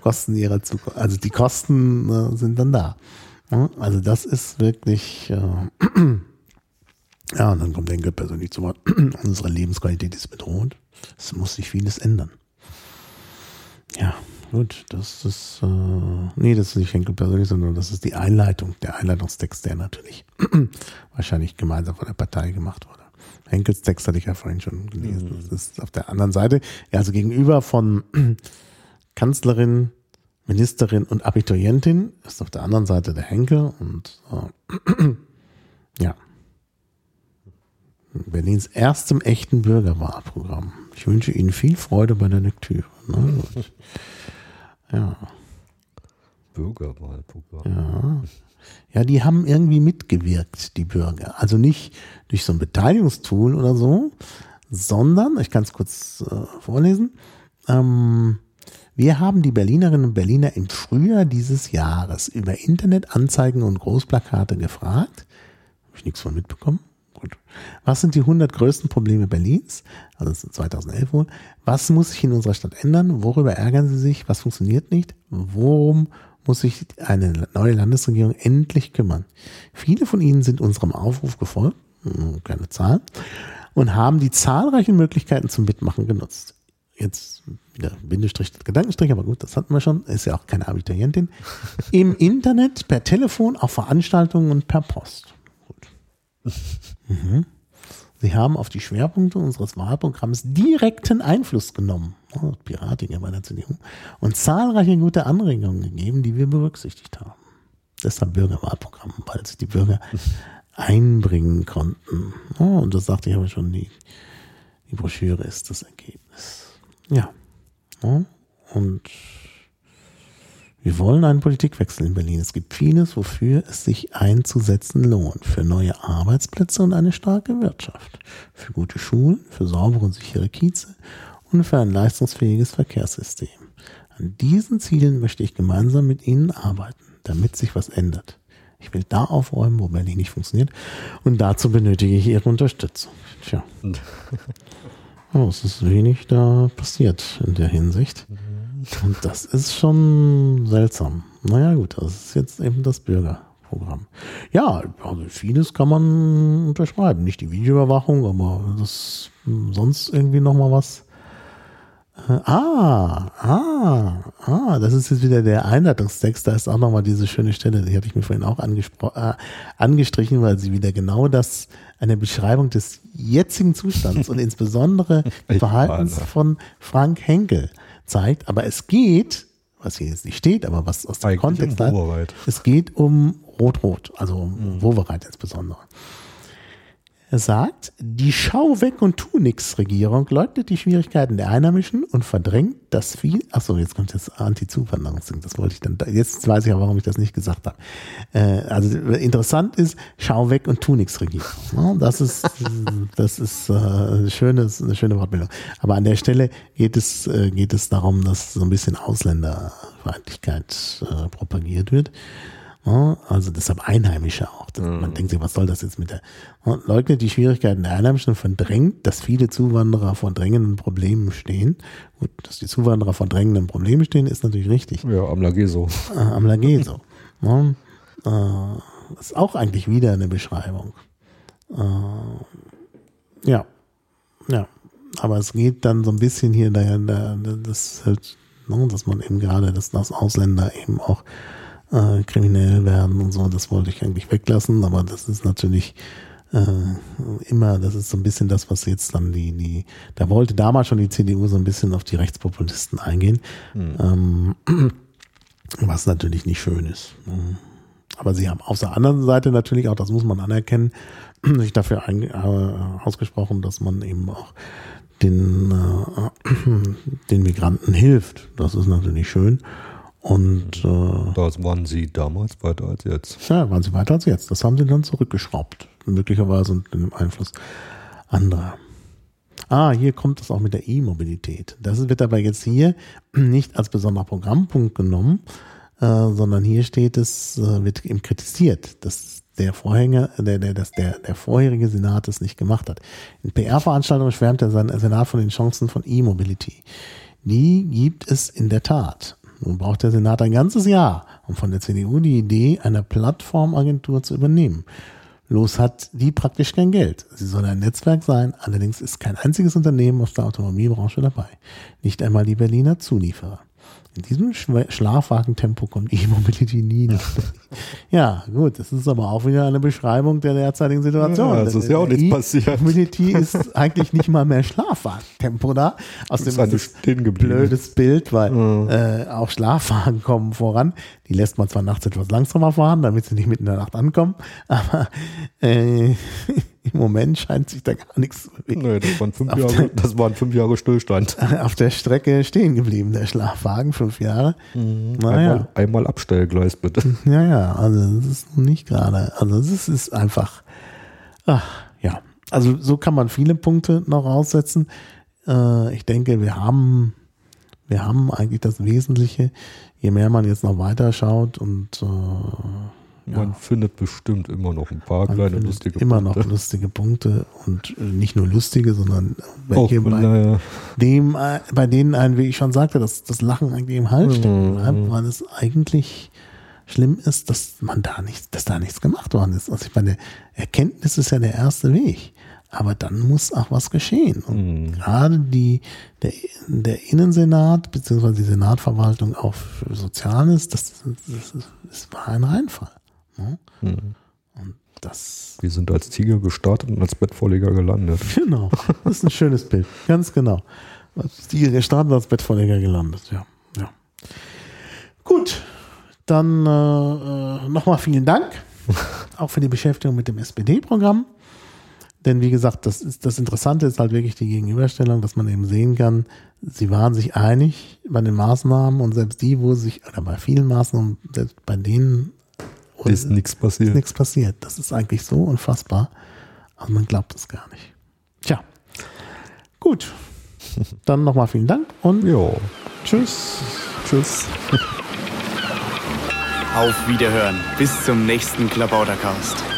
Kosten ihrer Zukunft. Also die Kosten äh, sind dann da. Also das ist wirklich, äh, ja, und dann kommt Enkel persönlich zu Wort. Unsere Lebensqualität ist bedroht. Es muss sich vieles ändern. Ja, gut, das ist, äh, nee, das ist nicht Henkel persönlich, sondern das ist die Einleitung, der Einleitungstext, der natürlich wahrscheinlich gemeinsam von der Partei gemacht wurde. Henkels Text hatte ich ja vorhin schon gelesen. Mhm. Das ist auf der anderen Seite. Also gegenüber von Kanzlerin, Ministerin und Abiturientin ist auf der anderen Seite der Henkel und äh, ja. Berlins erstem echten Bürgerwahlprogramm. Ich wünsche Ihnen viel Freude bei der Lektüre. Ne? Ja. Bürgerwahlprogramm. Ja. Ja, die haben irgendwie mitgewirkt, die Bürger. Also nicht durch so ein Beteiligungstool oder so, sondern, ich kann es kurz äh, vorlesen, ähm, wir haben die Berlinerinnen und Berliner im Frühjahr dieses Jahres über Internetanzeigen und Großplakate gefragt. Habe ich nichts von mitbekommen. Gut. Was sind die 100 größten Probleme Berlins? Also 2011 wohl. Was muss sich in unserer Stadt ändern? Worüber ärgern Sie sich? Was funktioniert nicht? Worum muss sich eine neue Landesregierung endlich kümmern. Viele von ihnen sind unserem Aufruf gefolgt, hm, keine Zahl, und haben die zahlreichen Möglichkeiten zum Mitmachen genutzt. Jetzt wieder Bindestrich, Gedankenstrich, aber gut, das hatten wir schon, ist ja auch keine Abiturientin. Im Internet, per Telefon, auf Veranstaltungen und per Post. Gut. Mhm. Sie haben auf die Schwerpunkte unseres Wahlprogramms direkten Einfluss genommen, oh, Piratiger bei der CDU, und zahlreiche gute Anregungen gegeben, die wir berücksichtigt haben. Deshalb Bürgerwahlprogramm, weil sich die Bürger einbringen konnten. Oh, und das sagte ich aber schon, die, die Broschüre ist das Ergebnis. Ja. Oh, und wir wollen einen Politikwechsel in Berlin. Es gibt vieles, wofür es sich einzusetzen lohnt. Für neue Arbeitsplätze und eine starke Wirtschaft. Für gute Schulen, für saubere und sichere Kieze und für ein leistungsfähiges Verkehrssystem. An diesen Zielen möchte ich gemeinsam mit Ihnen arbeiten, damit sich was ändert. Ich will da aufräumen, wo Berlin nicht funktioniert. Und dazu benötige ich Ihre Unterstützung. Tja. Oh, es ist wenig da passiert in der Hinsicht. Mhm. Und das ist schon seltsam. Naja, gut, das ist jetzt eben das Bürgerprogramm. Ja, also vieles kann man unterschreiben. Nicht die Videoüberwachung, aber das sonst irgendwie nochmal was. Ah, ah, ah, das ist jetzt wieder der Einleitungstext. Da ist auch nochmal diese schöne Stelle, die hatte ich mir vorhin auch äh, angestrichen, weil sie wieder genau das, eine Beschreibung des jetzigen Zustands und insbesondere Verhaltens von Frank Henkel zeigt. Aber es geht, was hier jetzt nicht steht, aber was aus dem Eigentlich Kontext um hat, es geht um Rot-Rot, also um mhm. Wovereit insbesondere. Er sagt, die Schau weg und tu nix Regierung leugnet die Schwierigkeiten der Einheimischen und verdrängt das viel. Achso, jetzt kommt das Anti-Zuwanderungsding. Das wollte ich dann. Jetzt weiß ich auch, warum ich das nicht gesagt habe. Äh, also interessant ist, schau weg und tu nix Regierung. Das ist, das ist äh, eine, schöne, eine schöne Wortmeldung. Aber an der Stelle geht es, äh, geht es darum, dass so ein bisschen Ausländerfeindlichkeit äh, propagiert wird. Also deshalb Einheimische auch. Mhm. Man denkt sich, was soll das jetzt mit der? Leugnet die Schwierigkeiten der Einheimischen und verdrängt, dass viele Zuwanderer vor drängenden Problemen stehen. Gut, dass die Zuwanderer vor drängenden Problemen stehen, ist natürlich richtig. Ja, am Lageso. Äh, am Lageso. ja, äh, ist auch eigentlich wieder eine Beschreibung. Äh, ja, ja. Aber es geht dann so ein bisschen hier, da, da, das halt, ne, dass man eben gerade, dass das Ausländer eben auch äh, kriminell werden und so, das wollte ich eigentlich weglassen, aber das ist natürlich äh, immer, das ist so ein bisschen das, was jetzt dann die, die, da wollte damals schon die CDU so ein bisschen auf die Rechtspopulisten eingehen, mhm. ähm, was natürlich nicht schön ist. Ne. Aber sie haben auf der anderen Seite natürlich auch, das muss man anerkennen, sich dafür ein, äh, ausgesprochen, dass man eben auch den, äh, den Migranten hilft. Das ist natürlich schön. Und äh, da waren sie damals weiter als jetzt. Ja, waren sie weiter als jetzt. Das haben sie dann zurückgeschraubt. Möglicherweise unter dem Einfluss anderer. Ah, hier kommt es auch mit der E-Mobilität. Das wird aber jetzt hier nicht als besonderer Programmpunkt genommen, äh, sondern hier steht es, äh, wird eben kritisiert, dass der Vorhänger, der, der, dass der, der vorherige Senat es nicht gemacht hat. In PR-Veranstaltungen schwärmt der Senat von den Chancen von E-Mobility. Die gibt es in der Tat. Nun braucht der Senat ein ganzes Jahr, um von der CDU die Idee einer Plattformagentur zu übernehmen. Los hat die praktisch kein Geld. Sie soll ein Netzwerk sein, allerdings ist kein einziges Unternehmen aus der Automobilbranche dabei. Nicht einmal die Berliner Zulieferer. In diesem Schlafwagentempo kommt E-Mobility nie nach. ja, gut, das ist aber auch wieder eine Beschreibung der derzeitigen Situation. Ja, es ist ja auch nichts passiert. E-Mobility ist eigentlich nicht mal mehr Schlafwagentempo da. Aus dem ist blödes Bild, weil mhm. äh, auch Schlafwagen kommen voran. Die lässt man zwar nachts etwas langsamer fahren, damit sie nicht mitten in der Nacht ankommen, aber äh, im Moment scheint sich da gar nichts zu bewegen. Nee, das waren fünf, Jahre, das waren fünf Jahre Stillstand. Auf der Strecke stehen geblieben, der Schlafwagen, fünf Jahre. Mhm. Naja. Einmal, einmal Abstellgleis, bitte. Ja, ja, also das ist nicht gerade, also das ist einfach, ach, ja. Also so kann man viele Punkte noch aussetzen. Äh, ich denke, wir haben, wir haben eigentlich das Wesentliche. Je mehr man jetzt noch weiter schaut und äh, man ja. findet bestimmt immer noch ein paar Man kleine lustige immer Punkte. Immer noch lustige Punkte und äh, nicht nur lustige, sondern welche Auch, bei, dem, äh, bei denen ein, wie ich schon sagte, dass das Lachen eigentlich im Hals stecken bleibt, mhm. weil es eigentlich schlimm ist, dass man da nichts, dass da nichts gemacht worden ist. Also ich meine, Erkenntnis ist ja der erste Weg. Aber dann muss auch was geschehen. Und mhm. gerade die, der, der Innensenat beziehungsweise die Senatverwaltung auf Soziales, das, das, das war ein Reinfall. Ne? Mhm. Und das. Wir sind als Tiger gestartet und als Bettvorleger gelandet. Genau. Das ist ein schönes Bild. Ganz genau. Als Tiger gestartet und als Bettvorleger gelandet. Ja. ja. Gut. Dann äh, äh nochmal vielen Dank. Auch für die Beschäftigung mit dem SPD-Programm. Denn wie gesagt, das, ist, das Interessante ist halt wirklich die Gegenüberstellung, dass man eben sehen kann, sie waren sich einig bei den Maßnahmen und selbst die, wo sich, oder bei vielen Maßnahmen, selbst bei denen und ist nichts passiert. Ist nichts passiert. Das ist eigentlich so unfassbar. Aber man glaubt es gar nicht. Tja. Gut. Dann nochmal vielen Dank und jo. tschüss. Tschüss. Auf Wiederhören. Bis zum nächsten Klabautercast.